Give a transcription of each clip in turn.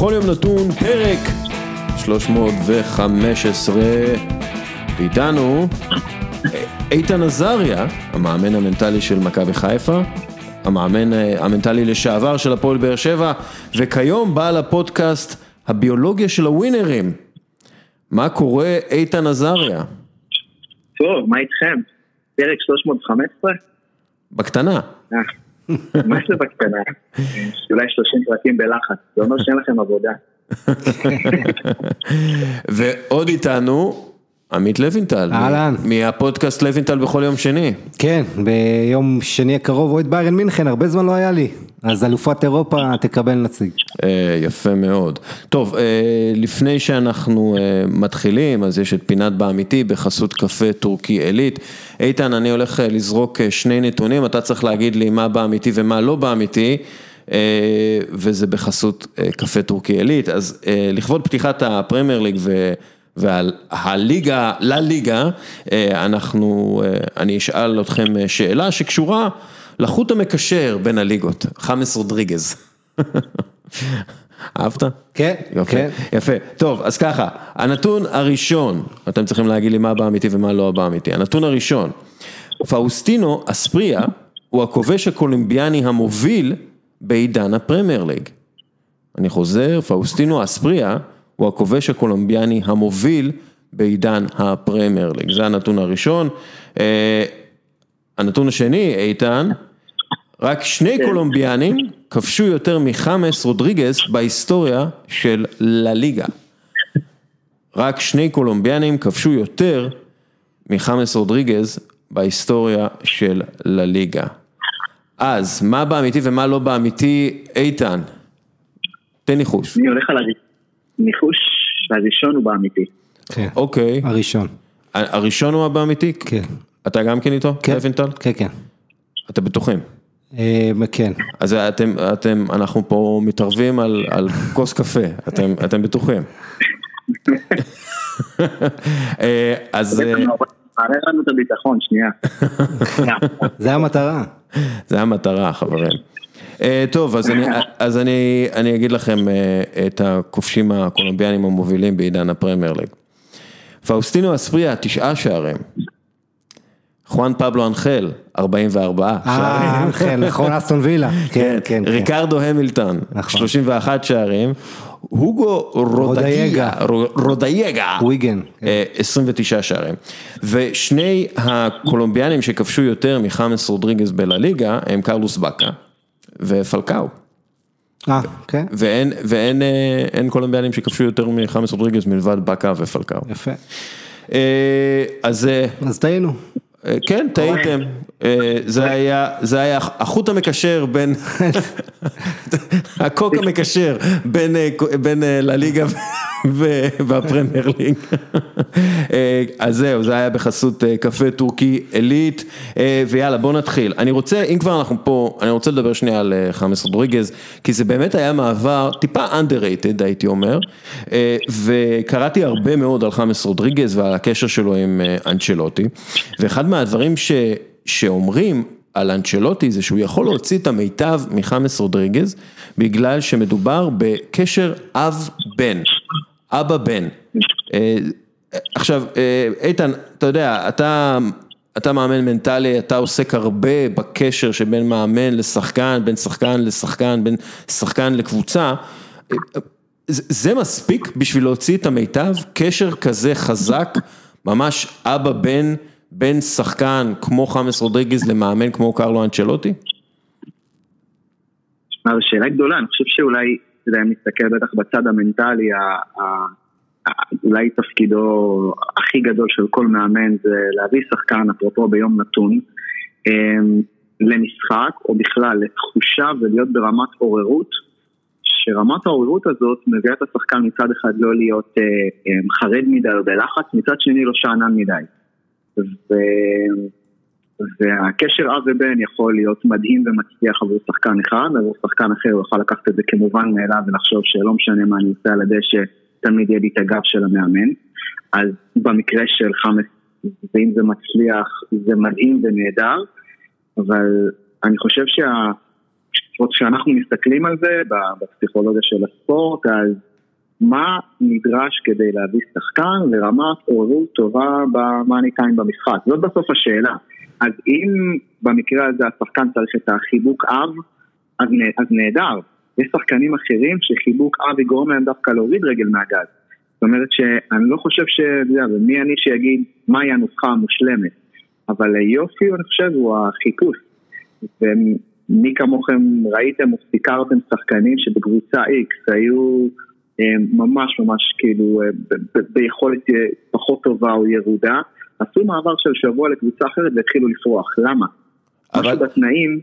בכל יום נתון פרק 315 ואיתנו איתן עזריה, המאמן המנטלי של מכבי חיפה, המאמן אה, המנטלי לשעבר של הפועל באר שבע וכיום בעל הפודקאסט הביולוגיה של הווינרים. מה קורה איתן עזריה? טוב, מה איתכם? פרק 315? בקטנה. מה זה בקטנה? אולי 30 פרקים בלחץ, זה אומר שאין לכם עבודה. ועוד איתנו עמית לוינטל. אהלן. מהפודקאסט לוינטל בכל יום שני. כן, ביום שני הקרוב אוהד ביירן מינכן, הרבה זמן לא היה לי. אז אלופת אירופה תקבל נציג. אה, יפה מאוד. טוב, אה, לפני שאנחנו אה, מתחילים, אז יש את פינת באמיתי בחסות קפה טורקי עילית. איתן, אני הולך לזרוק שני נתונים, אתה צריך להגיד לי מה באמיתי ומה לא באמיתי. וזה בחסות קפה טורקי עילית, אז לכבוד פתיחת הפרמייר ליג ו... והליגה, לליגה, אנחנו, אני אשאל אתכם שאלה שקשורה לחוט המקשר בין הליגות, חמאס רודריגז. אהבת? כן, יפה, כן. יפה. טוב, אז ככה, הנתון הראשון, אתם צריכים להגיד לי מה אמיתי ומה לא אמיתי. הנתון הראשון, פאוסטינו אספריה הוא הכובש הקולומביאני המוביל בעידן הפרמייר ליג. אני חוזר, פאוסטינו אספריה הוא הכובש הקולומביאני המוביל בעידן הפרמייר ליג. זה הנתון הראשון. אה, הנתון השני, איתן, רק שני כן. קולומביאנים כבשו יותר מחאמס רודריגז בהיסטוריה של לליגה. רק שני קולומביאנים כבשו יותר מחמאס רודריגז בהיסטוריה של לליגה. אז, מה באמיתי ומה לא באמיתי, איתן? תן ניחוש. אני הולך על הניחוש, והראשון הוא באמיתי. כן. אוקיי. הראשון. הראשון הוא הבאמיתי? כן. אתה גם כן איתו? כן. לוינטל? כן, כן. אתם בטוחים? אה, כן. אז אתם, אתם, אנחנו פה מתערבים על, על כוס קפה, אתם, אתם בטוחים. אה, אז אה, מעלה לנו את הביטחון. שנייה. זה המטרה. זה המטרה חברים. אה, טוב, אז אני, אז אני, אני אגיד לכם אה, את הכובשים הקולומביאנים המובילים בעידן הפרמייר ליג. פאוסטינו אספריה, תשעה שערים. חואן פבלו אנחל, 44 אה, שערים. כן, נכון, אסטון וילה. כן, כן. כן. ריקרדו המילטון, נכון. 31 שערים, הוגו רודייגה, רודייגה. וויגן. כן. אה, 29 שערים. ושני הקולומביאנים שכבשו יותר מחמאס רודריגז בלליגה הם קרלוס בקה ופלקאו. אה, כן. ואין, ואין אה, אין קולומביאנים שכבשו יותר מחמאס רודריגז מלבד בקה ופלקאו. יפה. אה, אז אה, אז טעינו. אה, כן, טעיתם, אה, זה היה, החוט המקשר בין, הקוק המקשר בין, אה, לליגה והפרמייר ליג. אז זהו, זה היה בחסות קפה טורקי עילית, ויאללה בוא נתחיל. אני רוצה, אם כבר אנחנו פה, אני רוצה לדבר שנייה על חמאס רודריגז, כי זה באמת היה מעבר טיפה underrated הייתי אומר, וקראתי הרבה מאוד על חמאס רודריגז ועל הקשר שלו עם אנצ'לוטי, ואחד מהדברים ש, שאומרים על אנצ'לוטי זה שהוא יכול להוציא את המיטב מחמאס רודריגז, בגלל שמדובר בקשר אב-בן, אבא-בן. אה, עכשיו, אה, איתן, אתה יודע, אתה, אתה מאמן מנטלי, אתה עוסק הרבה בקשר שבין מאמן לשחקן, בין שחקן לשחקן, בין שחקן לקבוצה. אה, זה מספיק בשביל להוציא את המיטב? קשר כזה חזק, ממש אבא-בן, בין שחקן כמו חמאס רודריגז למאמן כמו קרלו אנצ'לוטי? שמע, זו שאלה גדולה, אני חושב שאולי, אתה יודע, אם נסתכל בטח בצד המנטלי, ה- אולי תפקידו הכי גדול של כל מאמן זה להביא שחקן, אפרופו ביום נתון, אמ, למשחק, או בכלל לתחושה ולהיות ברמת עוררות, שרמת העוררות הזאת מביאה את השחקן מצד אחד לא להיות אה, אה, חרד מדי או בלחץ, מצד שני לא שאנן מדי. ו... והקשר אב ובן יכול להיות מדהים ומצליח עבור שחקן אחד, עבור שחקן אחר הוא יכול לקחת את זה כמובן מאליו ולחשוב שלא משנה מה אני עושה על הדשא, תמיד יהיה לי את הגב של המאמן. אז במקרה של חמאס, ואם זה מצליח, זה מדהים ונהדר, אבל אני חושב שה... כשאנחנו מסתכלים על זה בפסיכולוגיה של הספורט, אז מה נדרש כדי להביא שחקן לרמת עוררות טובה במאני טיים במשחק? זאת בסוף השאלה. אז אם במקרה הזה השחקן צריך את החיבוק אב, אז, אז נהדר. יש שחקנים אחרים שחיבוק אב יגרום להם דווקא להוריד רגל מהגז. זאת אומרת שאני לא חושב ש... ומי אני שיגיד מהי הנוסחה המושלמת. אבל היופי, אני חושב, הוא החיפוש. ומי כמוכם ראיתם או סיקרתם שחקנים שבקבוצה X היו ממש ממש כאילו אה, ביכולת אה, פחות טובה או ירודה, עשו מעבר של שבוע לקבוצה אחרת והתחילו לפרוח, למה? אבל... משהו בתנאים...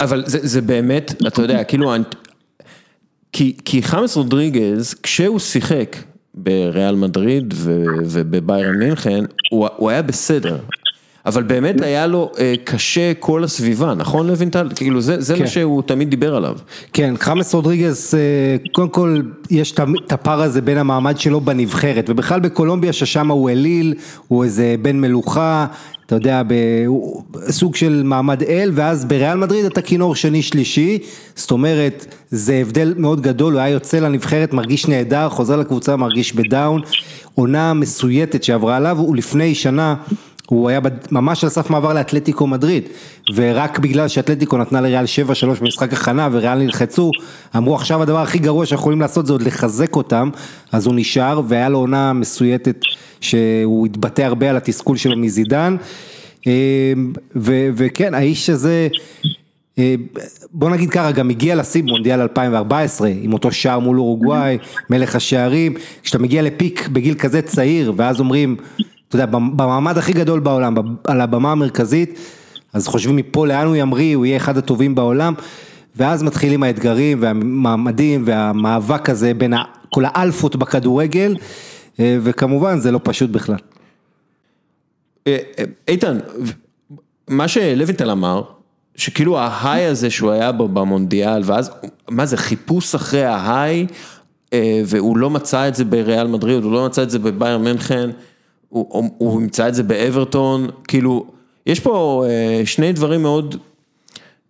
אבל זה, זה באמת, אתה יודע, כאילו, כי, כי חמאס רודריגז, כשהוא שיחק בריאל מדריד ובביירן מינכן, הוא, הוא היה בסדר. אבל באמת היה לו אה, קשה כל הסביבה, נכון לוינטל? כאילו זה, זה כן. מה שהוא תמיד דיבר עליו. כן, חמאס רודריגז, אה, קודם כל יש את הפער הזה בין המעמד שלו בנבחרת, ובכלל בקולומביה ששם הוא אליל, הוא איזה בן מלוכה, אתה יודע, סוג של מעמד אל, ואז בריאל מדריד אתה כינור שני שלישי, זאת אומרת, זה הבדל מאוד גדול, הוא היה יוצא לנבחרת, מרגיש נהדר, חוזר לקבוצה, מרגיש בדאון, עונה מסויטת שעברה עליו, הוא לפני שנה הוא היה ממש על סף מעבר לאתלטיקו מדריד, ורק בגלל שאתלטיקו נתנה לריאל 7-3 במשחק הכנה וריאל נלחצו, אמרו עכשיו הדבר הכי גרוע שאנחנו יכולים לעשות זה עוד לחזק אותם, אז הוא נשאר והיה לו עונה מסויטת שהוא התבטא הרבה על התסכול שלו מזידן, אמ, וכן האיש הזה אה, בוא נגיד ככה, גם הגיע לשיא במונדיאל 2014, עם אותו שער מול אורוגוואי, מלך השערים, כשאתה מגיע לפיק בגיל כזה צעיר, ואז אומרים, אתה יודע, במעמד הכי גדול בעולם, על הבמה המרכזית, אז חושבים מפה לאן הוא ימריא, הוא יהיה אחד הטובים בעולם, ואז מתחילים האתגרים והמעמדים והמאבק הזה בין כל האלפות בכדורגל, אה, וכמובן זה לא פשוט בכלל. אה, אה, איתן, מה שלוינטל אמר, שכאילו ההיי הזה שהוא היה בו במונדיאל, ואז, מה זה, חיפוש אחרי ההיי, והוא לא מצא את זה בריאל מדריד, הוא לא מצא את זה בבייר מנכן. הוא הוא ימצא את זה באברטון, כאילו, יש פה אה, שני דברים מאוד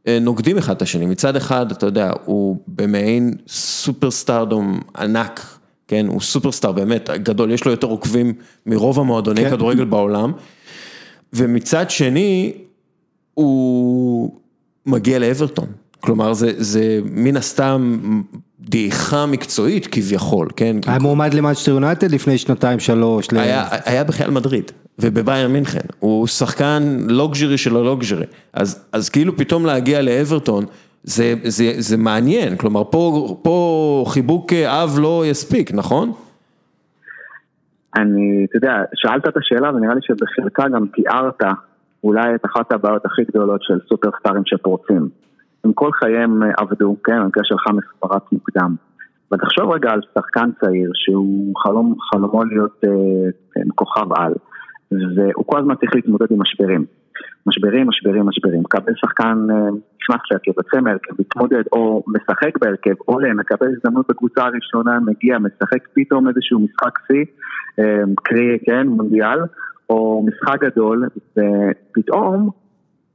אה, נוגדים אחד את השני, מצד אחד, אתה יודע, הוא במעין סופרסטארדום ענק, כן, הוא סופרסטאר באמת גדול, יש לו יותר עוקבים מרוב המועדוני כן. כדורגל בעולם, ומצד שני, הוא מגיע לאברטון, כלומר זה זה מן הסתם דעיכה מקצועית כביכול, כן? היה מועמד למאצ'טר יונייטד לפני שנתיים שלוש. היה היה בחייל מדריד ובבייר מינכן, הוא שחקן לוגז'רי של הלוגז'רי, אז אז כאילו פתאום להגיע לאברטון זה זה, זה מעניין, כלומר פה פה חיבוק אב לא יספיק, נכון? אני, אתה יודע, שאלת את השאלה ונראה לי שבחלקה גם תיארת אולי את אחת הבעיות הכי גדולות של סופרסטארים שפורצים. הם כל חייהם אה, עבדו, כן, המקרה שלך מפרץ מוקדם. ותחשוב רגע על שחקן צעיר שהוא חלום, חלומו להיות אה, כן, כוכב על, והוא כל הזמן צריך להתמודד עם משברים. משברים, משברים, משברים. מקבל שחקן, אה, נכנס להרכב, יוצא מהרכב, מתמודד, או משחק בהרכב, עולה, מקבל הזדמנות בקבוצה הראשונה, מגיע, משחק פתאום איזשהו משחק שיא, אה, קרי, כן, מונדיאל, או משחק גדול, ופתאום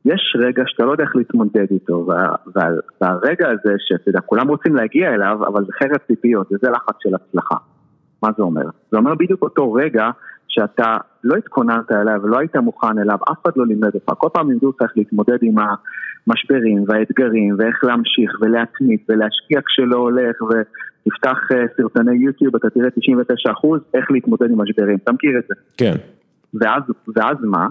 יש רגע שאתה לא יודע איך להתמודד איתו, והרגע הזה שאתה יודע, כולם רוצים להגיע אליו, אבל זה חרב ציפיות, וזה לחץ של הצלחה. מה זה אומר? זה אומר בדיוק אותו רגע שאתה לא התכוננת אליו ולא היית מוכן אליו, אף אחד לא לימד אותך, כל פעם לימדו אותך להתמודד עם המשברים והאתגרים ואיך להמשיך ולהתמיד ולהשקיע כשלא הולך ותפתח אה, סרטוני יוטיוב, אתה תראה 99% איך להתמודד עם משברים, אתה מכיר את זה. כן. ואז, ואז מה?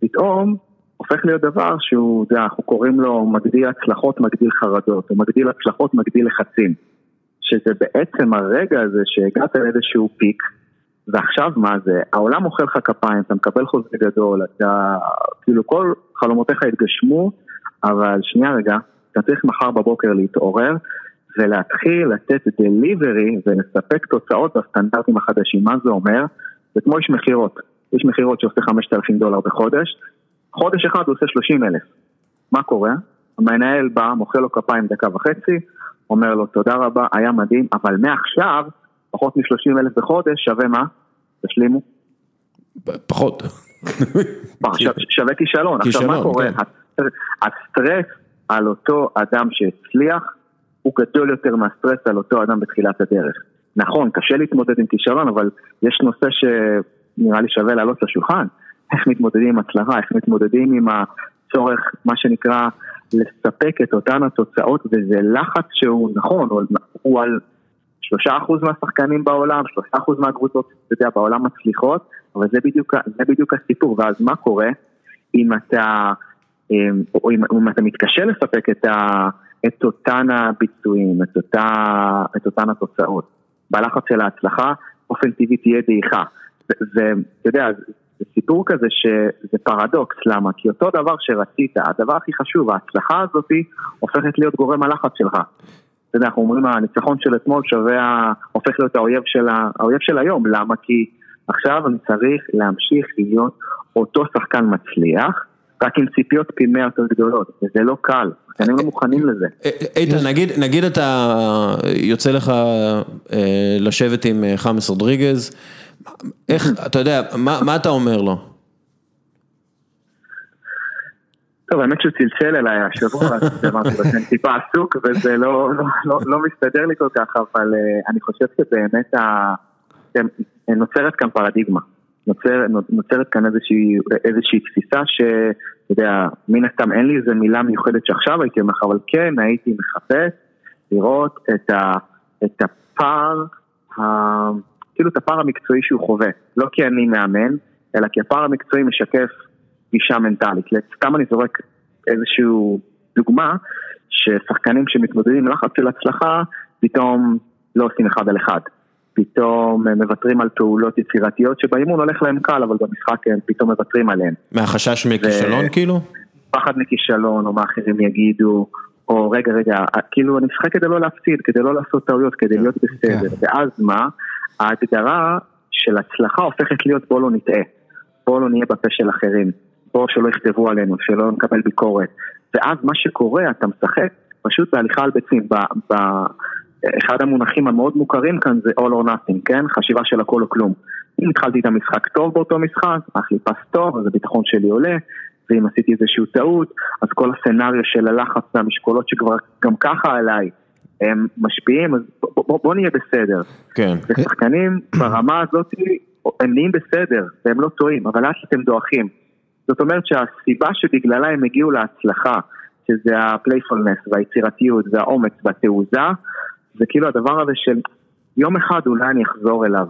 פתאום הופך להיות דבר שהוא, אתה יודע, אנחנו קוראים לו מגדיל הצלחות, מגדיל חרדות, או מגדיל הצלחות, מגדיל לחצים. שזה בעצם הרגע הזה שהגעת לאיזשהו פיק, ועכשיו מה זה, העולם אוכל לך כפיים, אתה מקבל חוזה גדול, אתה, כאילו כל חלומותיך התגשמו, אבל שנייה רגע, אתה צריך מחר בבוקר להתעורר ולהתחיל לתת דליברי ולספק תוצאות בסטנדרטים החדשים. מה זה אומר? זה כמו איש מכירות. איש מכירות שעושה 5,000 דולר בחודש, חודש אחד הוא עושה 30 אלף. מה קורה? המנהל בא, מוחא לו כפיים דקה וחצי, אומר לו תודה רבה, היה מדהים, אבל מעכשיו, פחות מ-30 אלף בחודש, שווה מה? תשלימו. פחות. שווה כישלון. עכשיו מה קורה? כן. הסטרס על אותו אדם שהצליח, הוא גדול יותר מהסטרס על אותו אדם בתחילת הדרך. נכון, קשה להתמודד עם כישלון, אבל יש נושא שנראה לי שווה לעלות לשולחן. איך מתמודדים עם הצלחה, איך מתמודדים עם הצורך, מה שנקרא, לספק את אותן התוצאות, וזה לחץ שהוא נכון, הוא על שלושה אחוז מהשחקנים בעולם, שלושה אחוז מהקבוצות, אתה יודע, בעולם מצליחות, אבל זה בדיוק, זה בדיוק הסיפור, ואז מה קורה אם אתה, או אם, אם אתה מתקשה לספק את, ה, את אותן הביצועים, את, אותה, את אותן התוצאות. בלחץ של ההצלחה, באופן טבעי תהיה דעיכה. ואתה יודע, זה סיפור כזה שזה פרדוקס, למה? כי אותו דבר שרצית, הדבר הכי חשוב, ההצלחה הזאת הופכת להיות גורם הלחץ שלך. אתה יודע, אנחנו אומרים הניצחון של אתמול שווה, הופך להיות האויב של, האויב של היום, למה? כי עכשיו אני צריך להמשיך להיות אותו שחקן מצליח, רק עם ציפיות פי מאה יותר גדולות, וזה לא קל, השחקנים לא מוכנים לזה. אה, אה, איתן, נגיד, נגיד אתה יוצא לך אה, לשבת עם חמאס רודריגז, איך, אתה יודע, מה, מה אתה אומר לו? טוב, האמת שהוא צלצל אליי השבוע, אז אמרתי לו שאני טיפה עסוק וזה לא, לא, לא, לא מסתדר לי כל כך, אבל אני חושב שבאמת ה... נוצרת כאן פרדיגמה. נוצר, נוצרת כאן איזושהי, איזושהי תפיסה שאתה יודע, מן הסתם אין לי איזה מילה מיוחדת שעכשיו הייתי אומר לך, אבל כן הייתי מחפש לראות את, ה, את הפער, ה, כאילו את הפער המקצועי שהוא חווה. לא כי אני מאמן, אלא כי הפער המקצועי משקף גישה מנטלית. סתם אני זורק איזושהי דוגמה, ששחקנים שמתמודדים עם לחץ של הצלחה, פתאום לא עושים אחד על אחד. פתאום מוותרים על פעולות יצירתיות שבאימון הולך להם קל, אבל במשחק הם פתאום מוותרים עליהן. מהחשש מכישלון ו... כאילו? פחד מכישלון, או מה אחרים יגידו, או רגע רגע, כאילו אני משחק כדי לא להפסיד, כדי לא לעשות טעויות, כדי כן. להיות בסדר, כן. ואז מה? ההגדרה של הצלחה הופכת להיות בוא לא נטעה, בוא לא נהיה בפה של אחרים, בוא שלא יכתבו עלינו, שלא נקבל ביקורת, ואז מה שקורה, אתה משחק פשוט בהליכה על ביצים, ב, ב, אחד המונחים המאוד מוכרים כאן זה all or nothing, כן? חשיבה של הכל או כלום. אם התחלתי את המשחק טוב באותו משחק, אך לי פס טוב, אז הביטחון שלי עולה, ואם עשיתי איזושהי טעות, אז כל הסצנריו של הלחץ והמשקולות שכבר גם ככה עליי, הם משפיעים, אז בוא, בוא, בוא נהיה בסדר. כן. ושחקנים ברמה הזאת, הם נהיים בסדר, והם לא טועים, אבל לאט לאט הם דועכים. זאת אומרת שהסיבה שבגללה הם הגיעו להצלחה, שזה ה playfulness והיצירתיות והאומץ והתעוזה, זה כאילו הדבר הזה של יום אחד אולי אני אחזור אליו,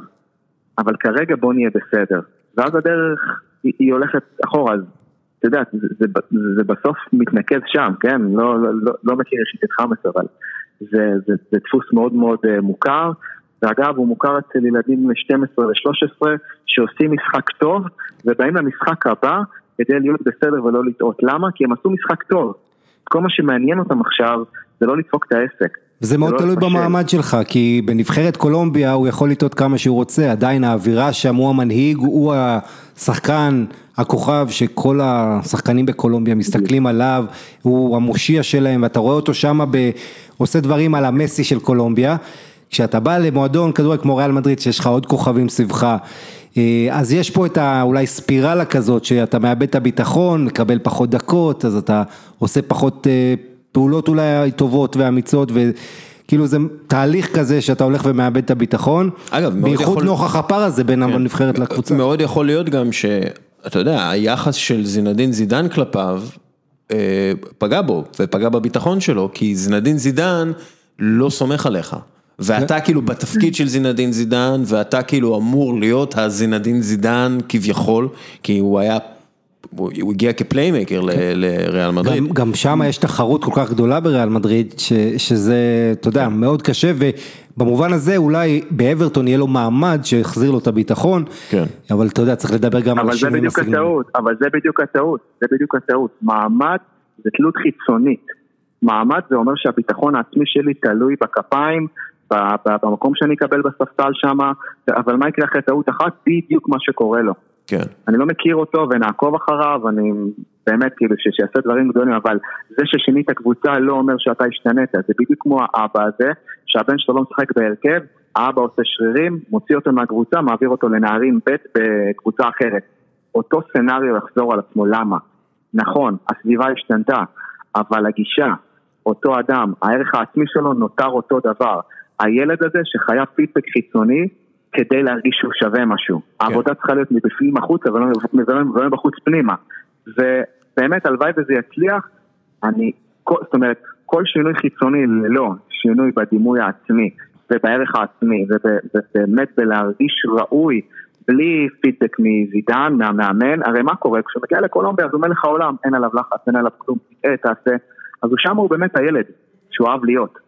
אבל כרגע בוא נהיה בסדר. ואז הדרך היא, היא הולכת אחורה, אז אתה יודע, זה, זה, זה, זה בסוף מתנקז שם, כן? לא, לא, לא, לא מכיר אישית את חאמס, אבל זה, זה, זה דפוס מאוד מאוד uh, מוכר. ואגב, הוא מוכר אצל ילדים מ 12 ל-13 שעושים משחק טוב ובאים למשחק הבא כדי להיות בסדר ולא לטעות. למה? כי הם עשו משחק טוב. כל מה שמעניין אותם עכשיו זה לא לדפוק את העסק. זה מאוד לא תלוי במעמד שלך, כי בנבחרת קולומביה הוא יכול לטעות כמה שהוא רוצה, עדיין האווירה שם הוא המנהיג, הוא השחקן, הכוכב שכל השחקנים בקולומביה מסתכלים עליו, הוא המושיע שלהם ואתה רואה אותו שם ב... עושה דברים על המסי של קולומביה. כשאתה בא למועדון כדורגל כמו ריאל מדריד שיש לך עוד כוכבים סביבך, אה, אז יש פה את האולי ספירלה כזאת שאתה מאבד את הביטחון, מקבל פחות דקות, אז אתה עושה פחות אה, פעולות אולי טובות ואמיצות וכאילו זה תהליך כזה שאתה הולך ומאבד את הביטחון, אגב, בייחוד יכול... נוכח הפער הזה בין כן. הנבחרת לקבוצה. מאוד יכול להיות גם שאתה יודע, היחס של זינדין זידן כלפיו פגע בו ופגע בביטחון שלו, כי זינדין זידן לא סומך עליך. ואתה כאילו בתפקיד של זינדין זידן, ואתה כאילו אמור להיות הזינדין זידן כביכול, כי הוא היה הוא הגיע כפליימקר כן. לריאל מדריד. גם גם שם יש תחרות כל כך גדולה בריאל מדריד, ש, שזה, אתה יודע, מאוד קשה, ובמובן הזה אולי באברטון יהיה לו מעמד שיחזיר לו את הביטחון, כן. אבל אתה יודע, צריך לדבר גם על השינויים הסגנוניים. אבל זה בדיוק הטעות, זה בדיוק הטעות, מעמד זה תלות חיצונית. מעמד זה אומר שהביטחון העצמי שלי תלוי בכפיים, במקום שאני אקבל בספסל שם, אבל מה יקרה אחרי טעות אחת? בדיוק מה שקורה לו. כן. אני לא מכיר אותו ונעקוב אחריו, אני באמת כאילו שיעשה דברים גדולים, אבל זה ששינית קבוצה לא אומר שאתה השתנית, זה בדיוק כמו האבא הזה, שהבן שלו לא משחק בהרכב, האבא עושה שרירים, מוציא אותו מהקבוצה, מעביר אותו לנערים ב' בקבוצה אחרת. אותו סצנריו יחזור על עצמו, למה? נכון, הסביבה השתנתה, אבל הגישה, אותו אדם, הערך העצמי שלו נותר אותו דבר. הילד הזה שחייב פידבק חיצוני כדי להרגיש שהוא שווה משהו. כן. העבודה צריכה להיות מבפנים החוצה ולא מבחוץ פנימה. ובאמת, הלוואי וזה יצליח, אני, זאת אומרת, כל שינוי חיצוני ללא שינוי בדימוי העצמי ובערך העצמי ובאמת בלהרגיש ראוי בלי פידבק מזידן, מהמאמן, הרי מה קורה? כשהוא מגיע לקולומביה אז הוא מלך העולם, אין עליו לחץ, אין עליו כלום, תראה, תעשה, אז הוא שם הוא באמת הילד שהוא אהב להיות,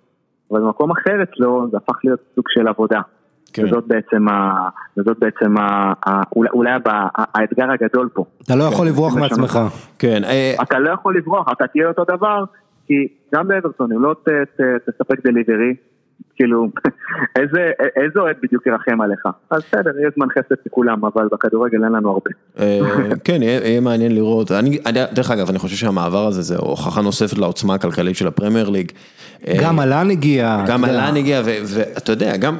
אבל במקום אחר אצלו זה הפך להיות סוג של עבודה. כן. וזאת בעצם, ה, וזאת בעצם ה, ה, אולי, אולי האתגר הגדול פה. אתה לא יכול כן. לברוח מעצמך. כן. אה, אתה לא יכול לברוח, אתה תהיה אותו דבר, כי גם באברטון, אם לא ת, ת, תספק דליברי, כאילו, איזה, איזה אוהד בדיוק ירחם עליך? אז בסדר, יהיה זמן חסד לכולם, אבל בכדורגל אין לנו הרבה. אה, כן, יהיה מעניין לראות. אני, דרך אגב, אני חושב שהמעבר הזה זה הוכחה נוספת לעוצמה הכלכלית של הפרמייר ליג. גם אלן הגיע. גם אלן הגיע, ואתה יודע, גם...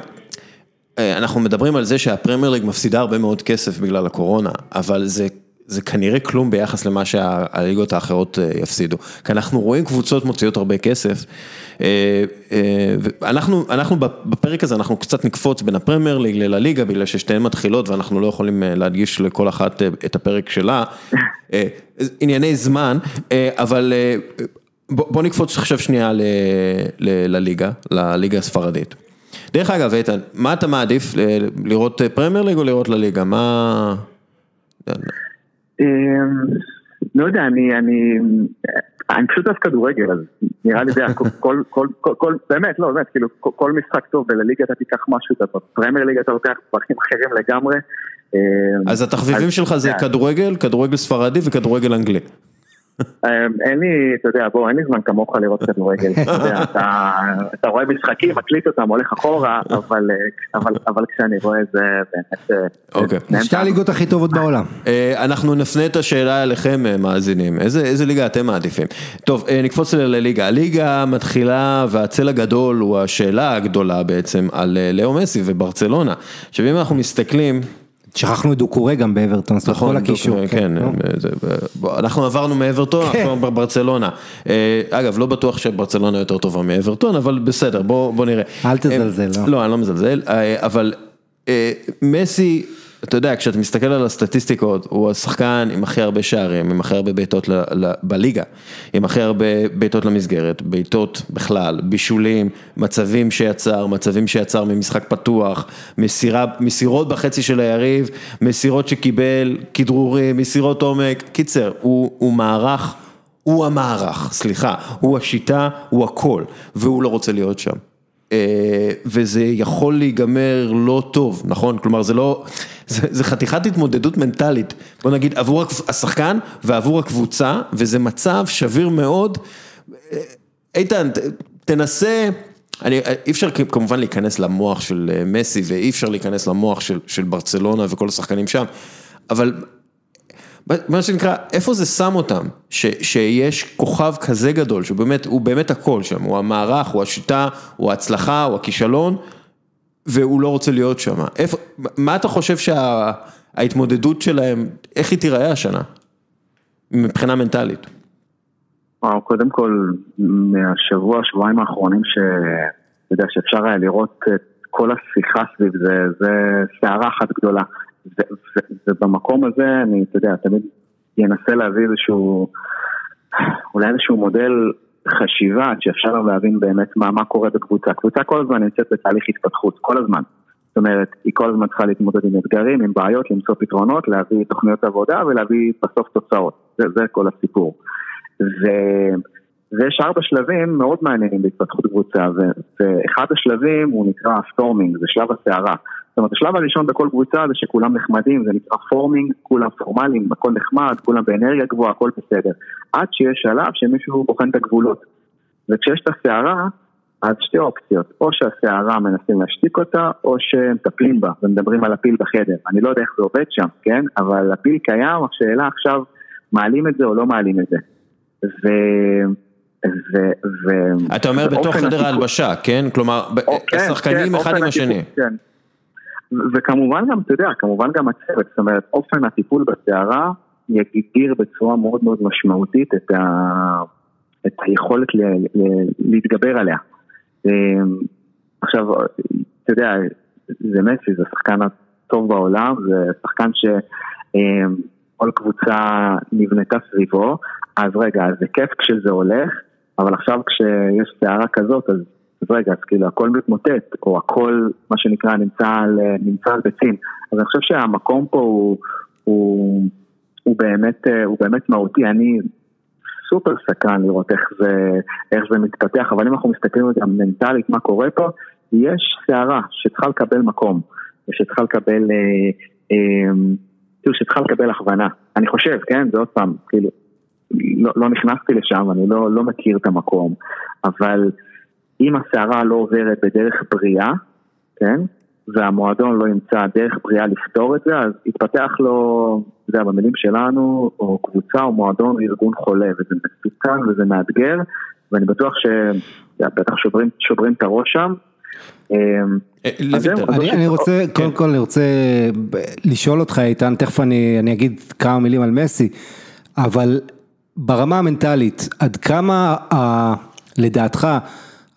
אה, אנחנו מדברים על זה שהפרמייר ליג מפסידה הרבה מאוד כסף בגלל הקורונה, אבל זה זה כנראה כלום ביחס למה שהליגות האחרות אה, יפסידו. כי אנחנו רואים קבוצות מוציאות הרבה כסף. אה, אנחנו, אנחנו בפרק הזה, אנחנו קצת נקפוץ בין הפרמייר ליג לליגה, בגלל ששתיהן מתחילות ואנחנו לא יכולים להדגיש לכל אחת את הפרק שלה. ענייני זמן, אבל בוא נקפוץ עכשיו שנייה לליגה, לליגה הספרדית. דרך אגב, איתן, מה אתה מעדיף, לראות פרמייר ליג או לראות לליגה? מה... אמ, לא יודע, אני, אני, אני פשוט אוהב כדורגל, אז נראה לי זה כל, כל, כל, באמת, לא, באמת, כאילו, כל משחק טוב ולליגה אתה תיקח משהו, אתה בפרמייר ליגה אתה לוקח דברים אחרים לגמרי. אמ, אז התחביבים שלך זה כדורגל, כדורגל ספרדי וכדורגל אנגלי. אמ, אין לי, אתה יודע, בוא, אין לי זמן כמוך לראות כדורגל, אתה רואה משחקים, מקליט אותם, הולך אחורה, אבל כשאני רואה זה באמת... אה, אוקיי. שתי הליגות הכי טובות בעולם. אה, אנחנו נפנה את השאלה אליכם, אה, מאזינים, איזה ליגה אתם מעדיפים? טוב, נקפוץ לליגה, הליגה מתחילה והצל הגדול הוא השאלה הגדולה בעצם על לאו מסי וברצלונה. עכשיו אם אנחנו מסתכלים... שכחנו את דוקורי גם באברטון, זאת אומרת כל הקישור. כן, כן אנחנו עברנו מאברטון, כן. אנחנו בברצלונה. אה, אגב, לא בטוח שברצלונה יותר טובה מאברטון, אבל בסדר, בוא נראה. אל תזלזל, לא. לא, אני לא מזלזל, אה, אבל אה, מסי... אתה יודע, כשאתה מסתכל על הסטטיסטיקות, הוא השחקן עם הכי הרבה שערים, עם הכי הרבה בעיטות בליגה, עם הכי הרבה בעיטות למסגרת, בעיטות בכלל, בישולים, מצבים שיצר, מצבים שיצר ממשחק פתוח, מסירה, מסירות בחצי של היריב, מסירות שקיבל, כדרורים, מסירות עומק, קיצר, הוא, הוא מערך, הוא המערך, סליחה, הוא השיטה, הוא הכל, והוא לא רוצה להיות שם. אה, וזה יכול להיגמר לא טוב, נכון? כלומר זה לא, זה, זה חתיכת התמודדות מנטלית, בוא נגיד עבור השחקן ועבור הקבוצה, וזה מצב שביר מאוד. אה, איתן, תנסה, אני, אי אפשר כמובן להיכנס למוח של אה, מסי ואי אפשר להיכנס למוח של, של ברצלונה וכל השחקנים שם, אבל מה שנקרא, איפה זה שם אותם, ש, שיש כוכב כזה גדול, שהוא באמת, הוא באמת הכל שם, הוא המערך, הוא השיטה, הוא ההצלחה, הוא הכישלון, והוא לא רוצה להיות שם. איפה, מה אתה חושב שההתמודדות שה, שלהם, איך היא תיראה השנה, מבחינה מנטלית? וואו, קודם כל, מהשבוע, שבועיים האחרונים, שאתה יודע, שאפשר היה לראות את כל השיחה סביב זה, זה סערה אחת גדולה. ובמקום הזה אני, אתה יודע, תמיד ינסה להביא איזשהו, אולי איזשהו מודל חשיבה שאפשר להבין באמת מה, מה קורה בקבוצה. קבוצה כל הזמן נמצאת בתהליך התפתחות, כל הזמן. זאת אומרת, היא כל הזמן צריכה להתמודד עם אתגרים, עם בעיות, למצוא פתרונות, להביא תוכניות עבודה ולהביא בסוף תוצאות. זה, זה כל הסיפור. ו... ויש ארבע שלבים מאוד מעניינים בהתפתחות קבוצה, ואחד השלבים הוא נקרא storming, זה שלב הסערה. זאת אומרת, השלב הראשון בכל קבוצה זה שכולם נחמדים, זה נקרא פורמינג, כולם פורמליים, הכל נחמד, כולם באנרגיה גבוהה, הכל בסדר. עד שיש שלב שמישהו בוחן את הגבולות. וכשיש את הסערה, אז שתי אופציות, או שהסערה מנסים להשתיק אותה, או שמטפלים בה, ומדברים על הפיל בחדר. אני לא יודע איך זה עובד שם, כן? אבל הפיל קיים, השאלה עכשיו, מעלים את זה או לא מעלים את זה. ו... ו... ו... אתה אומר בתוך חדר ההלבשה, כן? כלומר, כן, שחקנים כן, אחד עם השני. כן. וכמובן גם, אתה יודע, כמובן גם הצוות, זאת אומרת, אופן הטיפול בסערה יגדיר בצורה מאוד מאוד משמעותית את, ה... את היכולת להתגבר עליה. עכשיו, אתה יודע, זה מסי, זה השחקן הטוב בעולם, זה שחקן שכל קבוצה נבנתה סביבו, אז רגע, זה כיף כשזה הולך, אבל עכשיו כשיש סערה כזאת, אז, אז רגע, אז כאילו הכל מתמוטט, או הכל, מה שנקרא, נמצא על, נמצא על ביצים. אז אני חושב שהמקום פה הוא, הוא, הוא, באמת, הוא באמת מהותי. אני סופר סקרן לראות איך זה, איך זה מתפתח, אבל אם אנחנו מסתכלים על זה מנטלית, מה קורה פה, יש סערה שצריכה לקבל מקום, ושצריכה לקבל, אה, אה, כאילו שצריכה לקבל הכוונה. אני חושב, כן, זה עוד פעם, כאילו, לא, לא נכנסתי לשם, אני לא, לא מכיר את המקום, אבל אם הסערה לא עוברת בדרך בריאה, כן, והמועדון לא ימצא דרך בריאה לפתור את זה, אז יתפתח לו, אתה יודע, במילים שלנו, או קבוצה או מועדון או ארגון חולה, וזה מסוכן וזה מאתגר, ואני בטוח שבטח שוברים, שוברים את הראש שם. אמ, אה, אני רוצה, כן. קודם כל אני רוצה לשאול אותך איתן, תכף אני אגיד כמה מילים על מסי, אבל ברמה המנטלית, עד כמה לדעתך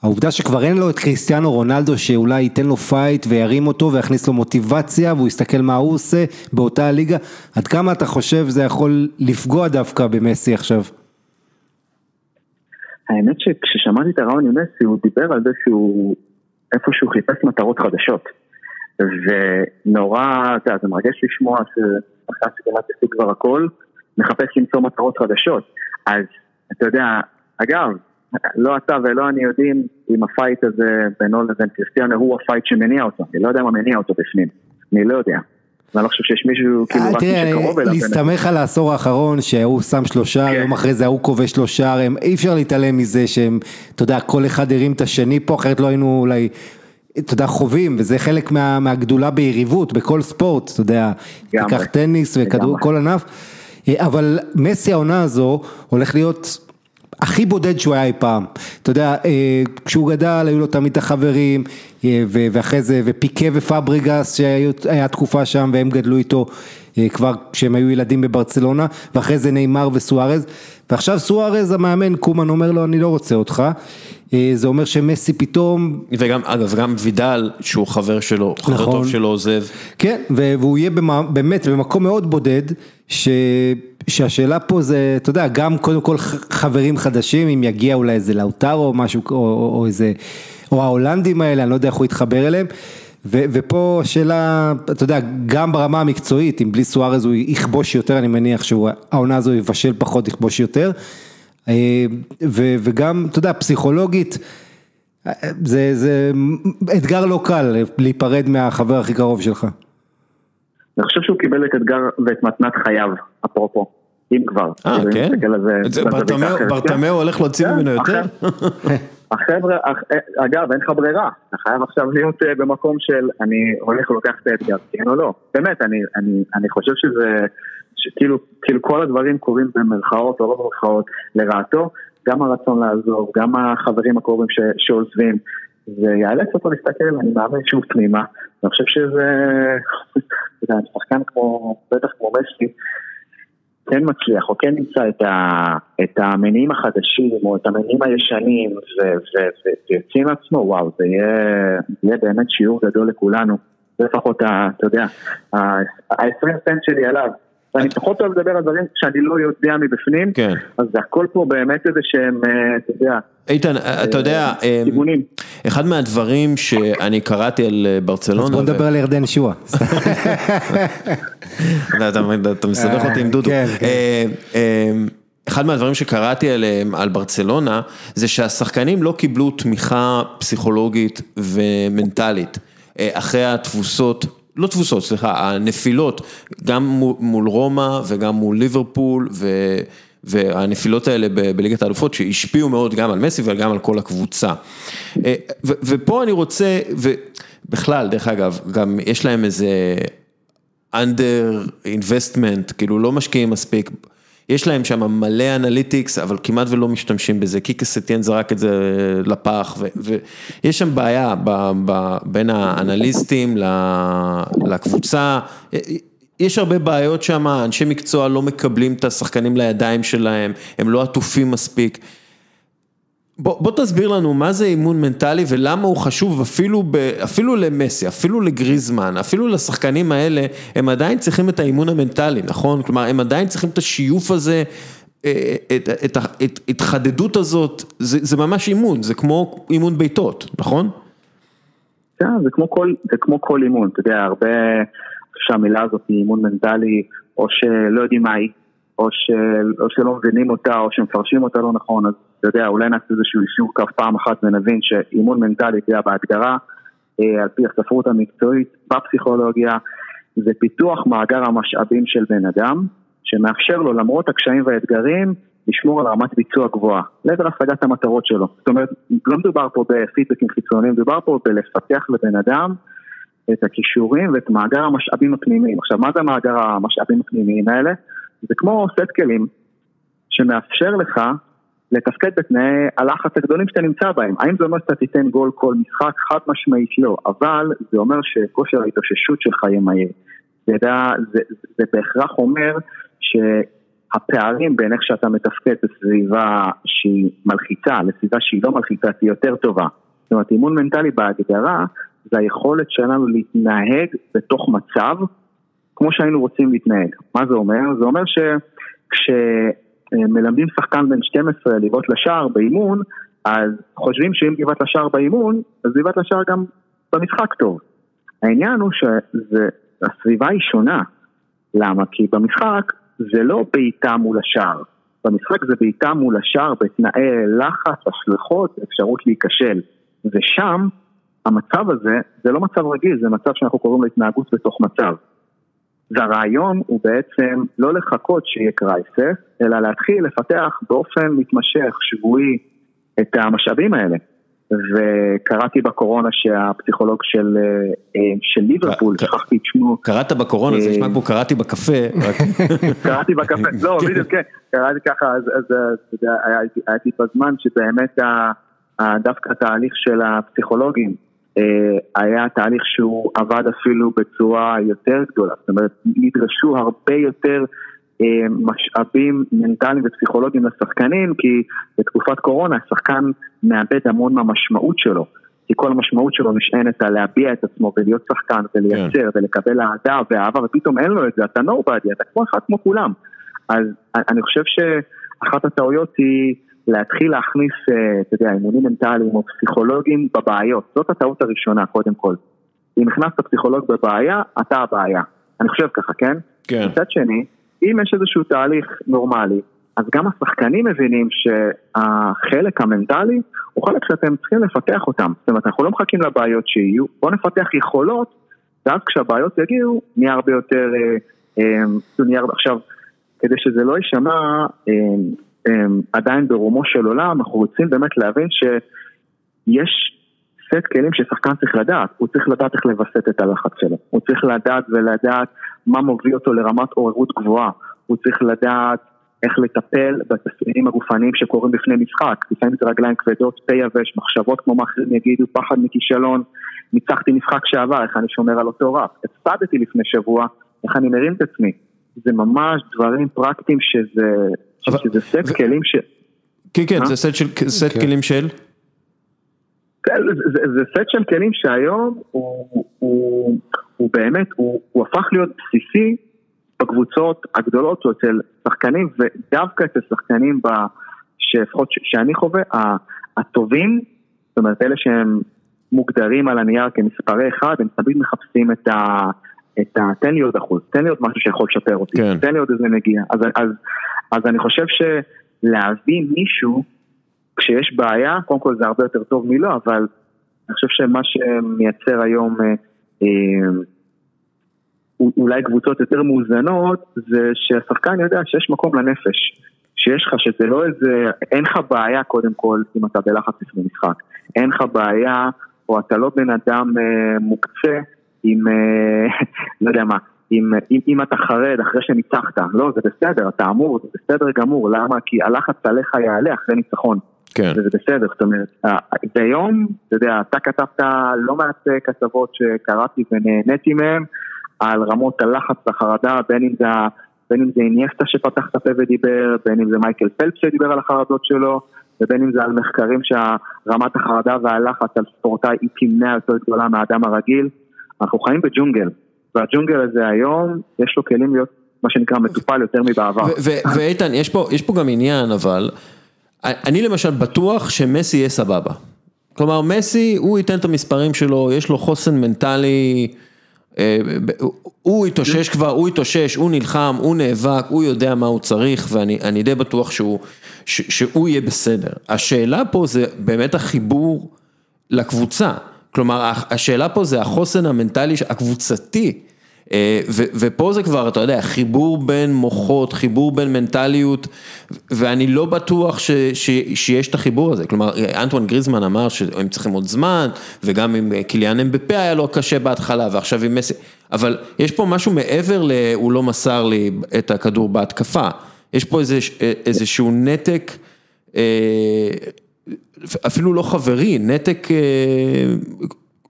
העובדה שכבר אין לו את קריסטיאנו רונלדו שאולי ייתן לו fight וירים אותו ויכניס לו מוטיבציה והוא יסתכל מה הוא עושה באותה הליגה, עד כמה אתה חושב זה יכול לפגוע דווקא במסי עכשיו? האמת שכששמעתי את הריאיון עם מסי הוא דיבר על זה שהוא איפשהו חיפש מטרות חדשות ונורא, אתה יודע, זה מרגש לשמוע ששחקן שכמעט השיג כבר הכל מחפש למצוא מטרות חדשות אז אתה יודע, אגב לא אתה ולא אני יודעים אם ה fight הזה בינו לבין קריסטיאנו הוא ה fight שמניע אותו, אני לא יודע מה מניע אותו בפנים, אני לא יודע. ואני לא חושב שיש מישהו כאילו רק מי שקרוב אליו. להסתמך על העשור האחרון שההוא שם שלושה, כן. יום אחרי זה ההוא כובש שלושה, אי אפשר להתעלם מזה שהם, אתה יודע, כל אחד הרים את השני פה, אחרת לא היינו אולי, אתה יודע, חווים, וזה חלק מה, מהגדולה ביריבות, בכל ספורט, אתה יודע, תיקח טניס וכדור, כל ענף, אבל מסי העונה הזו הולך להיות הכי בודד שהוא היה אי פעם, אתה יודע, אה, כשהוא גדל היו לו תמיד את החברים אה, ואחרי זה, ופיקה ופבריגס שהיה תקופה שם והם גדלו איתו אה, כבר כשהם היו ילדים בברצלונה, ואחרי זה נאמר וסוארז, ועכשיו סוארז המאמן קומן אומר לו אני לא רוצה אותך, זה אומר שמסי פתאום... וגם, אגב, גם וידל שהוא חבר שלו, חבר נכון, טוב שלו עוזב. כן, והוא יהיה באמת במקום מאוד בודד, ש... שהשאלה פה זה, אתה יודע, גם קודם כל חברים חדשים, אם יגיע אולי איזה לאוטרו או משהו, או, או, או איזה, או ההולנדים האלה, אני לא יודע איך הוא יתחבר אליהם. ו, ופה השאלה, אתה יודע, גם ברמה המקצועית, אם בלי סוארז הוא יכבוש יותר, אני מניח שהעונה הזו יבשל פחות, יכבוש יותר. אה, ו, וגם, אתה יודע, פסיכולוגית, זה, זה אתגר לא קל להיפרד מהחבר הכי קרוב שלך. אני חושב שהוא קיבל את אתגר ואת מתנת חייו, אפרופו, אם כבר. אה, כן? ברטמאו הולך להוציא ממנו יותר? החבר'ה, אגב, אין לך ברירה, אתה חייב עכשיו להיות אה, במקום של אני הולך ולוקח את האתגר, כן או לא. באמת, אני חושב שזה, שכאילו כאילו כל הדברים קורים במרכאות או לא במרכאות לרעתו, גם הרצון לעזוב, גם החברים הקרובים שעוזבים, זה יאלץ אותו להסתכל, אני מאמין שוב פנימה, אני חושב שזה, אתה יודע, שחקן כמו, בטח כמו מסי, כן מצליח או כן נמצא את, ה, את המניעים החדשים או את המניעים הישנים ויוצאים מעצמו, וואו, זה יהיה, יהיה באמת שיעור גדול לכולנו. זה לפחות, אתה יודע, ה-20 סנט שלי עליו. ואני פחות אוהב לדבר על דברים שאני לא יודע מבפנים, כן. אז זה הכל פה באמת איזה שהם, אה, אתה יודע, איתן, אתה יודע, אה, כיוונים. אחד מהדברים שאני קראתי על אה, ברצלונה, אז בוא נדבר על ירדן שואה. אתה מסבך אותי עם דודו. כן, כן. אחד מהדברים שקראתי עליהם, על ברצלונה, זה שהשחקנים לא קיבלו תמיכה פסיכולוגית ומנטלית אחרי התבוסות. לא תבוסות, סליחה, הנפילות, גם מול רומא וגם מול ליברפול והנפילות האלה בליגת האלופות שהשפיעו מאוד גם על מסי וגם על כל הקבוצה. אה, ופה אני רוצה, ובכלל, דרך אגב, גם יש להם איזה under investment, כאילו לא משקיעים מספיק. יש להם שם מלא analytics, אבל כמעט ולא משתמשים בזה, קיקה סטיין זרק את זה לפח, ויש שם בעיה ב, ב, בין האנליסטים לקבוצה, יש הרבה בעיות שם, אנשי מקצוע לא מקבלים את השחקנים לידיים שלהם, הם לא עטופים מספיק. בוא, בוא תסביר לנו מה זה אימון מנטלי ולמה הוא חשוב אפילו, ב, אפילו למסי, אפילו לגריזמן, אפילו לשחקנים האלה, הם עדיין צריכים את האימון המנטלי, נכון? כלומר, הם עדיין צריכים את השיוף הזה, אה, את ההתחדדות הזאת, זה, זה ממש אימון, זה כמו אימון בעיטות, נכון? כן, זה כמו כל אימון, אתה יודע, הרבה, שהמילה הזאת היא אימון מנטלי, או שלא יודעים מה היא, או, של, או שלא מבינים אותה, או שמפרשים אותה לא נכון, אז אתה יודע, אולי נעשה איזשהו אישור קו פעם אחת ונבין שאימון מנטלי, תהיה בהגדרה, אה, על פי הספרות המקצועית בפסיכולוגיה, זה פיתוח מאגר המשאבים של בן אדם, שמאפשר לו למרות הקשיים והאתגרים, לשמור על רמת ביצוע גבוהה, לעבר השגת המטרות שלו. זאת אומרת, לא מדובר פה בפידבקים חיצוניים, מדובר פה בלפתח לבן אדם את הכישורים ואת מאגר המשאבים הפנימיים. עכשיו, מה זה מאגר המשאבים הפנימיים האלה? זה כמו סט כלים שמאפשר לך לתפקד בתנאי הלחץ הגדולים שאתה נמצא בהם. האם זה אומר שאתה תיתן גול כל משחק? חד משמעית לא, אבל זה אומר שכושר ההתאוששות שלך יהיה מהיר. זה, זה, זה בהכרח אומר שהפערים בין איך שאתה מתפקד בסביבה שהיא מלחיצה לסביבה שהיא לא מלחיצה תהיה יותר טובה. זאת אומרת, אימון מנטלי בהגדרה זה היכולת שלנו להתנהג בתוך מצב כמו שהיינו רוצים להתנהג. מה זה אומר? זה אומר שכשמלמדים שחקן בן 12 לבעוט לשער באימון, אז חושבים שאם גבעת לשער באימון, אז גבעת לשער גם במשחק טוב. העניין הוא שהסביבה היא שונה. למה? כי במשחק זה לא בעיטה מול השער. במשחק זה בעיטה מול השער בתנאי לחץ, השלכות, אפשרות להיכשל. ושם, המצב הזה, זה לא מצב רגיל, זה מצב שאנחנו קוראים לו התנהגות בתוך מצב. והרעיון הוא בעצם לא לחכות שיהיה קרייסס, אלא להתחיל לפתח באופן מתמשך, שבועי, את המשאבים האלה. וקראתי בקורונה שהפסיכולוג של, אה, של ליברפול, שכחתי את שמו. קראת בקורונה, זה נשמע כמו קראתי בקפה. קראתי בקפה, לא, בדיוק, כן, קראתי ככה, אז הייתי בזמן שבאמת דווקא התהליך של הפסיכולוגים, אה, היה תהליך שהוא עבד אפילו בצורה יותר גדולה, זאת אומרת נדרשו הרבה יותר אה, משאבים מנטליים ופסיכולוגיים לשחקנים כי בתקופת קורונה השחקן מאבד המון מהמשמעות שלו. כי כל המשמעות שלו נשענת על להביע את עצמו ולהיות שחקן ולייצר כן. ולקבל אהדה ואהבה ופתאום אין לו את זה, אתה nobody, אתה כמו אחד כמו כולם. אז אני חושב שאחת הטעויות היא להתחיל להכניס, אה, אתה יודע, אימונים מנטליים או פסיכולוגיים בבעיות. זאת הטעות הראשונה, קודם כל. אם הכנסת פסיכולוג בבעיה, אתה הבעיה. אני חושב ככה, כן? כן. מצד שני, אם יש איזשהו תהליך נורמלי, אז גם השחקנים מבינים שהחלק המנטלי הוא חלק שאתם צריכים לפתח אותם. זאת אומרת, אנחנו לא מחכים לבעיות שיהיו, בואו נפתח יכולות, ואז כשהבעיות יגיעו, נהיה הרבה יותר, אה, אה, נהיה, עכשיו, כדי שזה לא יישמע, אה, עדיין ברומו של עולם, אנחנו רוצים באמת להבין שיש סט כלים ששחקן צריך לדעת, הוא צריך לדעת איך לווסת את הלחץ שלו, הוא צריך לדעת ולדעת מה מוביל אותו לרמת עוררות גבוהה, הוא צריך לדעת איך לטפל בתסמינים הגופניים שקורים בפני משחק, לפעמים זה רגליים כבדות, פה יבש, מחשבות כמו מאחרים יגידו, פחד מכישלון, ניצחתי משחק שעבר, איך אני שומר על אותו רף, הפסדתי לפני שבוע, איך אני מרים את עצמי, זה ממש דברים פרקטיים שזה שזה סט כלים ש... כן, כן, זה סט כן. כלים של? כן, זה סט של כלים שהיום הוא באמת, הוא הפך להיות בסיסי בקבוצות הגדולות אצל שחקנים ודווקא אצל שחקנים שלפחות שאני חווה, הטובים, זאת אומרת אלה שהם מוגדרים על הנייר כמספרי אחד, הם תמיד מחפשים את ה... את ה... תן לי עוד אחוז, תן לי עוד משהו שיכול לשפר אותי, כן. תן לי עוד איזה נגיעה. אז, אז, אז אני חושב שלהביא מישהו, כשיש בעיה, קודם כל זה הרבה יותר טוב מלא, אבל אני חושב שמה שמייצר היום אה, אה, אולי קבוצות יותר מאוזנות, זה שהשחקן יודע שיש מקום לנפש. שיש לך, שזה לא איזה, אין לך בעיה קודם כל אם אתה בלחץ לפני משחק. אין לך בעיה, או אתה לא בן אדם אה, מוקצה עם, אה, לא יודע מה, אם, אם, אם אתה חרד אחרי שניצחת, לא, זה בסדר, אתה אמור, זה בסדר גמור, למה? כי הלחץ עליך יעלה אחרי ניצחון. כן. וזה בסדר, זאת אומרת, ביום, אתה יודע, אתה כתבת לא מעט אה, כתבות שקראתי ונהניתי מהן, על רמות הלחץ והחרדה, בין אם זה, בין אם זה איניאסטה שפתח את הפה ודיבר, בין אם זה מייקל פלפס שדיבר על החרדות שלו, ובין אם זה על מחקרים שרמת החרדה והלחץ על ספורטאי היא פי מאה יותר גדולה מהאדם הרגיל, אנחנו חיים בג'ונגל, והג'ונגל הזה היום, יש לו כלים להיות מה שנקרא מטופל יותר מבעבר. ואיתן, יש יש פה גם עניין אבל, אני למשל בטוח שמסי יהיה סבבה. כלומר מסי, הוא ייתן את המספרים שלו, יש לו חוסן מנטלי, אה, הוא התאושש כבר, הוא התאושש, הוא נלחם, הוא נאבק, הוא יודע מה הוא צריך ואני די בטוח שהוא, שהוא יהיה בסדר. השאלה פה זה באמת החיבור לקבוצה, כלומר השאלה פה זה החוסן המנטלי הקבוצתי. אה, ופה זה כבר, אתה יודע, חיבור בין מוחות, חיבור בין מנטליות, ואני לא בטוח ש, ש, שיש את החיבור הזה, כלומר, אנטואן גריזמן אמר שהם צריכים עוד זמן, וגם עם קיליאן אמבפה היה לו קשה בהתחלה, ועכשיו עם מסי, אבל יש פה משהו מעבר ל... הוא לא מסר לי את הכדור בהתקפה, יש פה איזה, איזשהו נתק, אה, אפילו לא חברי, נתק אה,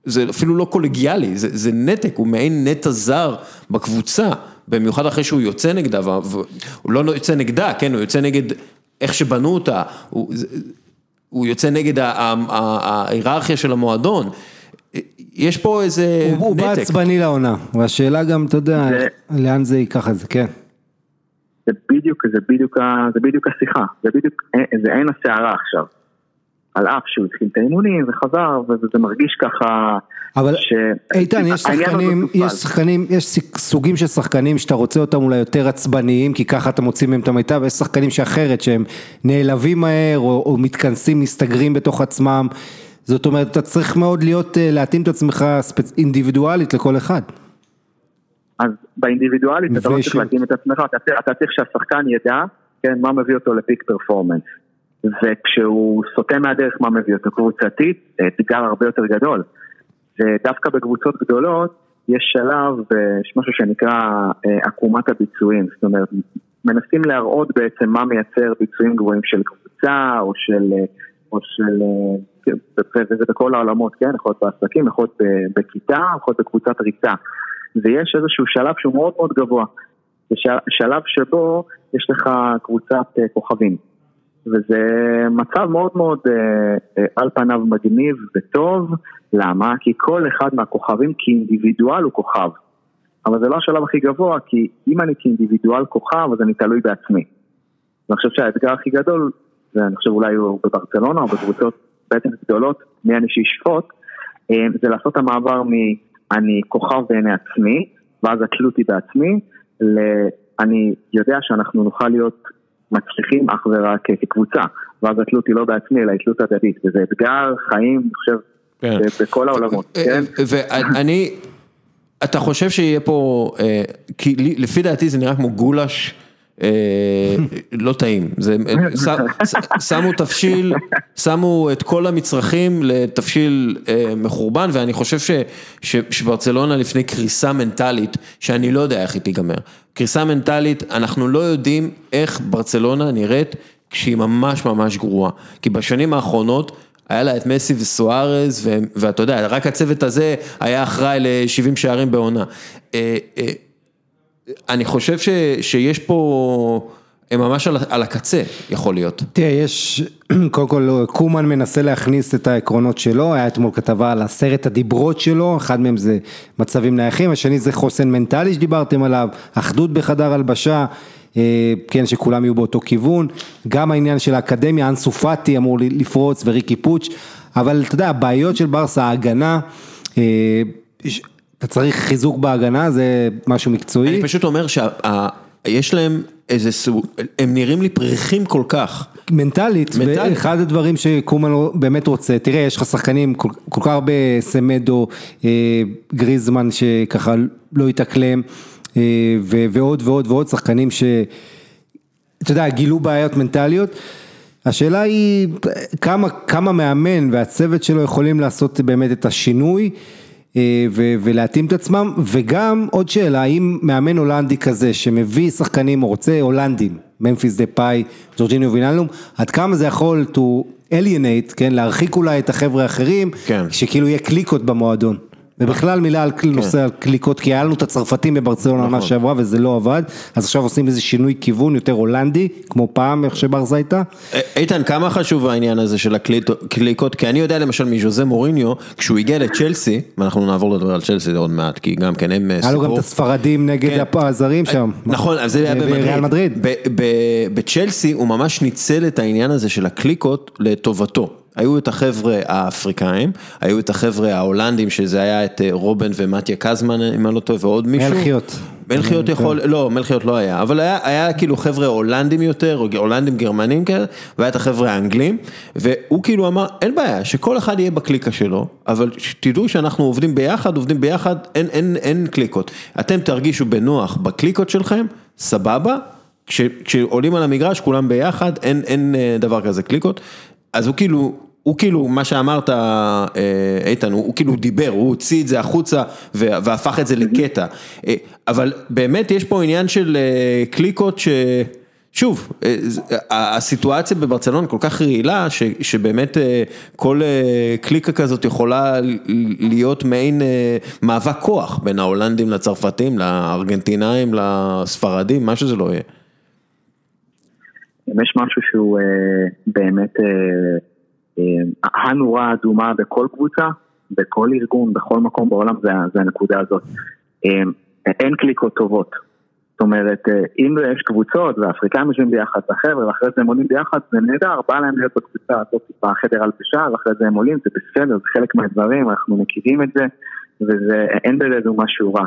זה אפילו לא קולגיאלי, זה זה נתק, הוא מעין נטע זר בקבוצה, במיוחד אחרי שהוא יוצא נגדה, והוא לא יוצא נגדה, כן, הוא יוצא נגד איך שבנו אותה, הוא הוא יוצא נגד ההיררכיה של המועדון. יש פה איזה נתק. הוא בא עצבני לעונה, והשאלה גם, אתה יודע, זה... לאן זה ייקח את זה, כן. זה בדיוק, זה בדיוק, זה בדיוק השיחה, זה בדיוק, זה עין הסערה עכשיו. על אף שהוא התחיל את האימונים וחזר, וזה מרגיש ככה... אבל ש... איתן, יש שחקנים, יש שחקנים, יש סוגים של שחקנים שאתה רוצה אותם אולי יותר עצבניים, כי ככה אתה מוציא מהם את המיטב, ויש שחקנים שאחרת, שהם נעלבים מהר, או, או מתכנסים, מסתגרים בתוך עצמם, זאת אומרת, אתה צריך מאוד להיות, אה, להתאים את עצמך ספצ... אינדיבידואלית לכל אחד. אז באינדיבידואלית אתה לא צריך להתאים את עצמך, אתה, אתה צריך שהשחקן ידע, כן, מה מביא אותו לפיק פרפורמנס. וכשהוא סוטה מהדרך מה מביא אותו קבוצתית, אתגר הרבה יותר גדול. ודווקא בקבוצות גדולות יש שלב, יש משהו שנקרא אה, עקומת הביצועים, זאת אומרת, מנסים להראות בעצם מה מייצר ביצועים גבוהים של קבוצה או של, אה, או של, אה, כן, וזה בכל העולמות, כן, יכול להיות בעסקים, יכול להיות בכיתה, יכול להיות בקבוצת ריצה. ויש איזשהו שלב שהוא מאוד מאוד גבוה, זה שלב שבו יש לך קבוצת כוכבים. וזה מצב מאוד מאוד אה, אה, על פניו מגניב וטוב, למה? כי כל אחד מהכוכבים כאינדיבידואל הוא כוכב. אבל זה לא השלב הכי גבוה, כי אם אני כאינדיבידואל כוכב, אז אני תלוי בעצמי. ואני חושב שהאתגר הכי גדול, ואני חושב אולי הוא בברצלונה או בקבוצות בעצם גדולות, מי אני שישפוט, אה, זה לעשות המעבר מ"אני כוכב בעיני עצמי", ואז התלות היא בעצמי, ל"אני יודע שאנחנו נוכל להיות מצליחים אך ורק כקבוצה, ואז התלות היא לא בעצמי אלא היא תלות הדדית, וזה אתגר חיים, אני חושב, כן. בכל העולמות, אה, כן? ואני, אתה חושב שיהיה פה, אה, כי לפי דעתי זה נראה כמו גולש. אה, לא טעים, שמו תבשיל, שמו את כל המצרכים לתבשיל מחורבן ואני חושב שברצלונה לפני קריסה מנטלית שאני לא יודע איך היא תיגמר, קריסה מנטלית, אנחנו לא יודעים איך ברצלונה נראית כשהיא ממש ממש גרועה, כי בשנים האחרונות היה לה את מסי וסוארז ואתה יודע, רק הצוות הזה היה אחראי ל-70 שערים בעונה. אני חושב ש, שיש פה, הם ממש על, על הקצה, יכול להיות. תראה, יש, קודם כל, קומן מנסה להכניס את העקרונות שלו, היה אתמול כתבה על עשרת הדיברות שלו, אחד מהם זה מצבים נייחים, השני זה חוסן מנטלי שדיברתם עליו, אחדות בחדר הלבשה. אה, כן, שכולם יהיו באותו כיוון, גם העניין של האקדמיה, אנסו פאטי אמור לפרוץ וריקי פוץ', אבל אתה יודע, הבעיות של ברסה, ההגנה, אה, אתה צריך חיזוק בהגנה, זה משהו מקצועי. אני פשוט אומר שיש להם איזה סוג, הם נראים לי פריחים כל כך. מנטלית, מנטלית. ואחד הדברים שקומן באמת רוצה, תראה, יש לך שחקנים, כל, כל כך הרבה סמדו, אה, גריזמן שככה לא התאקלם, אה, ועוד ועוד ועוד שחקנים ש... אתה יודע, גילו בעיות מנטליות. השאלה היא כמה, כמה מאמן והצוות שלו יכולים לעשות באמת את השינוי. אה, ולהתאים את עצמם, וגם עוד שאלה, האם מאמן הולנדי כזה שמביא שחקנים או רוצה הולנדים, ממפיס דה פאי, ג'ורג'יניו וינלום, עד כמה זה יכול to alienate, כן, להרחיק אולי את החבר'ה האחרים, כן. שכאילו יהיה קליקות במועדון. ובכלל מילה על כן. נושא על קליקות, כי היה לנו את הצרפתים בברצלונה נכון. שעברה וזה לא עבד, אז עכשיו עושים איזה שינוי כיוון יותר הולנדי, כמו פעם, איך שברזה הייתה. אה, איתן, כמה חשוב העניין הזה של הקליקות? כי אני יודע למשל מז'וזה מוריניו, כשהוא הגיע לצ'לסי, ואנחנו נעבור לדבר על צ'לסי עוד מעט, כי גם כן הם אה, היה לו גם סיפור. את הספרדים נגד כן. הזרים שם. נכון, אז זה היה בריאל מדריד. ב- ב- בצ'לסי הוא ממש ניצל את העניין הזה של הקליקות לטובתו. היו את החבר'ה האפריקאים, היו את החבר'ה ההולנדים, שזה היה את אה, רובן ומתיה קזמן, אם אני לא טועה, ועוד מישהו. מלחיות. מלחיות יכול, לא, מלחיות לא היה, אבל היה, היה כאילו חבר'ה הולנדים יותר, או הולנדים גרמנים כאלה, והיה את החבר'ה האנגלים, והוא כאילו אמר, אין בעיה, שכל אחד יהיה בקליקה שלו, אבל תדעו שאנחנו עובדים ביחד, עובדים ביחד, אין, אין, אין קליקות. אתם תרגישו בנוח בקליקות שלכם, סבבה, כש, כשעולים על המגרש כולם ביחד, אין, אין אה, דבר כזה קליקות, אז הוא כאילו, הוא כאילו, מה שאמרת, אה, איתן, הוא, כאילו דיבר, הוא הוציא את זה החוצה והפך את זה לקטע. אה, אבל באמת יש פה עניין של אה, קליקות ש... שוב, הסיטואציה בברצלונה כל כך רעילה, ש, שבאמת כל קליקה כזאת יכולה להיות מעין מאבק כוח בין ההולנדים לצרפתים, לארגנטינאים, לספרדים, מה שזה לא יהיה. יש משהו שהוא באמת הנורה אדומה בכל קבוצה, בכל ארגון, בכל מקום בעולם, זה, זה הנקודה הזאת. אה, אין קליקות טובות. זאת אומרת, אה, אם יש קבוצות והאפריקאים יושבים ביחד, והחבר'ה, ואחרי זה הם עולים ביחד, זה נהדר, בא להם להיות בקבוצה הזאת בחדר הלבשה, ואחרי זה הם עולים, זה בסדר, זה חלק מהדברים, אנחנו מכירים את זה, ואין בזה משהו רע.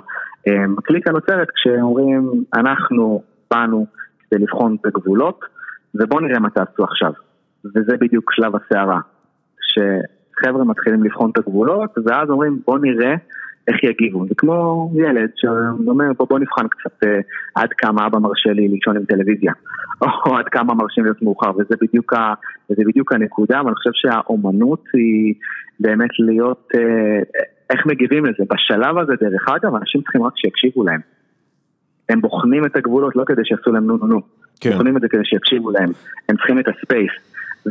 אה, הקליקה נוצרת כשאומרים, אנחנו באנו כדי לבחון את הגבולות, ובואו נראה מה תעשו עכשיו. וזה בדיוק שלב הסערה. שחבר'ה מתחילים לבחון את הגבולות, ואז אומרים בואו נראה איך יגיבו. זה כמו ילד שאומר בוא, בוא נבחן קצת אה, עד כמה אבא מרשה לי לישון עם טלוויזיה, או עד כמה מרשים להיות מאוחר, וזה בדיוק, ה, וזה בדיוק הנקודה, ואני חושב שהאומנות היא באמת להיות, אה, איך מגיבים לזה. בשלב הזה, דרך אגב, אנשים צריכים רק שיקשיבו להם. הם בוחנים את הגבולות לא כדי שיעשו להם נו נו נו, כן. בוחנים את זה כדי שיקשיבו להם, הם צריכים את הספייס,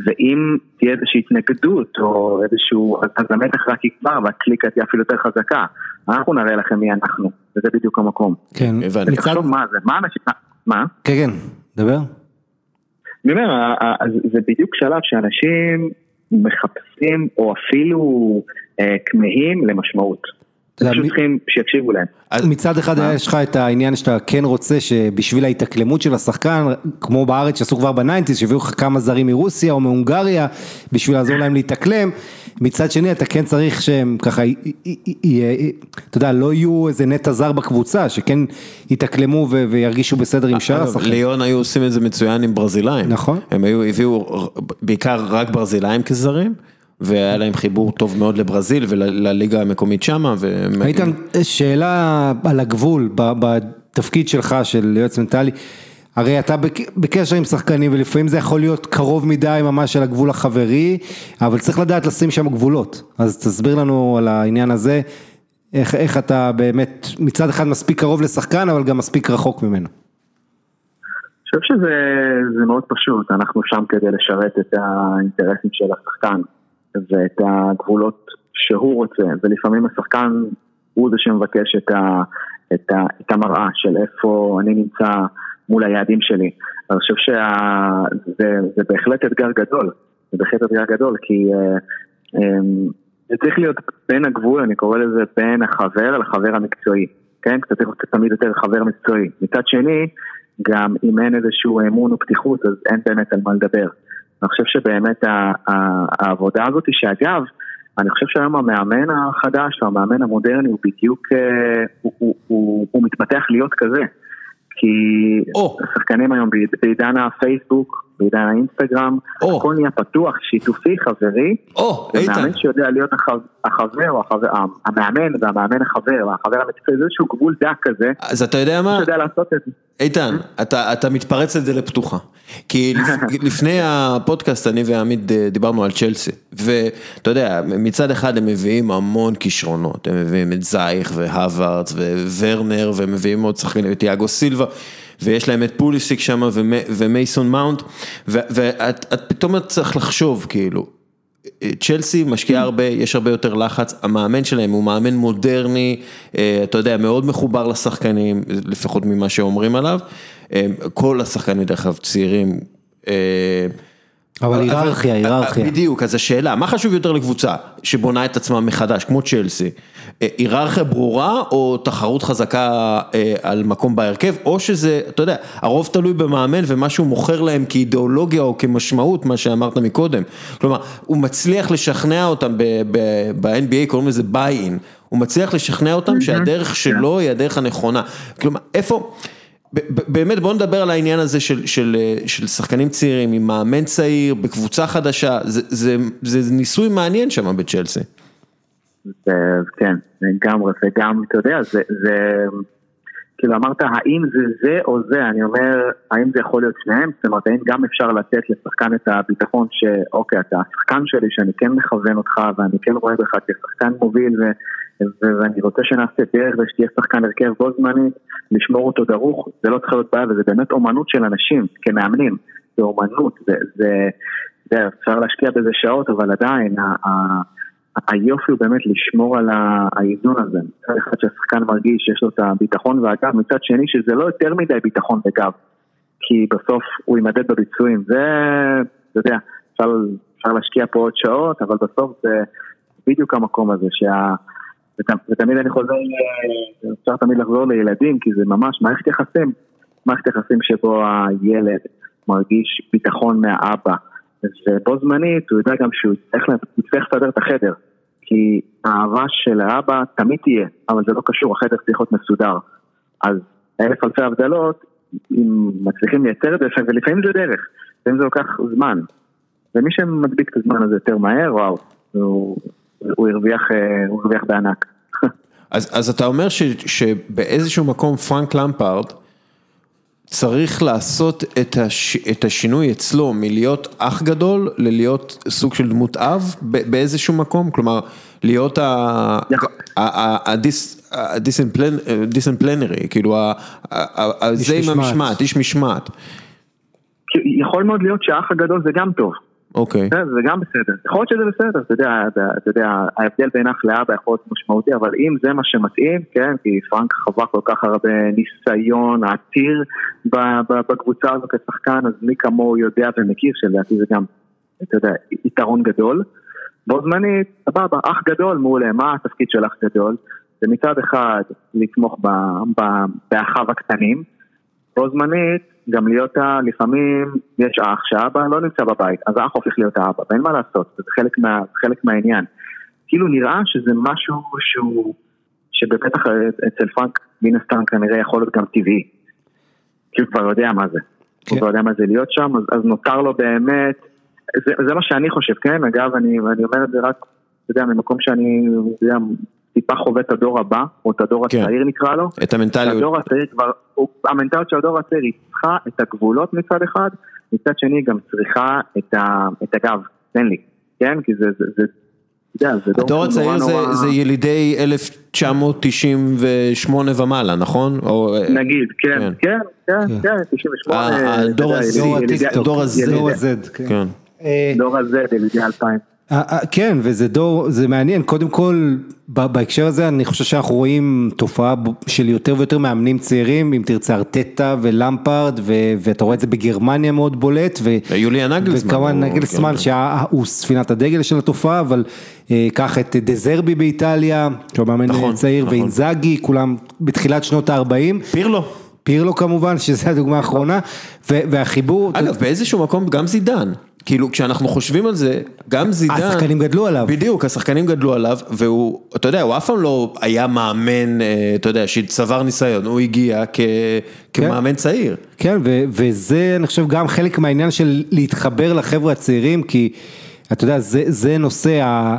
ואם תהיה איזושהי התנגדות או איזשהו, אז המתח רק יגבר והקליקה תהיה אפילו יותר חזקה, אנחנו נראה לכם מי אנחנו, וזה בדיוק המקום. כן, הבנתי. מצד, תחשוב מה זה, מה אנשים, מה? כן, כן, דבר. אני אומר, זה בדיוק שלב שאנשים מחפשים או אפילו אה, כמהים למשמעות. פשוט צריכים שיקשיבו להם. אז- מצד אחד יש לך את העניין שאתה כן רוצה שבשביל ההתאקלמות של השחקן, כמו בארץ שעשו כבר בניינטיז, שהביאו לך כמה זרים מרוסיה או מהונגריה, בשביל לעזור להם להתאקלם, מצד שני אתה כן צריך שהם ככה, אתה יודע, לא יהיו איזה נטע זר בקבוצה, שכן יתאקלמו וירגישו בסדר עם שאר השחקנים. ליון היו עושים את זה מצוין עם ברזילאים. נכון. הם היו, הביאו בעיקר רק ברזילאים כזרים, והיה להם חיבור טוב מאוד לברזיל ולליגה המקומית שמה. והם- איתן, שאלה על הגבול, בתפקיד שלך של יועץ מנטלי, הרי אתה בק- בקשר עם שחקנים ולפעמים זה יכול להיות קרוב מדי ממש על הגבול החברי, אבל צריך לדעת לשים שם גבולות, אז תסביר לנו על העניין הזה, איך, איך אתה באמת מצד אחד מספיק קרוב לשחקן אבל גם מספיק רחוק ממנו. אני חושב שזה זה מאוד פשוט, אנחנו שם כדי לשרת את האינטרסים של השחקן ואת הגבולות שהוא רוצה, ולפעמים השחקן הוא זה שמבקש את, ה, את, ה, את המראה של איפה אני נמצא מול היעדים שלי. אני חושב שזה זה בהחלט אתגר גדול, זה בהחלט אתגר גדול, כי אה, אה, זה צריך להיות בין הגבול, אני קורא לזה בין החבר לחבר המקצועי, כן? אתה צריך להיות תמיד יותר חבר מקצועי. מצד שני, גם אם אין איזשהו אמון או פתיחות, אז אין באמת על מה לדבר. אני חושב שבאמת העבודה הזאת, שאגב, אני חושב שהיום המאמן החדש, או המאמן המודרני, הוא בדיוק, אה, הוא, הוא, הוא, הוא מתפתח להיות כזה. כי או. השחקנים היום בעיד- בעידן הפייסבוק, בעידן האינסטגרם, או. הכל נהיה פתוח, שיתופי, חברי. או, איתן, מאמן שיודע להיות החבר, החבר או החבר, המאמן והמאמן החבר, החבר המקצועי, זה איזשהו גבול דק כזה, אז אתה יודע מה? שיודע לעשות את זה. איתן, אתה, אתה מתפרץ לדלת פתוחה. כי לפ, לפני הפודקאסט אני ועמית אה, דיברנו על צ'לסי. ואתה יודע, מצד אחד הם מביאים המון כישרונות. הם מביאים את זייך והווארדס וורנר, והם מביאים עוד שחקנים, את יאגו סילבה. ויש להם את פוליסיק שם ומייסון מאונט. ואת את פתאום את צריך לחשוב, כאילו, צ'לסי משקיעה הרבה, יש הרבה יותר לחץ, המאמן שלהם הוא מאמן מודרני, אתה יודע, מאוד מחובר לשחקנים, לפחות ממה שאומרים עליו, כל השחקנים דרך אגב צעירים. אבל היררכיה, היררכיה. בדיוק, אז השאלה, מה חשוב יותר לקבוצה שבונה את עצמה מחדש, כמו צ'לסי? היררכיה ברורה או תחרות חזקה על מקום בהרכב, או שזה, אתה יודע, הרוב תלוי במאמן ומה שהוא מוכר להם כאידיאולוגיה או כמשמעות, מה שאמרת מקודם. כלומר, הוא מצליח לשכנע אותם ב-NBA, קוראים לזה buy-in, הוא מצליח לשכנע אותם שהדרך שלו היא הדרך הנכונה. כלומר, איפה... באמת בוא נדבר על העניין הזה של של, של שחקנים צעירים עם מאמן צעיר בקבוצה חדשה, זה זה, זה ניסוי מעניין שם בצ'לסי. כן, לגמרי, וגם, אתה יודע, זה, כאילו אמרת, האם זה זה או זה, אני אומר, האם זה יכול להיות שניהם? זאת אומרת, האם גם אפשר לתת לשחקן את הביטחון שאוקיי, אתה השחקן שלי, שאני כן מכוון אותך, ואני כן רואה בך כשחקן מוביל, ו... ואני רוצה שנעשה דרך ושתהיה שחקן הרכב בו זמנית, לשמור אותו דרוך, זה לא צריך להיות בעיה וזה באמת אומנות של אנשים כמאמנים, זה אומנות, זה, זה, זה אפשר להשקיע בזה שעות אבל עדיין ה, ה, היופי הוא באמת לשמור על האיזון הזה, מצד אחד שהשחקן מרגיש שיש לו את הביטחון והגב, מצד שני שזה לא יותר מדי ביטחון וגב, כי בסוף הוא יימדד בביצועים, זה, אתה יודע, אפשר, אפשר להשקיע פה עוד שעות, אבל בסוף זה בדיוק המקום הזה שה... ותמיד אני חוזר, אפשר תמיד לחזור לילדים, כי זה ממש מערכת יחסים, מערכת יחסים שבו הילד מרגיש ביטחון מהאבא, ובו זמנית הוא יודע גם שהוא יצטרך לסדר את החדר, כי האהבה של האבא תמיד תהיה, אבל זה לא קשור, החדר צריך להיות מסודר. אז אלף אלפי הבדלות, אם מצליחים לייצר את זה, ולפעמים זה דרך, לפעמים זה לוקח זמן, ומי שמדביק את הזמן הזה יותר מהר, וואו, הוא... הוא הרוויח, אה, הוא הרוויח בענק. אז, אז אתה אומר ש, שבאיזשהו מקום פרנק למפארד צריך לעשות את, הש, את השינוי אצלו מלהיות אח גדול ללהיות סוג של דמות אב באיזשהו מקום, כלומר להיות הדיסציפלנרי, כאילו זה עם המשמעת, איש משמעת. יכול מאוד להיות שהאח הגדול זה גם טוב. אוקיי. זה גם בסדר, יכול להיות שזה בסדר, אתה יודע, אתה יודע, ההבדל אח לאבא יכול להיות משמעותי, אבל אם זה מה שמתאים, כן, כי פרנק חווה כל כך הרבה ניסיון עתיר בקבוצה הזו כשחקן, אז מי כמוהו יודע ומכיר שלדעתי זה גם, אתה יודע, יתרון גדול. בו זמנית, סבבה, אח גדול, מעולה, מה התפקיד של אח גדול? זה מצד אחד לתמוך באחיו הקטנים, בו זמנית גם להיות, ה... לפעמים יש אח שהאבא לא נמצא בבית, אז האח הופך להיות האבא, ואין מה לעשות, זה חלק, מה, חלק מהעניין. כאילו נראה שזה משהו שהוא, שבטח אצל פרנק מן הסתם כנראה יכול להיות גם טבעי. כי הוא כבר יודע מה זה. כן. הוא כבר יודע מה זה להיות שם, אז, אז נותר לו באמת, זה, זה מה שאני חושב, כן? אגב, אני, אני אומר את זה רק, אתה יודע, ממקום שאני, אתה יודע, טיפה חווה את הדור הבא, או את הדור כן. הצעיר נקרא לו. את המנטליות. הדור הצעיר כבר, המנטליות של הדור הצעיר היא צריכה את הגבולות מצד אחד, מצד שני גם צריכה את, ה, את הגב, תן לי, כן? כי זה, זה, זה זה הדור הצעיר זה, נורא... זה ילידי 1998 ומעלה, נכון? או... נגיד, כן, כן, כן, כן, כן 98. הדור הזה, דור הזה, דור הזד, כן. דור הזד, ילידי 2000. אה, אה, כן, וזה דור, זה מעניין, קודם כל בהקשר הזה אני חושב שאנחנו רואים תופעה של יותר ויותר מאמנים צעירים, אם תרצה ארטטה ולמפארד, ואתה רואה את זה בגרמניה מאוד בולט, ויוליה נגלסמן, וכמובן נגלסמן. שהוא ספינת הדגל של התופעה, אבל אה, קח את דזרבי באיטליה, שהוא מאמן נכון, צעיר, נכון. ואינזאגי, כולם בתחילת שנות ה-40. פירלו. פירלו כמובן, שזו הדוגמה האחרונה, והחיבור... אגב, באיזשהו מקום גם זידן. כאילו כשאנחנו חושבים על זה, גם זידן, השחקנים גדלו עליו, בדיוק, השחקנים גדלו עליו, והוא, אתה יודע, הוא אף פעם לא היה מאמן, אה, אתה יודע, שצבר ניסיון, הוא הגיע כ, כמאמן כן, צעיר. כן, ו, וזה אני חושב גם חלק מהעניין של להתחבר לחבר'ה הצעירים, כי אתה יודע, זה, זה נושא ה...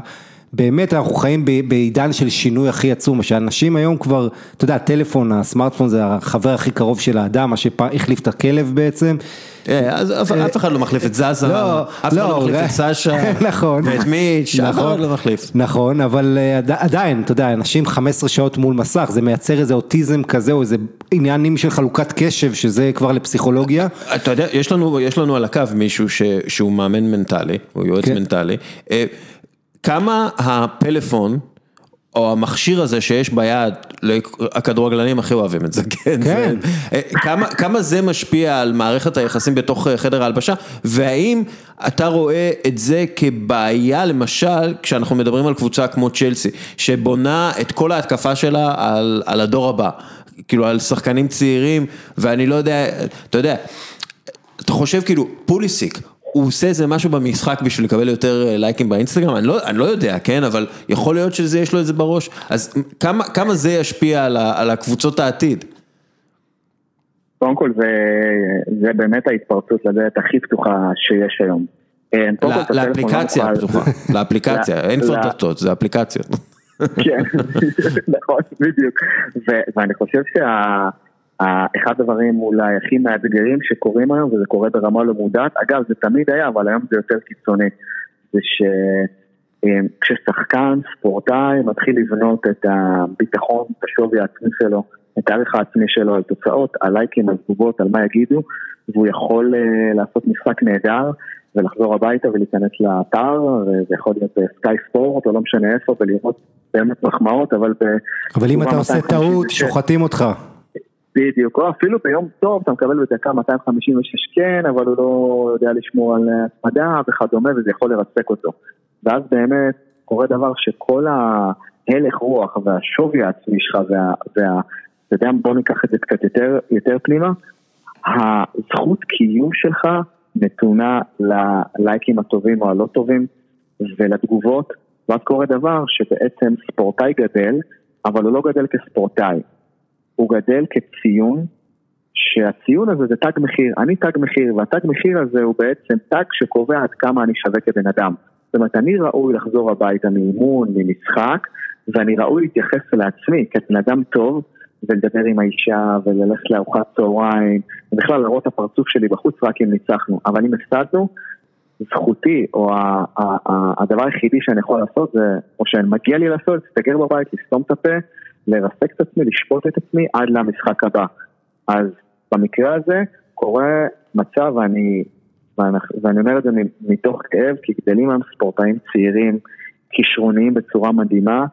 באמת אנחנו חיים בעידן של שינוי הכי עצום, שאנשים היום כבר, אתה יודע, הטלפון, הסמארטפון זה החבר הכי קרוב של האדם, מה שהחליף את הכלב בעצם. אה, אז אף אחד לא מחליף את זזה, לא, אף אחד לא לא, מחליף את סשה, נכון, ואת מיץ', אף אחד לא מחליף. נכון, אבל אה, עד- עדיין, אתה יודע, אנשים 15 שעות מול מסך, זה מייצר איזה אוטיזם כזה, או איזה עניינים של חלוקת קשב, שזה כבר לפסיכולוגיה. אתה יודע, יש לנו, על הקו מישהו שהוא מאמן מנטלי, הוא יועץ כן. מנטלי, אה, כמה הפלאפון, או המכשיר הזה שיש ביד, הכדורגלנים הכי אוהבים את זה, כן, כן. זה, אה, כמה, כמה זה משפיע על מערכת היחסים בתוך אה, חדר ההלבשה, והאם אתה רואה את זה כבעיה, למשל, כשאנחנו מדברים על קבוצה כמו צ'לסי, שבונה את כל ההתקפה שלה על, על הדור הבא, כאילו על שחקנים צעירים, ואני לא יודע, אתה יודע, אתה חושב כאילו, פוליסיק, הוא עושה איזה משהו במשחק בשביל לקבל יותר אה, לייקים באינסטגרם? אני לא, אני לא יודע, כן? אבל יכול להיות שזה יש לו את זה בראש. אז כמה, כמה זה ישפיע על, ה, על הקבוצות העתיד? קודם כל זה, זה באמת ההתפרצות לדלת הכי פתוחה שיש היום. אה, לא, לא לאפליקציה נוכל- פתוחה, לאפליקציה, אין כבר דלתות, זה אפליקציות. כן, נכון, בדיוק. ואני חושב שאחד הדברים אולי הכי מאתגרים שקורים היום, וזה קורה ברמה לא מודעת, אגב זה תמיד היה, אבל היום זה יותר קיצוני, זה שכששחקן, ספורטאי, מתחיל לבנות את הביטחון, את השווי העצמי שלו, את הערך העצמי שלו, על תוצאות, על לייקים, על תגובות, על מה יגידו, והוא יכול אה, לעשות משחק נהדר. ולחזור הביתה ולהיכנס לאתר, וזה יכול להיות בסקאי ספורט או לא משנה איפה, ולראות באמת מחמאות, אבל. אבל אם אתה עושה 256, טעות, שוחטים אותך. בדיוק, או אפילו ביום טוב אתה מקבל בדקה 256 כן, אבל הוא לא יודע לשמור על הצמדה וכדומה, וזה יכול לרסק אותו. ואז באמת קורה דבר שכל ההלך רוח והשווי העצמי שלך, וה... וה אתה יודע, בוא ניקח את זה קצת יותר, יותר פנימה, הזכות קיום שלך נתונה ללייקים הטובים או הלא טובים ולתגובות, ואז קורה דבר שבעצם ספורטאי גדל, אבל הוא לא גדל כספורטאי, הוא גדל כציון, שהציון הזה זה תג מחיר, אני תג מחיר, והתג מחיר הזה הוא בעצם תג שקובע עד כמה אני שווה כבן אדם. זאת אומרת, אני ראוי לחזור הביתה מאימון, ממשחק, ואני ראוי להתייחס לעצמי כבן אדם טוב, ולדבר עם האישה, וללכת לארוחת צהריים, ובכלל לראות את הפרצוף שלי בחוץ רק אם ניצחנו. אבל אם הפסדנו, זכותי, או ה- ה- ה- הדבר היחידי שאני יכול לעשות זה, או שמגיע לי לעשות, להסתגר בבית, לסתום את הפה, לרסק את עצמי, לשפוט את עצמי עד למשחק הבא. אז במקרה הזה קורה מצב, ואני, ואני, אומר את זה מתוך כאב, כי גדלים היום ספורטאים צעירים, כישרוניים בצורה מדהימה,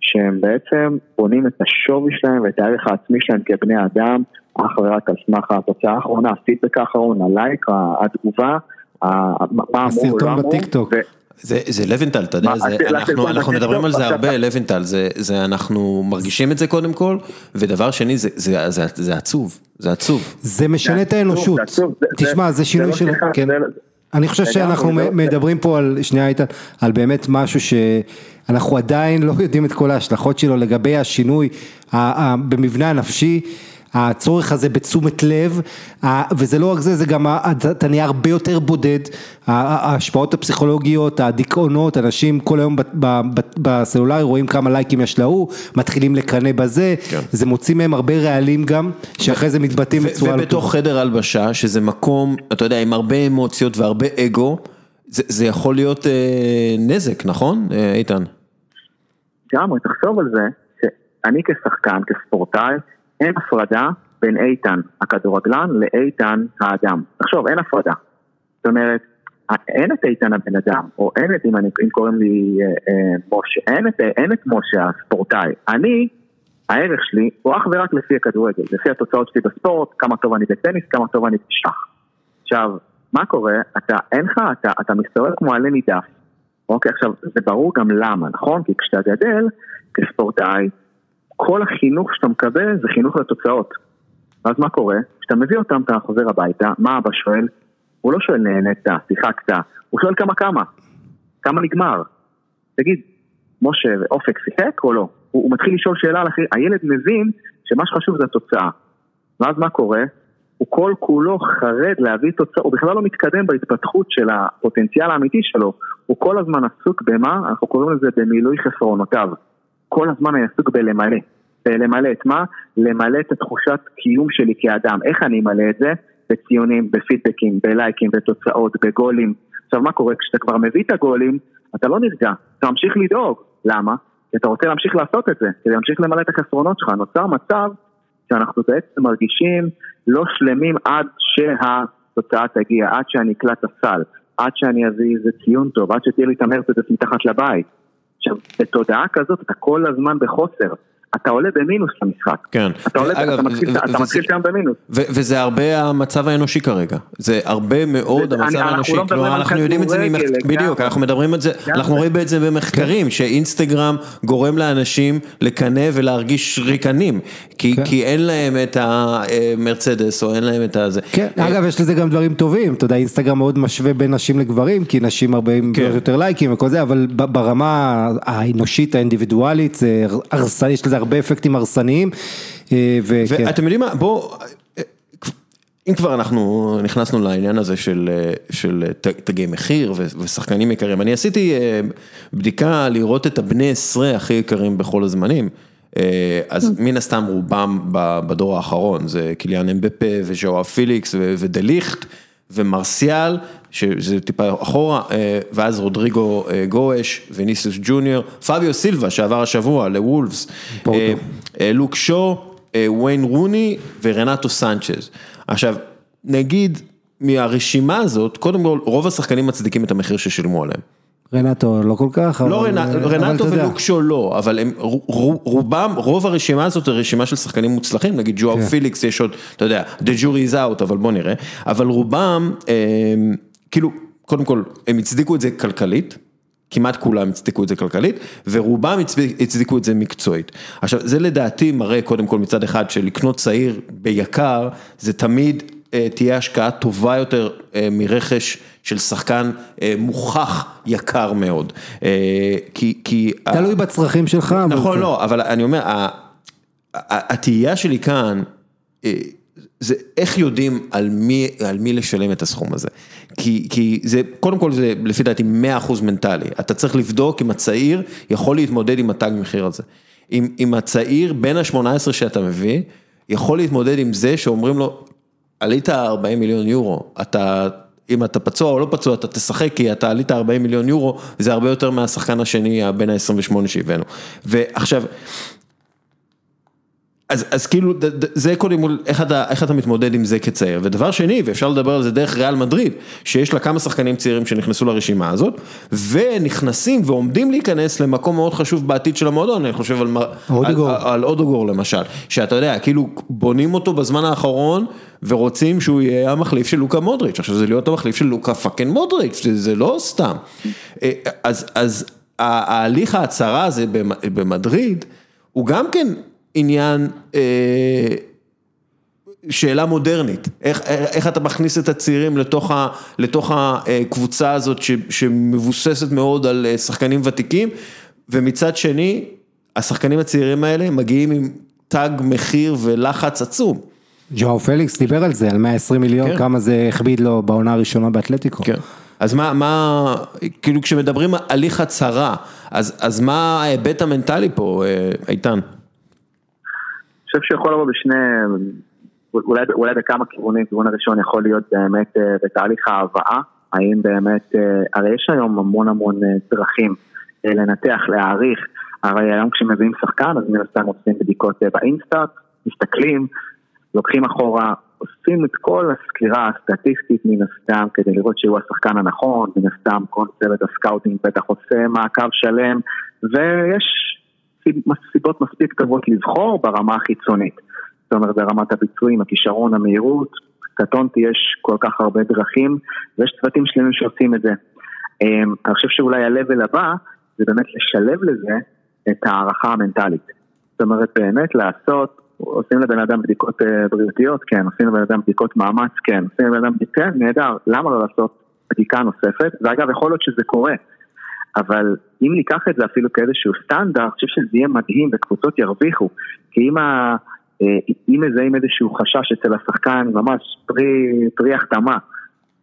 שהם בעצם בונים את השווי שלהם ואת הערך העצמי שלהם כבני אדם, אך ורק על סמך התוצאה האחרונה, הפידבק האחרון, הלייק, התגובה, מה אמרו, הסרטון לא אמרו. בטיקטוק. זה, זה לוינטל, אתה יודע, מה, זה, אנחנו, מדברים על זה הרבה, אתה- לוינטל, זה, זה, אנחנו מרגישים את זה קודם כל, ודבר שני, זה, זה, זה, זה עצוב, זה עצוב. זה משנה את זה האנושות. תשמע, זה- זה שינוי לא של... כן. זה- אני חושב שאנחנו זה- מ- מדברים פה על, שנייה איתן, על באמת משהו שאנחנו עדיין לא יודעים את כל ההשלכות שלו לגבי השינוי במבנה הנפשי. הצורך הזה בתשומת לב, וזה לא רק זה, זה גם, אתה נהיה הרבה יותר בודד, ההשפעות הפסיכולוגיות, הדיכאונות, אנשים כל היום בסלולרי רואים כמה לייקים יש להוא, מתחילים לקנא בזה, כן. זה מוציא מהם הרבה רעלים גם, שאחרי זה מתבטאים בצורה לא. ובתוך חדר הלבשה, שזה מקום, אתה יודע, עם הרבה אמוציות והרבה אגו, זה, זה יכול להיות אה, נזק, נכון, אה, איתן? לגמרי, תחשוב על זה, שאני כשחקן, כספורטאי, אין הפרדה בין איתן הכדורגלן לאיתן האדם. תחשוב, אין הפרדה. זאת אומרת, אין את איתן הבן אדם, או אין את, אם, אני, אם קוראים לי אה, אה, משה, אין את, אין את משה הספורטאי. אני, הערך שלי הוא אך ורק לפי הכדורגל, לפי התוצאות שלי בספורט, כמה טוב אני בטניס, כמה טוב אני בשח. עכשיו, מה קורה? אתה, אין לך, אתה, אתה מסתובב כמו עלה נידף. אוקיי, עכשיו, זה ברור גם למה, נכון? כי כשאתה גדל, כספורטאי, כל החינוך שאתה מקבל זה חינוך לתוצאות. אז מה קורה? כשאתה מביא אותם, אתה חוזר הביתה, מה אבא שואל? הוא לא שואל נהנית, שיחקת, הוא שואל כמה כמה, כמה נגמר. תגיד, משה, אופק שיחק או לא? הוא, הוא מתחיל לשאול שאלה על אחרי, הילד מבין שמה שחשוב זה התוצאה. ואז מה קורה? הוא כל כולו חרד להביא תוצאה, הוא בכלל לא מתקדם בהתפתחות של הפוטנציאל האמיתי שלו, הוא כל הזמן עסוק במה? אנחנו קוראים לזה במילוי חסרונותיו. כל הזמן אני עסוק בלמלא. למלא את מה? למלא את התחושת קיום שלי כאדם. איך אני אמלא את זה? בציונים, בפידבקים, בלייקים, בתוצאות, בגולים. עכשיו מה קורה? כשאתה כבר מביא את הגולים, אתה לא נרגע, אתה ממשיך לדאוג. למה? כי אתה רוצה להמשיך לעשות את זה, כדי להמשיך למלא את החסרונות שלך. נוצר מצב שאנחנו בעצם מרגישים לא שלמים עד שהתוצאה תגיע, עד שאני אקלט הסל, עד שאני אביא איזה ציון טוב, עד שתהיה לי את המרצדס מתחת לבית. עכשיו, בתודעה כזאת אתה כל הזמן בחוסר. אתה עולה במינוס למשחק. כן. אתה עולה, אגב, אתה מתחיל, אתה מתחיל שם במינוס. וזה הרבה המצב האנושי כרגע, זה הרבה מאוד זה- המצב אני- אנחנו האנושי, לא כלומר אנחנו יודעים את זה, כדורגל, ממח- לגמרי. בדיוק, אנחנו מדברים על זה. אנחנו רואים את זה במחקרים, שאינסטגרם גורם לאנשים לקנא ולהרגיש ריקנים, כי כן. כי אין להם את המרצדס או אין להם את הזה. כן, אגב יש לזה גם דברים טובים, אתה יודע, אינסטגרם מאוד משווה בין נשים לגברים, כי נשים הרבה עם כן. יותר לייקים וכל זה, אבל ברמה האנושית האינדיבידואלית, זה יש לזה הרבה אפקטים הרסניים, אה, ואתם יודעים מה, בואו, אם כבר אנחנו נכנסנו לעניין הזה של, של ת- תגי מחיר ושחקנים יקרים, אני עשיתי אה, בדיקה לראות את הבני עשרה הכי יקרים בכל הזמנים. אה, אז מן הסתם רובם בדור האחרון, זה קיליאן אמבפה וז'ואר פיליקס ודליכט ומרסיאל, שזה טיפה אחורה, אה, ואז רודריגו אה, גואש וניסוס ג'וניור, פביו סילבה שעבר השבוע לוולפס. אה, לוק שו, וויין רוני ורנטו סנצ'ז. עכשיו, נגיד מהרשימה הזאת, קודם כל רוב השחקנים מצדיקים את המחיר ששילמו עליהם. רנטו לא כל כך, לא אבל- רנ- אבל רנטו אתה יודע. ולוק שו לא, אבל הם רובם, רוב הרשימה הזאת היא רשימה של שחקנים מוצלחים, נגיד ג'ואר כן. פיליקס יש עוד, אתה יודע, the jury is out, אבל בוא נראה, אבל רובם, אה, כאילו, קודם כל, הם הצדיקו את זה כלכלית. כמעט כולם הצדיקו את זה כלכלית, ורובם הצדיק- הצדיקו את זה מקצועית. עכשיו, זה לדעתי מראה קודם כל מצד אחד שלקנות צעיר ביקר, זה תמיד אה, תהיה השקעה טובה יותר אה, מרכש של שחקן אה, מוכח יקר מאוד. אה, כי, כי... תלוי בצרכים שלך, אבל נכון, כן. לא, אבל אני אומר, ה- ה- התהייה שלי כאן, אה, זה איך יודעים על מי, על מי לשלם את הסכום הזה. כי, כי זה, קודם כל זה לפי דעתי 100% מנטלי. אתה צריך לבדוק אם הצעיר יכול להתמודד עם התג מחיר הזה. אם, אם הצעיר בין ה-18 שאתה מביא, יכול להתמודד עם זה שאומרים לו, עלית 40 מיליון יורו, אתה... אם אתה פצוע או לא פצוע, אתה תשחק כי אתה עלית 40 מיליון יורו, זה הרבה יותר מהשחקן השני, בין ה-28 שהבאנו. ועכשיו, אז, אז כאילו זה קודם כל איך אתה, איך אתה מתמודד עם זה כצעיר, ודבר שני, ואפשר לדבר על זה דרך ריאל מדריד, שיש לה כמה שחקנים צעירים שנכנסו לרשימה הזאת, ונכנסים ועומדים להיכנס למקום מאוד חשוב בעתיד של המועדון, אני חושב על, אודוגור. על, על אודוגור למשל, שאתה יודע, כאילו בונים אותו בזמן האחרון, ורוצים שהוא יהיה המחליף של לוקה מודריץ', עכשיו זה להיות המחליף של לוקה פאקינג מודריץ', זה, זה לא סתם. אה, אז, אז ההליך ההצהרה הזה במ- במדריד, הוא גם כן עניין, אה, שאלה מודרנית, איך, איך אתה מכניס את הצעירים לתוך, ה, לתוך הקבוצה הזאת ש, שמבוססת מאוד על אה, שחקנים ותיקים, ומצד שני, השחקנים הצעירים האלה מגיעים עם תג מחיר ולחץ עצום. ג'ואר פליקס דיבר על זה, על 120 מיליון, כן. כמה זה הכביד לו בעונה הראשונה באתלטיקו. כן. אז מה, מה, כאילו כשמדברים על הליך הצהרה, אז, אז מה ההיבט המנטלי פה, אה, איתן? חושב שיכול לבוא בשני, אולי, אולי בכמה כיוונים, כיוון הראשון יכול להיות באמת אה, בתהליך ההבאה, האם באמת, אה, הרי יש היום המון המון אה, דרכים לנתח, להעריך, הרי היום כשמביאים שחקן אז מן הסתם עושים בדיקות באינסטאט, מסתכלים, לוקחים אחורה, עושים את כל הסקירה הסטטיסטית מן הסתם כדי לראות שהוא השחקן הנכון, מן הסתם כל צוות ה scouting בטח עושה מעקב שלם, ויש סיבות מספיק טובות לבחור ברמה החיצונית. זאת אומרת ברמת הביצועים, הכישרון, המהירות, קטונתי, יש כל כך הרבה דרכים, ויש צוותים שלמים שעושים את זה. אמ, אני חושב שאולי ה-level הבא זה באמת לשלב לזה את ההערכה המנטלית. זאת אומרת באמת לעשות, עושים לבן אדם בדיקות אה, בריאותיות, כן, עושים לבן אדם בדיקות מאמץ, כן, עושים לבן אדם כן, נהדר, למה לא לעשות בדיקה נוספת? ואגב, יכול להיות שזה קורה. אבל אם ניקח את זה אפילו כאיזשהו סטנדרט, אני חושב שזה יהיה מדהים וקבוצות ירוויחו. כי אם אם מזהים איזשהו חשש אצל השחקן, ממש פרי, פרי החתמה,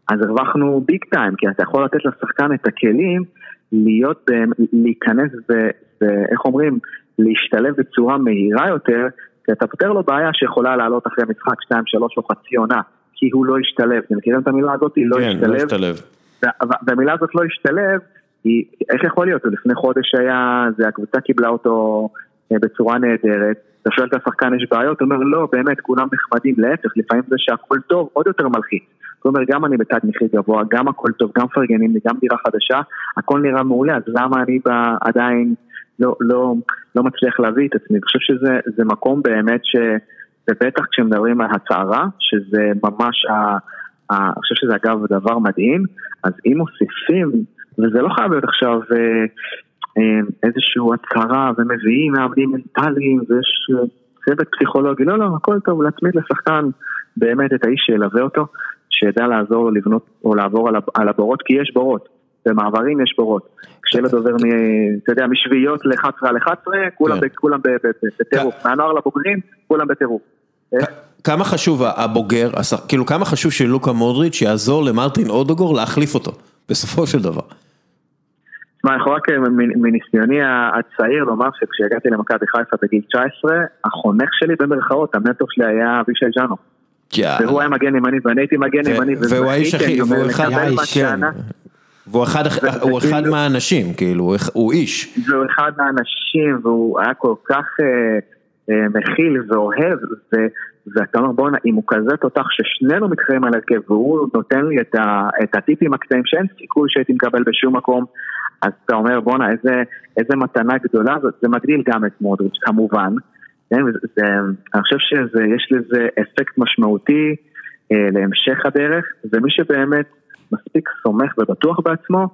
אז הרווחנו ביג טיים, כי אתה יכול לתת לשחקן את הכלים להיות, להיכנס ואיך אומרים, להשתלב בצורה מהירה יותר, כי אתה פותר לו בעיה שיכולה לעלות אחרי משחק 2, 3 או חצי עונה, כי הוא לא השתלב. אתם מכירים את המילה הזאת? לא כן, השתלב. לא השתלב. והמילה הזאת לא השתלב, היא, איך יכול להיות? לפני חודש היה, זה הקבוצה קיבלה אותו אה, בצורה נהדרת, אתה שואל את השחקן יש בעיות, הוא אומר לא, באמת, כולם נחמדים, להפך, לפעמים זה שהכל טוב, עוד יותר מלחיץ. זאת אומרת, גם אני בתג מחיר גבוה, גם הכל טוב, גם מפרגנים לי, גם דירה חדשה, הכל נראה מעולה, אז למה אני בא, עדיין לא, לא, לא מצליח להביא את עצמי? אני חושב שזה מקום באמת ש... ובטח כשמדברים על הצהרה, שזה ממש, אני חושב שזה אגב דבר מדהים, אז אם מוסיפים, וזה לא חייב להיות עכשיו אה, אה, איזושהי הצהרה ומביאים מאמנים מנטליים ויש אה, צוות פסיכולוגי, לא, לא, הכל טוב, להצמיד לשחקן באמת את האיש שילווה אותו, שידע לעזור לו לבנות או לעבור על הבורות, כי יש בורות. במעברים יש בורות. כשילד עובר, אתה יודע, משביעיות ל-11 על 11, כולם, כן. כולם בטירוף. מהנוער לבוגרים, כולם בטירוף. כמה חשוב הבוגר, כאילו כמה חשוב שלוקה מודריץ' יעזור למרטין אודוגור להחליף אותו, בסופו של דבר. תשמע, אני יכול רק מניסיוני הצעיר לומר שכשהגעתי למכבי חיפה בגיל 19, החונך שלי במרכאות, המנטור שלי היה אבישי ג'אנו. והוא היה מגן ימני ואני הייתי מגן ימני. והוא האיש הכי, והוא אחד כן. והוא אחד, הוא אחד מהאנשים, כאילו, הוא איש. והוא אחד מהאנשים, והוא היה כל כך אה, אה, מכיל ואוהב, ו, ואתה אומר בואנה, אם הוא כזה תותח ששנינו מתחרים על הרכב, והוא נותן לי את, ה, את הטיפים הקטעים שאין סיכוי שהייתי מקבל בשום מקום, אז אתה אומר בואנה, איזה, איזה מתנה גדולה זה מגדיל גם את מודריץ' כמובן. כן, זה, אני חושב שיש לזה אפקט משמעותי אה, להמשך הדרך, ומי שבאמת מספיק סומך ובטוח בעצמו,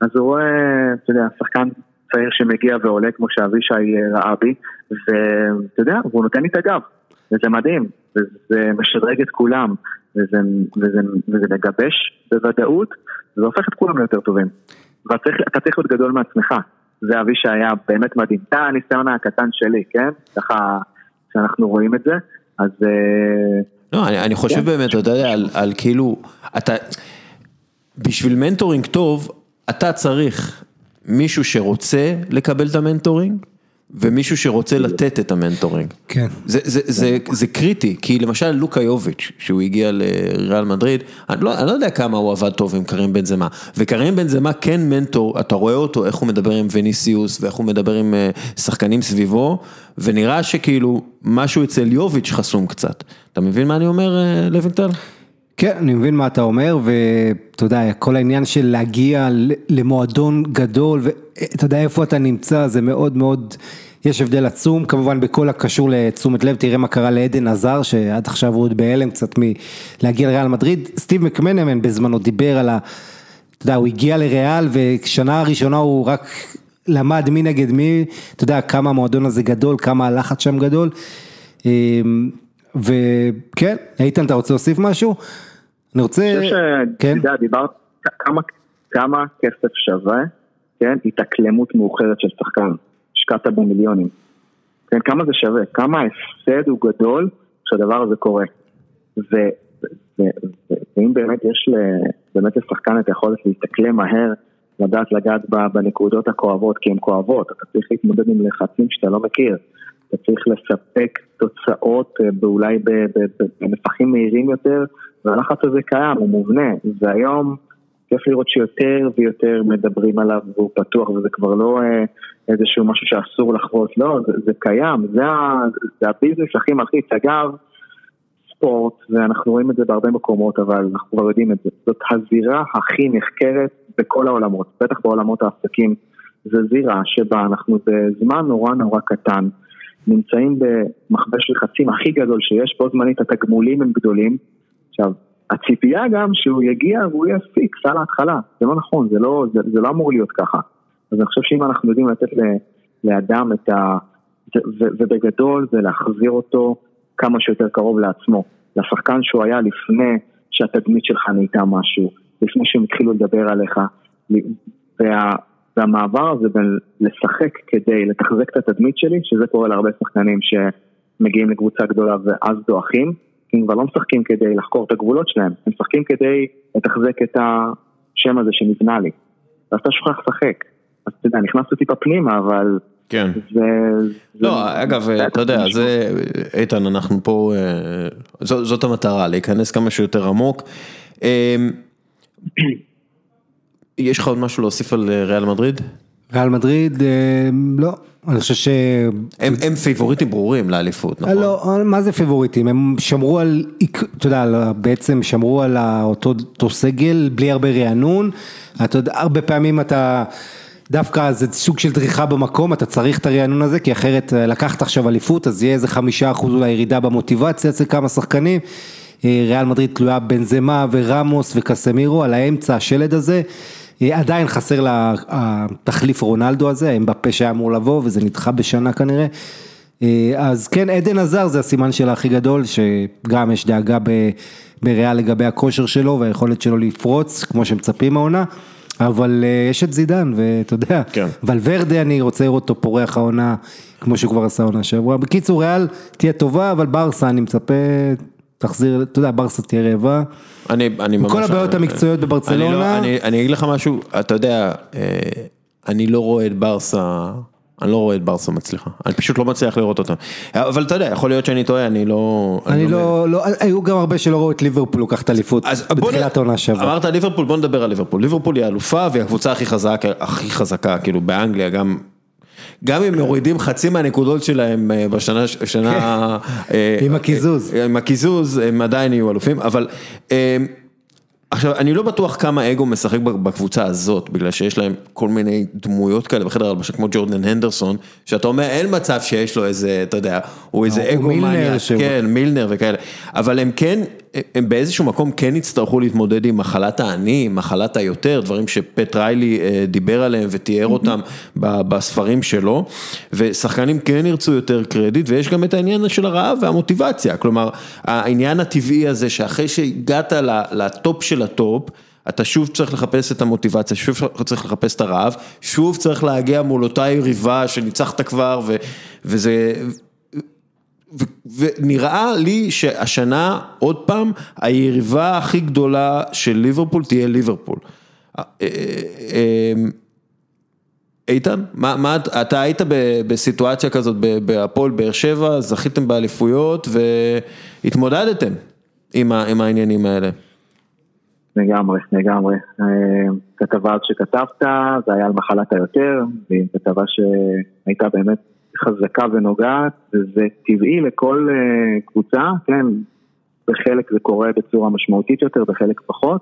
אז הוא רואה, אתה יודע, שחקן צעיר שמגיע ועולה כמו שאבישי ראה בי, ואתה יודע, והוא נותן לי את הגב, וזה מדהים, וזה משדרג את כולם, וזה, וזה, וזה מגבש בוודאות, וזה הופך את כולם ליותר טובים. ואתה צריך להיות גדול מעצמך, זה אבישי היה באמת מדהים. זה הניסיון הקטן שלי, כן? ככה שאנחנו רואים את זה, אז... אה, לא, אני, אני חושב כן. באמת, אתה יודע, על, על כאילו, אתה... בשביל mentoring טוב, אתה צריך מישהו שרוצה לקבל את ה mentoring, ומישהו שרוצה לתת את ה mentoring. כן. זה, זה, זה, זה קריטי, כי למשל לוקה יוביץ', שהוא הגיע לריאל מדריד, אני לא, אני לא יודע כמה הוא עבד טוב עם קרים בן זמה, וקרים בן זמה כן מנטור, אתה רואה אותו, איך הוא מדבר עם וניסיוס, ואיך הוא מדבר עם אה, שחקנים סביבו, ונראה שכאילו משהו אצל יוביץ' חסום קצת. אתה מבין מה אני אומר, אה, לוינטל? כן, אני מבין מה אתה אומר, ואתה יודע, כל העניין של להגיע למועדון גדול, ואתה יודע איפה אתה נמצא, זה מאוד מאוד, יש הבדל עצום, כמובן בכל הקשור לתשומת לב, תראה מה קרה לעדן עזר, שעד עכשיו הוא עוד בהלם קצת מלהגיע לריאל מדריד, סטיב מקמנמן בזמנו דיבר על ה... אתה יודע, הוא הגיע לריאל, ושנה הראשונה הוא רק למד מי נגד מי, אתה יודע, כמה המועדון הזה גדול, כמה הלחץ שם גדול. וכן, איתן, אתה רוצה להוסיף משהו? אני רוצה... אני חושב כן? אתה יודע, דיברת כמה, כסף שווה, כן, התאקלמות מאוחרת של שחקן, השקעת במיליונים. כן, כמה זה שווה, כמה ההפסד הוא גדול כשהדבר הזה קורה. ואם באמת יש באמת לשחקן את היכולת להתאקלם מהר, לדעת לגעת בנקודות הכואבות, כי הן כואבות, אתה צריך להתמודד עם לחצים שאתה לא מכיר. אתה צריך לספק תוצאות אולי בנפחים מהירים יותר, והלחץ הזה קיים, הוא מובנה, והיום כיף לראות שיותר ויותר מדברים עליו והוא פתוח וזה כבר לא איזשהו משהו שאסור לחוות, לא, זה, זה קיים, זה, זה הביזנס הכי מלחיץ, אגב, ספורט, ואנחנו רואים את זה בהרבה מקומות, אבל אנחנו כבר יודעים את זה, זאת הזירה הכי נחקרת בכל העולמות, בטח בעולמות העסקים, זו זירה שבה אנחנו בזמן נורא נורא קטן, נמצאים במכבש לחצים הכי גדול שיש, בו זמנית התגמולים הם גדולים. עכשיו, הציפייה גם שהוא יגיע והוא יהיה פיקס על ההתחלה, זה לא נכון, זה לא, זה, זה לא אמור להיות ככה. אז אני חושב שאם אנחנו יודעים לתת לאדם את ה... ובגדול זה להחזיר אותו כמה שיותר קרוב לעצמו, לשחקן שהוא היה לפני שהתדמית שלך נהייתה משהו, לפני שהם התחילו לדבר עליך, וה... והמעבר הזה בין לשחק כדי לתחזק את התדמית שלי, שזה קורה להרבה שחקנים ש, מגיעים לקבוצה גדולה ואז דועכים, כי הם כבר לא משחקים כדי לחקור את הגבולות שלהם, הם משחקים כדי לתחזק את השם הזה שנבנה לי. ואז אתה שוכח לשחק. אז אתה יודע, נכנסתי טיפה פנימה, אבל... כן. זה... לא, אגב, אתה יודע, זה, איתן, אנחנו פה, אה, זאת המטרה, להיכנס כמה שיותר עמוק. אה, יש לך עוד משהו להוסיף על אה, ריאל מדריד? ריאל מדריד, לא, אני חושב ש... הם, הם פייבוריטים ברורים לאליפות, נכון? לא, מה זה פייבוריטים? הם שמרו על, אתה יודע, בעצם שמרו על אותו, אותו סגל בלי הרבה רענון, אתה יודע, הרבה פעמים אתה... דווקא זה סוג של דריכה במקום, אתה צריך את הרענון הזה, כי אחרת לקחת עכשיו אליפות, אז יהיה איזה חמישה אחוז אולי ירידה במוטיבציה אצל כמה שחקנים. ריאל מדריד תלויה בנזמה ורמוס וקסמירו על האמצע השלד הזה. עדיין חסר לה התחליף רונלדו הזה, הם בפה שהיה אמור לבוא וזה נדחה בשנה כנראה. אז כן, עדן עזר זה הסימן שלה הכי גדול, שגם יש דאגה בריאל לגבי הכושר שלו והיכולת שלו לפרוץ, כמו שמצפים העונה. אבל יש את זידן ואתה יודע, כן. ולוורדה אני רוצה לראות אותו פורח העונה כמו שהוא כבר עשה עונה שעברה. בקיצור ריאל תהיה טובה אבל ברסה אני מצפה תחזיר, אתה יודע ברסה תהיה רעבה. אני, אני ממש... כל הבעיות המקצועיות בברצלונה. אני, לא, אני, אני אגיד לך משהו, אתה יודע, אני לא רואה את ברסה, אני לא רואה את ברסה מצליחה, אני פשוט לא מצליח לראות אותם, אבל אתה יודע, יכול להיות שאני טועה, אני לא... אני לא, לא, היו גם הרבה שלא ראו את ליברפול לוקחת אליפות בתחילת העונה שעברה. אמרת ליברפול, בוא נדבר על ליברפול, ליברפול היא אלופה והיא הקבוצה הכי חזקה, הכי חזקה, כאילו באנגליה גם. גם אם מורידים חצי מהנקודות שלהם בשנה, שנה... עם הקיזוז. עם הקיזוז, הם עדיין יהיו אלופים, אבל... עכשיו, אני לא בטוח כמה אגו משחק בקבוצה הזאת, בגלל שיש להם כל מיני דמויות כאלה בחדר הלבשה, כמו ג'ורדן הנדרסון, שאתה אומר, אין מצב שיש לו איזה, אתה יודע, הוא איזה אגו מניאק, כן, מילנר וכאלה, אבל הם כן, הם באיזשהו מקום כן יצטרכו להתמודד עם מחלת האני, מחלת היותר, דברים שפט ריילי דיבר עליהם ותיאר אותם בספרים שלו, ושחקנים כן ירצו יותר קרדיט, ויש גם את העניין של הרעב והמוטיבציה, כלומר, העניין הטבעי הזה שאחרי שהגעת לטופ של הטופ, אתה שוב צריך לחפש את המוטיבציה, שוב צריך לחפש את הרעב, שוב צריך להגיע מול אותה יריבה שניצחת כבר, ו, וזה... ונראה לי שהשנה, עוד פעם, היריבה הכי גדולה של ליברפול תהיה ליברפול. איתן, מה, מה, אתה היית בסיטואציה כזאת בהפועל באר שבע, זכיתם באליפויות והתמודדתם עם, עם העניינים האלה. לגמרי, לגמרי. כתבה שכתבת, זה היה על מחלת היותר, והיא כתבה שהייתה באמת חזקה ונוגעת, וזה טבעי לכל קבוצה, כן, בחלק זה קורה בצורה משמעותית יותר, בחלק פחות,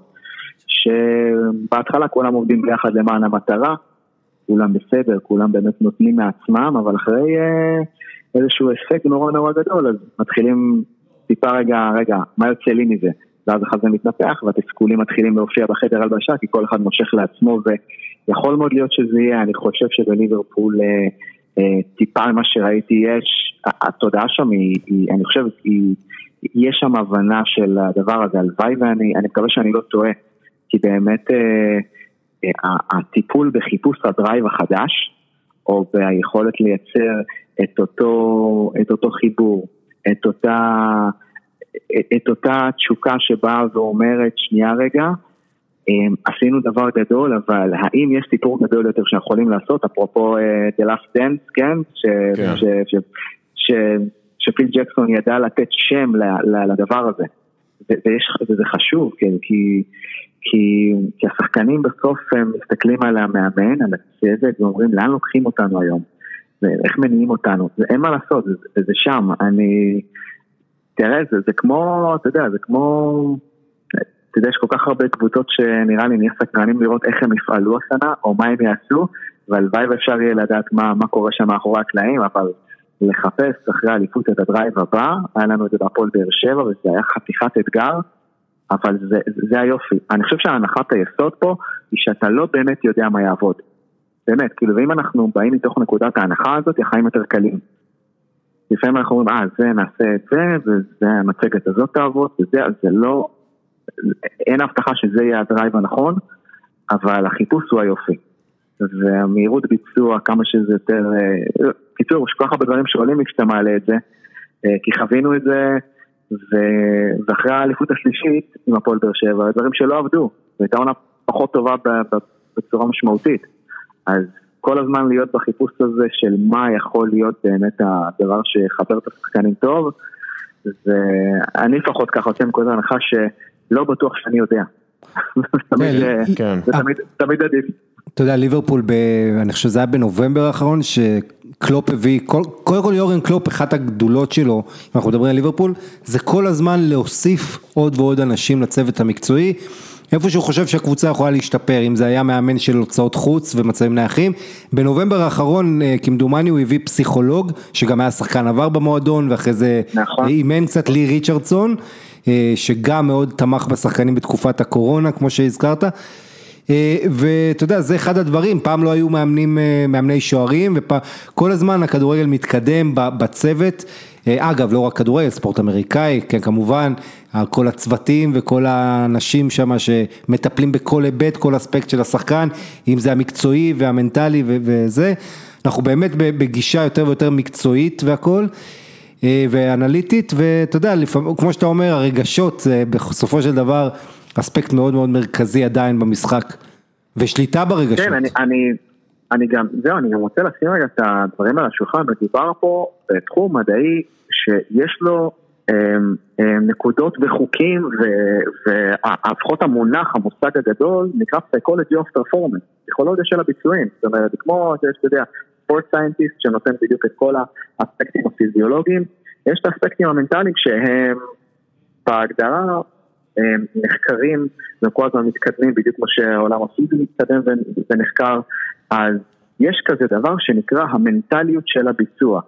שבהתחלה כולם עובדים ביחד למען המטרה, כולם בסדר, כולם באמת נותנים מעצמם, אבל אחרי איזשהו הישג נורא נורא גדול, אז מתחילים טיפה רגע, רגע, מה יוצא לי מזה? ואז אחד זה מתנפח והתסכולים מתחילים להופיע בחדר הלבשה כי כל אחד מושך לעצמו ויכול מאוד להיות שזה יהיה, אני חושב שבליברפול אה, אה, טיפה מה שראיתי יש, התודעה שם היא, היא אני חושב, היא, יש שם הבנה של הדבר הזה, הלוואי ואני אני מקווה שאני לא טועה, כי באמת אה, אה, הטיפול בחיפוש הדרייב החדש, או ביכולת לייצר את אותו, את אותו חיבור, את אותה... את אותה תשוקה שבאה ואומרת, שנייה רגע, עשינו דבר גדול, אבל האם יש סיפור גדול יותר שאנחנו יכולים לעשות, אפרופו The Last Dance, כן? שפיל ג'קסון ידע לתת שם לדבר הזה. וזה חשוב, כן? כי, כי, כי השחקנים בסוף הם מסתכלים על המאמן, על הצוות, ואומרים לאן לוקחים אותנו היום, ואיך מניעים אותנו, אין מה לעשות, זה, זה שם, אני... תראה, זה, זה כמו, אתה יודע, זה כמו, אתה יודע, יש כל כך הרבה קבוצות שנראה לי נהיה סקרנים לראות איך הם יפעלו השנה, או מה הם יעשו, והלוואי ואפשר יהיה לדעת מה, מה קורה שם מאחורי הקלעים, אבל לחפש אחרי האליפות את הדרייב הבא, היה לנו את זה בהפועל באר שבע, וזה היה חתיכת אתגר, אבל זה, זה היופי. אני חושב שהנחת היסוד פה, היא שאתה לא באמת יודע מה יעבוד. באמת, כאילו, ואם אנחנו באים מתוך נקודת ההנחה הזאת, החיים יותר קלים. לפעמים אנחנו אומרים, אה, זה נעשה את זה, וזה המצגת הזאת תעבוד, וזה, אז זה לא, אין הבטחה שזה יהיה הדרייב הנכון, אבל החיפוש הוא היופי. והמהירות ביצוע, כמה שזה יותר, קיצור, יש כל כך הרבה דברים שעולים כשאתה מעלה את זה, כי חווינו את זה, ו... ואחרי האליפות השלישית עם הפועל באר שבע, דברים שלא עבדו, והייתה עונה פחות טובה בצורה משמעותית. אז כל הזמן להיות בחיפוש הזה של מה יכול להיות באמת הדבר שיחבר את השחקנים טוב, ואני לפחות ככה עושה מנקודת הנחה שלא בטוח שאני יודע. כן. זה תמיד עדיף. אתה יודע, ליברפול, אני חושב שזה היה בנובמבר האחרון, שקלופ הביא, קודם כל יורן קלופ, אחת הגדולות שלו, אם אנחנו מדברים על ליברפול, זה כל הזמן להוסיף עוד ועוד אנשים לצוות המקצועי. איפה שהוא חושב שהקבוצה יכולה להשתפר, אם זה היה מאמן של הוצאות חוץ ומצבים נייחים. בנובמבר האחרון, אה, כמדומני, הוא הביא פסיכולוג, שגם היה שחקן עבר במועדון, ואחרי זה נכון. אימן קצת לי ריצ'רדסון, אה, שגם מאוד תמך בשחקנים בתקופת הקורונה, כמו שהזכרת. אה, ואתה יודע, זה אחד הדברים, פעם לא היו מאמנים, מאמני שוערים, וכל הזמן הכדורגל מתקדם בצוות. אגב, לא רק כדורגל, ספורט אמריקאי, כן, כמובן, כל הצוותים וכל האנשים שם שמטפלים בכל היבט, כל אספקט של השחקן, אם זה המקצועי והמנטלי וזה, אנחנו באמת בגישה יותר ויותר מקצועית והכל. אה, ואנליטית, ואתה יודע, לפעמים, כמו שאתה אומר, הרגשות זה בסופו של דבר אספקט מאוד מאוד מרכזי עדיין במשחק, ושליטה ברגשות. כן, אני, אני, אני גם, זהו, אני גם רוצה לשים רגע את הדברים על השולחן, מדובר פה בתחום מדעי שיש לו אמ, אמ, נקודות וחוקים, ולפחות המונח, המושג הגדול, נקרא Psychology of Performance, פסיכולוגיה של הביצועים, זאת אומרת, כמו שאתה יודע, ספורט סיינטיסט שנותן בדיוק את כל האספקטים הפיזיולוגיים, יש את האספקטים המנטליים שהם בהגדרה הם נחקרים וכל הזמן מתקדמים, בדיוק כמו שהעולם הפיזי מתקדם ונחקר, אז יש כזה דבר שנקרא המנטליות של הביצוע.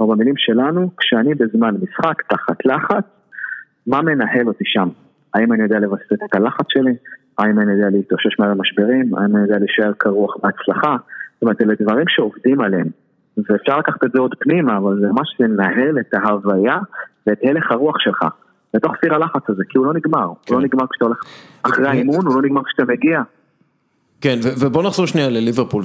או במילים שלנו, כשאני בזמן משחק תחת לחץ, מה מנהל אותי שם? האם אני יודע לווסת את הלחץ שלי? האם אני יודע להתאושש מעל המשברים? האם אני יודע להישאר קרוח בהצלחה? אומרת, אלה דברים שעובדים עליהם. ואפשר לקחת את זה עוד פנימה, אבל זה ממש לנהל את ההוויה ואת הלך הרוח שלך. לתוך סיר הלחץ הזה, כי הוא לא נגמר. כן. הוא לא נגמר כשאתה הולך אחרי האימון, הוא לא נגמר כשאתה מגיע. כן, ובוא נחזור שנייה לליברפול,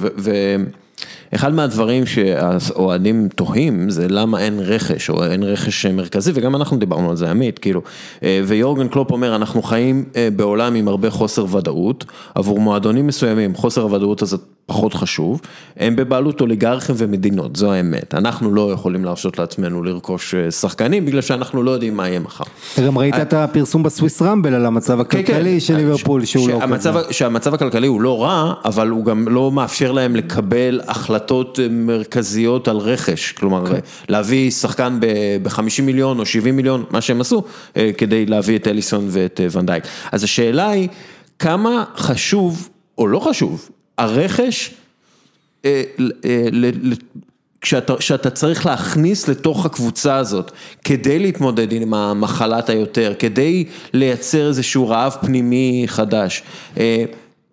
ואחד מהדברים שהאוהדים תוהים זה למה אין רכש, או אין רכש מרכזי, וגם אנחנו דיברנו על זה, עמית, כאילו, אה, ויורגן קלופ אומר, אנחנו חיים אה, בעולם עם הרבה חוסר ודאות, עבור מועדונים מסוימים, חוסר הוודאות הזאת פחות חשוב, הם בבעלות אוליגרכים ומדינות, זו האמת. אנחנו לא יכולים להרשות לעצמנו לרכוש אה, שחקנים, בגלל שאנחנו לא יודעים מה יהיה מחר. אתה גם ראית את הפרסום בסוויס רמבל על המצב כן, הכלכלי כן. של ליברפול, שהוא לא כזה. שהמצב הכלכלי הוא לא רע, אבל הוא גם לא מאפשר להם לקבל החלטות אה, מרכזיות על רכש, כלומר, כן. להביא שחקן ב-50 מיליון או 70 מיליון, מה שהם עשו, אה, כדי להביא את אליסון ואת ונדייק. אז השאלה היא, כמה חשוב, או לא חשוב, הרכש, אה, אה, כשאתה צריך להכניס לתוך הקבוצה הזאת, כדי להתמודד עם המחלת היותר, כדי לייצר איזשהו רעב פנימי חדש.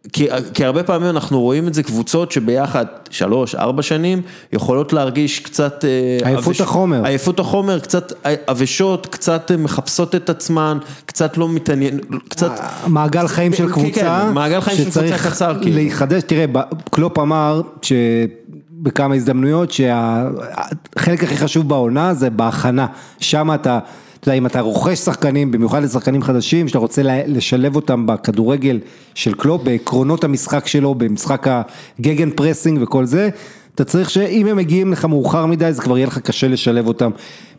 אה, כי, כי הרבה פעמים אנחנו רואים את זה קבוצות שביחד שלוש, ארבע שנים יכולות להרגיש קצת... אה, עייפות אבש... החומר. עייפות החומר, קצת עבשות, קצת אה, מחפשות את עצמן, קצת לא מתעניין, קצת... מעגל חיים של קבוצה. כן, כן, מעגל חיים של קבוצה קצר. שצריך להיחדש, תראה, קלופ אמר ש... בכמה הזדמנויות שהחלק הכי חשוב בעונה זה בהכנה, שם אתה... אתה יודע, אם אתה רוכש שחקנים, במיוחד לשחקנים חדשים, שאתה רוצה לשלב אותם בכדורגל של קלופ, בעקרונות המשחק שלו, במשחק ה-gegenpressing וכל זה, אתה צריך שאם הם מגיעים לך מאוחר מדי, זה כבר יהיה לך קשה לשלב אותם.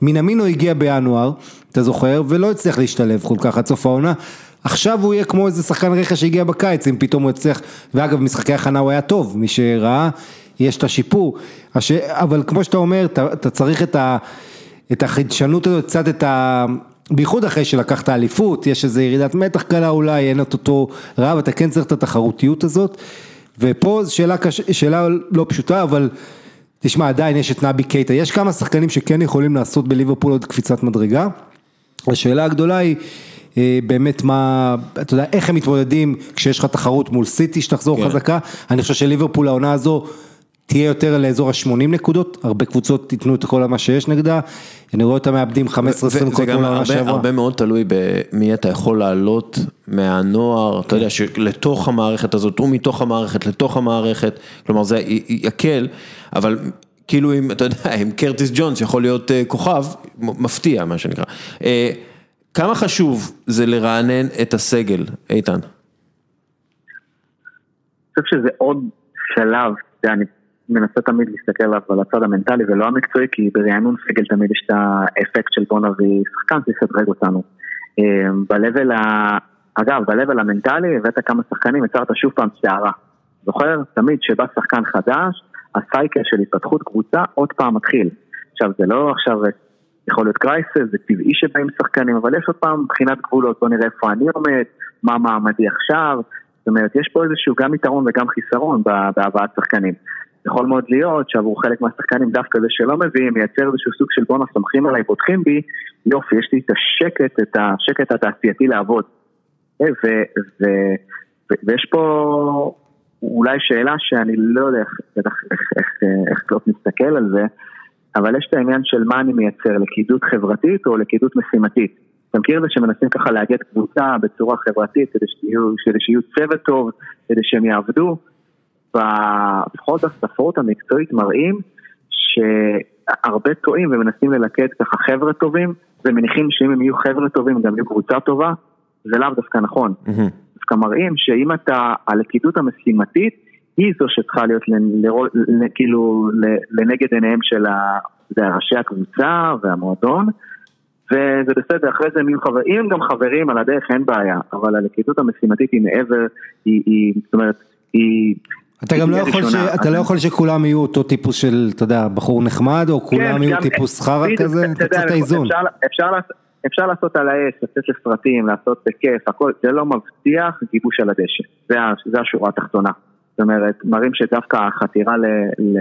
מינמינו הגיע בינואר, אתה זוכר, ולא הצליח להשתלב כל כך עד סוף העונה. עכשיו הוא יהיה כמו איזה שחקן רכש שהגיע בקיץ, אם פתאום הוא יצליח, ואגב, משחקי הכנה הוא היה טוב, מי שראה, יש את השיפור. הש... אבל כמו שאתה אומר, אתה, אתה צריך את ה... את החדשנות הזאת, קצת את ה... בייחוד אחרי שלקחת אליפות, יש איזו ירידת מתח קלה אולי, אין את אותו רב, אתה כן צריך את התחרותיות הזאת. ופה זו שאלה, קש... שאלה לא פשוטה, אבל תשמע, עדיין יש את נבי קייטה, יש כמה שחקנים שכן יכולים לעשות בליברפול עוד קפיצת מדרגה. השאלה הגדולה היא אה, באמת מה, אתה יודע, איך הם מתמודדים כשיש לך תחרות מול סיטי שתחזור כן. חזקה. אני חושב שליברפול העונה הזו תהיה יותר לאזור ה-80 נקודות, הרבה קבוצות ייתנו את כל מה שיש נגדה, אני רואה אותם מאבדים 15-20 נקודות מול העונה שעברה. הרבה מאוד תלוי במי אתה יכול לעלות מהנוער, אתה יודע, לתוך המערכת הזאת, ומתוך המערכת לתוך המערכת, כלומר זה יקל, אבל כאילו עם, אתה יודע, עם קרטיס ג'ונס יכול להיות כוכב, מפתיע מה שנקרא. כמה חשוב זה לרענן את הסגל, איתן? אני חושב שזה עוד שלב, אני מנסה תמיד להסתכל עליו על הצד המנטלי ולא המקצועי, כי ברענון סגל תמיד יש את האפקט של בוא נביא שחקן שיסדרג אותנו. ב-level ה... אגב, ב-level המנטלי הבאת כמה שחקנים, יצרת שוב פעם סערה. זוכר? תמיד כשבא שחקן חדש, הסייקל של התפתחות קבוצה עוד פעם מתחיל. עכשיו זה לא עכשיו, יכול להיות קרייסס, זה טבעי שבאים שחקנים, אבל יש עוד פעם מבחינת גבולות, בוא נראה איפה אני עומד, מה מעמדי עכשיו, זאת אומרת, יש פה איזשהו גם יתרון וגם חיסרון בהבאת שחקנים. יכול מאוד להיות שעבור חלק מהשחקנים דווקא זה שלא מביאים, מייצר איזשהו סוג של בואנה סומכים עליי, פותחים בי, יופי, יש לי את השקט, את השקט התעשייתי לעבוד. ויש פה אולי שאלה שאני לא יודע איך, איך, איך, איך, איך קלוט מסתכל על זה, אבל יש את העניין של מה אני מייצר, לכידות חברתית או לכידות משימתית. אתה מכיר את זה שמנסים ככה לאגד קבוצה בצורה חברתית כדי שיהיו צוות טוב, כדי שהם יעבדו? לפחות הספרות המקצועית מראים שהרבה טועים ומנסים ללכד ככה חבר'ה טובים ומניחים שאם הם יהיו חבר'ה טובים גם יהיו קבוצה טובה, זה לאו דווקא נכון. דווקא מראים שאם אתה, הלכידות המשימתית היא זו שצריכה להיות כאילו לנגד עיניהם של ראשי הקבוצה והמועדון וזה בסדר, אחרי זה הם יהיו חברים, אם הם גם חברים על הדרך אין בעיה, אבל הלכידות המשימתית היא מעבר, היא, היא זאת אומרת, היא... אתה גם לא יכול, ש... אתה לא יכול שכולם יהיו אותו טיפוס של, אתה יודע, בחור נחמד, או כולם כן, יהיו טיפוס חרא כזה, אתה צריך את האיזון. אפשר, אפשר, אפשר לעשות על האש, לצאת לסרטים, לעשות בכיף, הכל, זה לא מבטיח גיבוש על הדשא, זה, זה השורה התחתונה. זאת אומרת, מראים שדווקא החתירה, ל, ל,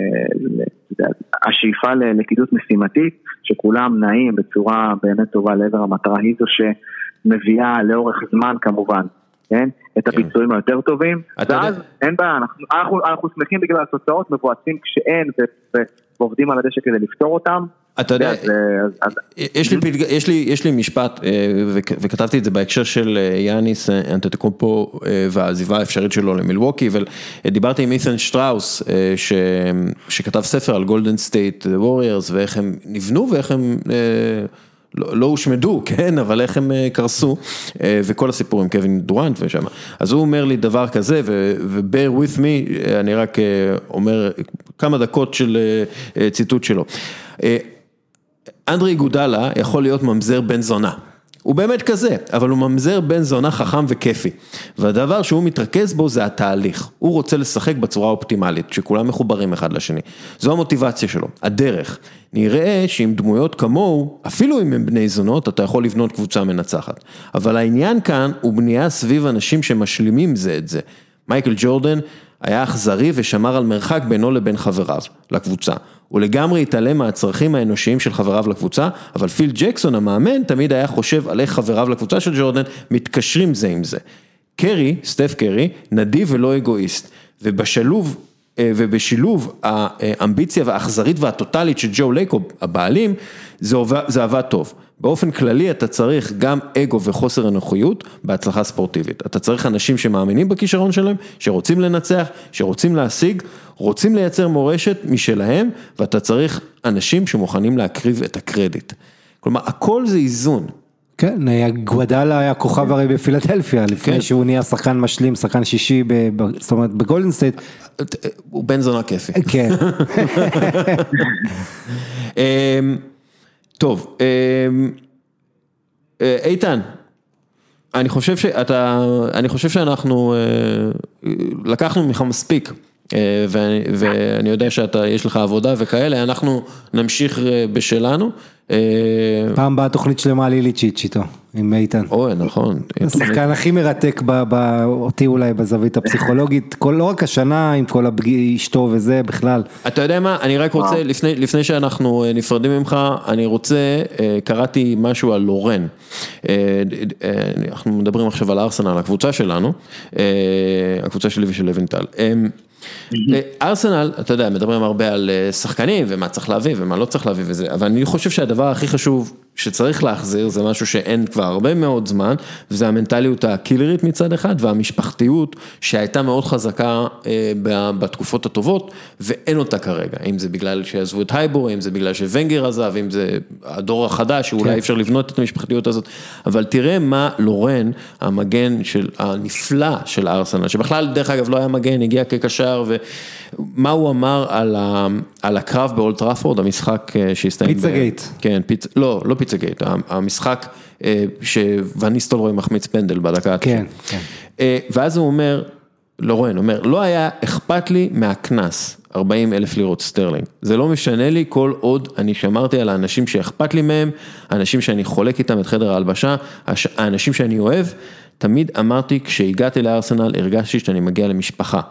ל, השאיפה ללכידות משימתית, שכולם נעים בצורה באמת טובה לעבר המטרה, היא זו שמביאה לאורך זמן כמובן, כן? אתה כן. הביצועים היותר טובים, ואז אין בעיה, אנחנו, שמחים בגלל התוצאות, מבואסים כשאין ועובדים על הדשא כדי לפתור אותם. אתה יודע, יש לי משפט, אה, וכתבתי את זה בהקשר של אה, יאניס אנטטוקומפו אה, והעזיבה האפשרית שלו ממילווקי, ודיברתי עם אית'ן שטראוס, שכתב ספר על גולדן סטייט ווריירס, ואיך הם נבנו ואיך הם... לא, לא הושמדו, כן, אבל איך הם קרסו, וכל הסיפור עם קווין דורנט ושם. אז הוא אומר לי דבר כזה, ו-bear with me, אני רק אומר כמה דקות של ציטוט שלו. אנדרי גודלה יכול להיות ממזר בן זונה. הוא באמת כזה, אבל הוא ממזר בן זונה חכם וכיפי. והדבר שהוא מתרכז בו זה התהליך. הוא רוצה לשחק בצורה אופטימלית, שכולם מחוברים אחד לשני. זו המוטיבציה שלו, הדרך. נראה שעם דמויות כמוהו, אפילו אם הם בני זונות, אתה יכול לבנות קבוצה מנצחת. אבל העניין כאן הוא בנייה סביב אנשים שמשלימים זה את זה. מייקל ג'ורדן היה אכזרי ושמר על מרחק בינו לבין חבריו, לקבוצה. הוא לגמרי התעלם מהצרכים האנושיים של חבריו לקבוצה, אבל פיל ג'קסון המאמן תמיד היה חושב על איך חבריו לקבוצה של ג'ורדן מתקשרים זה עם זה. קרי, סטף קרי, נדיב ולא אגואיסט, ובשלוב אה, ובשילוב האמביציה והאכזרית והטוטלית של ג'ו לייקו, הבעלים, זה עבד טוב. באופן כללי אתה צריך גם אגו וחוסר אנוכיות בהצלחה ספורטיבית. אתה צריך אנשים שמאמינים בכישרון שלהם, שרוצים לנצח, שרוצים להשיג, רוצים לייצר מורשת משלהם, ואתה צריך אנשים שמוכנים להקריב את הקרדיט. כלומר, הכל זה איזון. כן, גוודלה היה כוכב הרי בפילדלפיה, לפני כן. שהוא נהיה שחקן משלים, שחקן שישי, זאת אומרת בגולדן סטייט. הוא בן זונה כיפי. כן. טוב, אמ, אה, איתן, אני חושב שאתה, אני חושב שאנחנו אה, לקחנו ממך מספיק. אה, ואני, ואני יודע שאתה, יש לך עבודה וכאלה, אנחנו נמשיך בשלנו. פעם באה תוכנית שלמה על איליצ'יץ' איתו, עם איתן. אוי, נכון. השחקן הכי מרתק אותי אולי בזווית הפסיכולוגית, לא רק השנה עם כל אשתו וזה בכלל. אתה יודע מה, אני רק רוצה, לפני שאנחנו נפרדים ממך, אני רוצה, קראתי משהו על לורן. אנחנו מדברים עכשיו על ארסנל, הקבוצה שלנו, הקבוצה שלי ושל לוינטל. ארסנל, אתה יודע, מדברים הרבה על שחקנים ומה צריך להביא ומה לא צריך להביא וזה, אבל אני חושב שהדבר הכי חשוב שצריך להחזיר, זה משהו שאין כבר הרבה מאוד זמן, וזה המנטליות הקילרית מצד אחד, והמשפחתיות שהייתה מאוד חזקה אה, בתקופות הטובות, ואין אותה כרגע, אם זה בגלל שעזבו את הייבור, אם זה בגלל שוונגר עזב, אם זה הדור החדש, שאולי כן. אפשר לבנות את המשפחתיות הזאת, אבל תראה מה לורן, המגן של, הנפלא של ארסנל, שבכלל דרך אגב לא היה מגן, הגיע כקשר, ומה הוא אמר על, ה, על הקרב באולטראפורד, המשחק אה, שהסתיים. פיצה גייט. כן, פיצ... לא, לא פיצה גייט, המשחק אה, שוואן ניסטלרוי מחמיץ פנדל בדקה. כן, כן. אה, ואז הוא אומר, לורן אומר, לא היה אכפת לי מהקנס, 40 אלף לירות סטרלינג. זה לא משנה לי כל עוד אני שמרתי על האנשים שאכפת לי מהם, האנשים שאני חולק איתם את חדר ההלבשה, האנשים שאני אוהב, תמיד אמרתי, כשהגעתי לארסנל הרגשתי שאני מגיע למשפחה.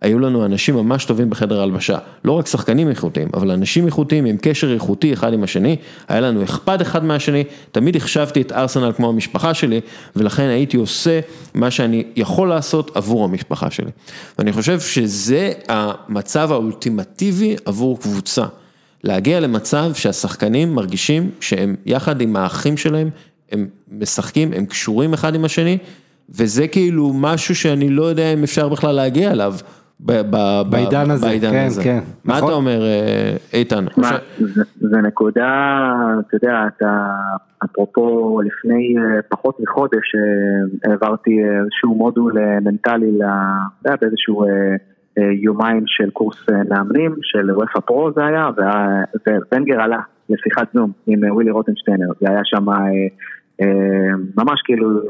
היו לנו אנשים ממש טובים בחדר הלבשה, לא רק שחקנים איכותיים, אבל אנשים איכותיים עם קשר איכותי אחד עם השני, היה לנו אכפת אחד מהשני, תמיד החשבתי את ארסנל כמו המשפחה שלי, ולכן הייתי עושה מה שאני יכול לעשות עבור המשפחה שלי. ואני חושב שזה המצב האולטימטיבי עבור קבוצה, להגיע למצב שהשחקנים מרגישים שהם יחד עם האחים שלהם, הם משחקים, הם קשורים אחד עם השני, וזה כאילו משהו שאני לא יודע אם אפשר בכלל להגיע אליו. בעידן הזה, כן, הזה. כן. מה נכון? אתה אומר, אה, איתן? מה, זה, זה נקודה, אתה יודע, אתה, אפרופו לפני אה, פחות מחודש אה, העברתי איזשהו מודול מנטלי, אתה יודע, באיזשהו יומיים של קורס מאמנים, של וופא פרו זה היה, ובנגר עלה לשיחת זום עם ווילי רוטנשטיינר, זה היה שם ממש כאילו,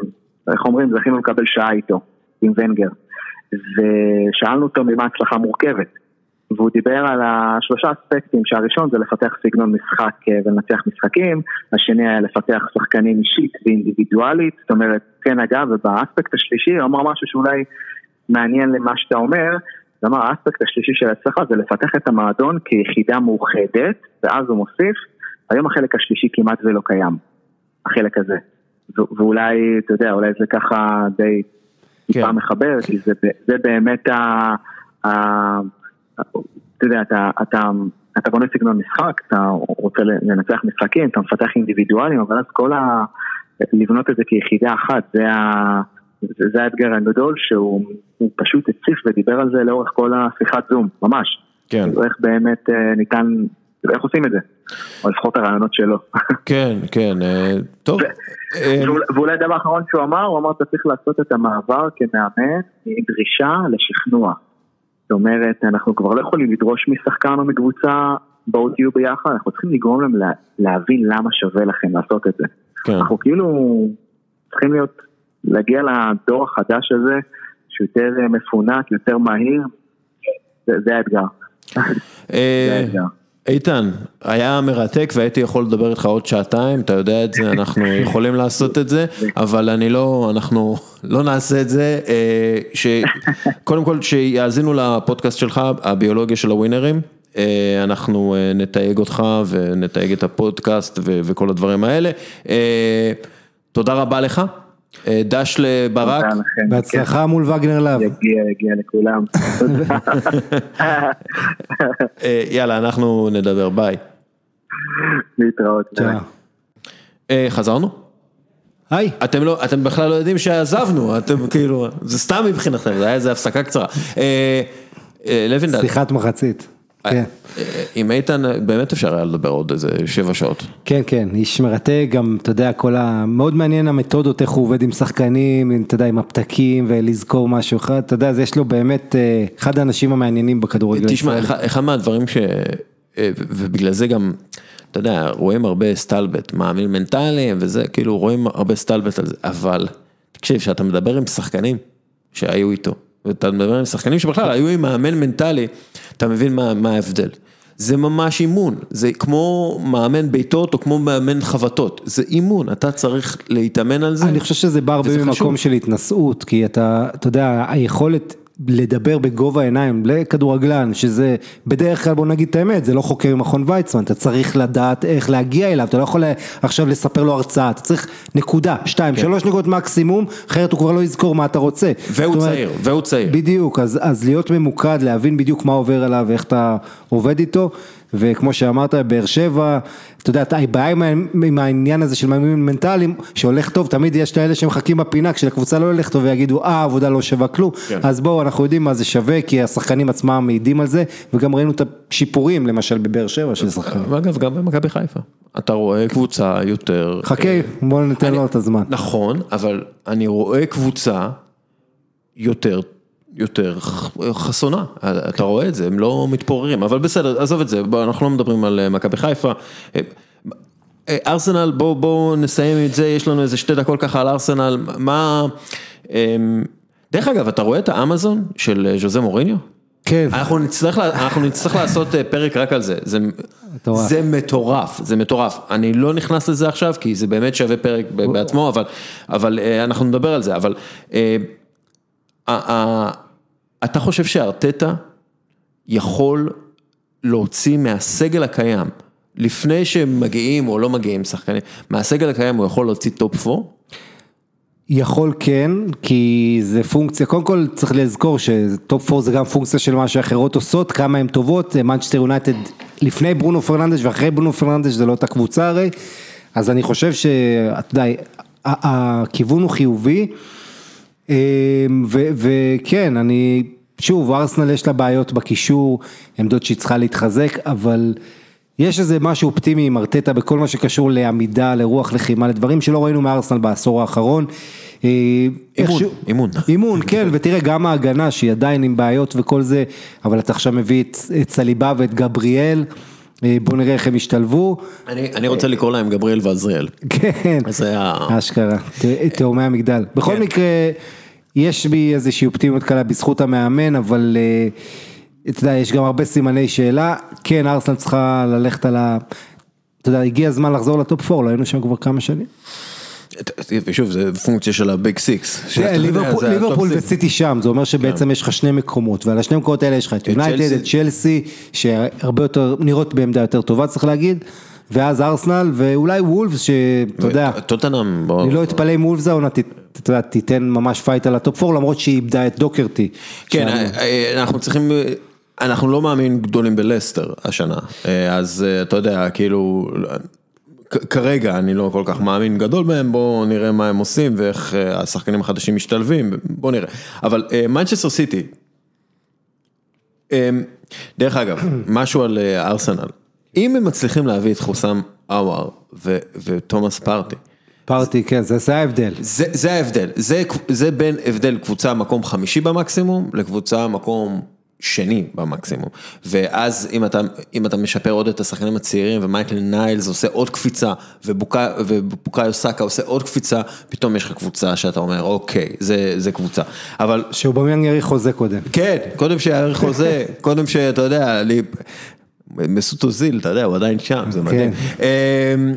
איך אומרים, זכינו לקבל שעה איתו, עם ונגר. ושאלנו אותו ממה הצלחה מורכבת. והוא דיבר על השלושה אספקטים, שהראשון זה לפתח סגנון משחק אה, ולנצח משחקים, השני היה לפתח שחקנים אישית ואינדיבידואלית, זאת אומרת, כן אגב, ובאספקט השלישי הוא אמר משהו שאולי מעניין למה שאתה אומר, הוא אמר האספקט השלישי של ההצלחה זה לפתח את המועדון כיחידה מאוחדת, ואז הוא מוסיף, היום החלק השלישי כמעט ולא קיים, החלק הזה. ואולי, אתה יודע, אולי זה ככה די טיפה כן. מחבר, כי זה, זה באמת ה... ה אתה יודע, אתה, אתה, אתה בונה סגנון משחק, אתה רוצה לנצח משחקים, אתה מפתח אינדיבידואלים, אבל אז כל ה... לבנות את זה כיחידה אחת, זה, ה, זה האתגר הגדול שהוא פשוט הציף ודיבר על זה לאורך כל השיחת זום, ממש. כן. איך באמת אה, ניתן איך עושים את זה? או לפחות הרעיונות שלו. כן, כן, אה, טוב. אה, ואולי הדבר האחרון שהוא אמר, הוא אמר אתה צריך לעשות את המעבר כמאמן עם דרישה לשכנוע. זאת אומרת, אנחנו כבר לא יכולים לדרוש משחקן או מקבוצה, בואו תהיו ביחד, אנחנו צריכים לגרום להם להבין למה שווה לכם לעשות את זה. כן. אנחנו כאילו צריכים להיות, להגיע לדור החדש הזה, שהוא יותר מפונק, יותר מהיר, זה האתגר. אה, זה האתגר. איתן, היה מרתק והייתי יכול לדבר איתך עוד שעתיים, אתה יודע את זה, אנחנו יכולים לעשות את זה, אבל אני לא, אנחנו לא נעשה את זה, אה, ש... קודם כל שיאזינו לפודקאסט שלך, הביולוגיה של הווינרים, אה, אנחנו אה, נתייג אותך ונתייג את הפודקאסט וכל הדברים האלה. תודה רבה לך. אה, דש לברק. בהצלחה מול וגנר להב. יגיע, יגיע לכולם. אה, יאללה, אנחנו נדבר, ביי. להתראות. אה, חזרנו? היי. אתם לא, אתם בכלל לא יודעים שעזבנו, אתם כאילו, זה סתם מבחינתכם, זה היה איזה הפסקה קצרה. לוינדל. שיחת מחצית. כן. עם איתן באמת אפשר היה לדבר עוד איזה שבע שעות. כן, כן, איש מרתק, גם, אתה יודע, כל ה... מאוד מעניין המתודות, איך הוא עובד עם שחקנים, אתה יודע, עם הפתקים ולזכור משהו אחד, אתה יודע, יש לו באמת, אה, אחד האנשים המעניינים בכדורגל. תשמע, אחד מהדברים ש... אה, ובגלל זה גם, אתה יודע, רואים הרבה סטלבט, מאמין מנטליים וזה, כאילו רואים הרבה סטלבט על זה, אבל תקשיב, כשאתה מדבר עם שחקנים שהיו איתו, ואתה מדבר עם שחקנים שבכלל היו עם מאמן מנטלי, אתה מבין מה, מה ההבדל. זה ממש אימון, זה כמו מאמן ביתות או כמו מאמן חבטות, זה אימון, אתה צריך להתאמן על זה. אני חושב שזה בא הרבה ממקום של התנשאות, כי אתה, אתה יודע, היכולת לדבר בגובה העיניים לכדורגלן, שזה בדרך כלל בוא נגיד את האמת, זה לא חוקר מכון ויצמן, אתה צריך לדעת איך להגיע אליו, אתה לא יכול עכשיו לספר לו הרצאה, אתה צריך נקודה, שתיים, כן. שלוש נקודות מקסימום, אחרת הוא כבר לא יזכור מה אתה רוצה. והוא אומרת, צעיר, והוא צעיר. בדיוק, אז, אז להיות ממוקד, להבין בדיוק מה עובר עליו ואיך אתה עובד איתו, וכמו שאמרת, באר שבע, אתה יודע, הבעיה עם, העניין הזה של מאמנים מנטליים, שהולך טוב, תמיד יש את האלה שמחכים בפינה, כשלקבוצה לא הולך טוב ויגידו, אה, העבודה לא שווה כלום, כן. אז בואו, אנחנו יודעים מה זה שווה, כי השחקנים עצמם מעידים על זה, וגם ראינו את השיפורים, למשל בבאר שבע של שחקנים. ואגב, גם במכבי חיפה, אתה רואה קבוצה יותר... חכה, בואו ניתן לו את הזמן. נכון, אבל אני רואה קבוצה יותר יותר חסונה, אתה רואה את זה, הם לא מתפוררים, אבל בסדר, עזוב את זה, בוא, אנחנו לא מדברים על אה, מכבי חיפה. אה, אה, ארסנל, בואו בוא נסיים את זה, יש לנו איזה שתי דקות ככה על ארסנל, מה... אמ, דרך אגב, אתה רואה את האמזון של ז'וזה מוריניו? כן. אנחנו נצטרך, אנחנו נצטרך לעשות פרק רק על זה, זה מטורף. זה מטורף, זה מטורף, אני לא נכנס לזה עכשיו כי זה באמת שווה פרק בעצמו, אבל, אבל אנחנו נדבר על זה, אבל אתה חושב שארטטה יכול להוציא מהסגל הקיים, לפני שהם מגיעים או לא מגיעים שחקנים, מהסגל הקיים הוא יכול להוציא טופ 4? יכול כן, כי זה פונקציה, קודם כל צריך לזכור שטופ 4 זה גם פונקציה של מה שאחרות עושות, כמה הן טובות, מנצ'סטר יונייטד לפני ברונו פרננדש ואחרי ברונו פרננדש זה לא אותה קבוצה הרי, אז אני חושב שאתה יודע, הכיוון הוא חיובי. אמ, וכן, אני, שוב, ארסנל יש לה בעיות בקישור, עמדות שהיא צריכה להתחזק, אבל יש איזה משהו אופטימי עם ארטטה בכל מה שקשור לעמידה, לרוח לחימה, לדברים שלא ראינו מארסנל בעשור האחרון. אה, אימון, אימון. אימון, כן, ותראה גם ההגנה שהיא עדיין עם בעיות וכל זה, אבל אתה עכשיו מביא את סליבה ואת גבריאל. אה, בוא נראה איך הם ישתלבו. אני רוצה לקרוא להם גבריאל ועזריאל. כן, אשכרה, תאומי המגדל. בכל כן. מקרה, יש בי איזושהי אופטימיות קלה בזכות המאמן, אבל אה, אתה יודע, יש גם הרבה סימני שאלה. כן, ארסנל צריכה ללכת על ה... אתה יודע, הגיע הזמן לחזור לטופ 4, לא היינו שם כבר כמה שנים. ושוב, זה פונקציה של ה-big six. ליברפול וסיטי שם, זה אומר שבעצם כן. יש לך שני מקומות, ועל השני מקומות האלה יש לך את יונייטד, את צ'לסי, שהרבה יותר, נראות בעמדה יותר טובה צריך להגיד. ואז ארסנל ואולי וולפס שאתה יודע, טוטנהאם, אני לא אתפלא אם וולפס העונה תיתן ממש פייט על הטופ 4 למרות שהיא איבדה את דוהרטי. כן, אה, אה, אנחנו צריכים, אנחנו לא מאמין גדולים בלסטר השנה, אה, אז אתה יודע, כאילו, כרגע אני לא כל כך מאמין גדול בהם, בואו נראה מה הם עושים ואיך השחקנים החדשים משתלבים, בואו נראה. אבל מנצ'סטר סיטי, דרך אגב, משהו על ארסנל. אם הם מצליחים להביא את חוסם אוואר ותומאס פארטי. פארטי, כן, זה, זה ההבדל. זה, זה ההבדל, זה, זה בין הבדל קבוצה מקום חמישי במקסימום לקבוצה מקום שני במקסימום. ואז אם אתה, אם אתה משפר עוד את השחקנים הצעירים ומייטלנד ניילס עושה עוד קפיצה ובוקאיו סאקה עושה עוד קפיצה, פתאום יש לך קבוצה שאתה אומר אוקיי, זה, זה קבוצה. אבל... שאובמיאנג יאריך חוזה קודם. כן, קודם שיאריך חוזה, קודם שאתה יודע, לי... מסוט אוזיל, אתה יודע, הוא עדיין שם, זה מדהים. כן. אמ,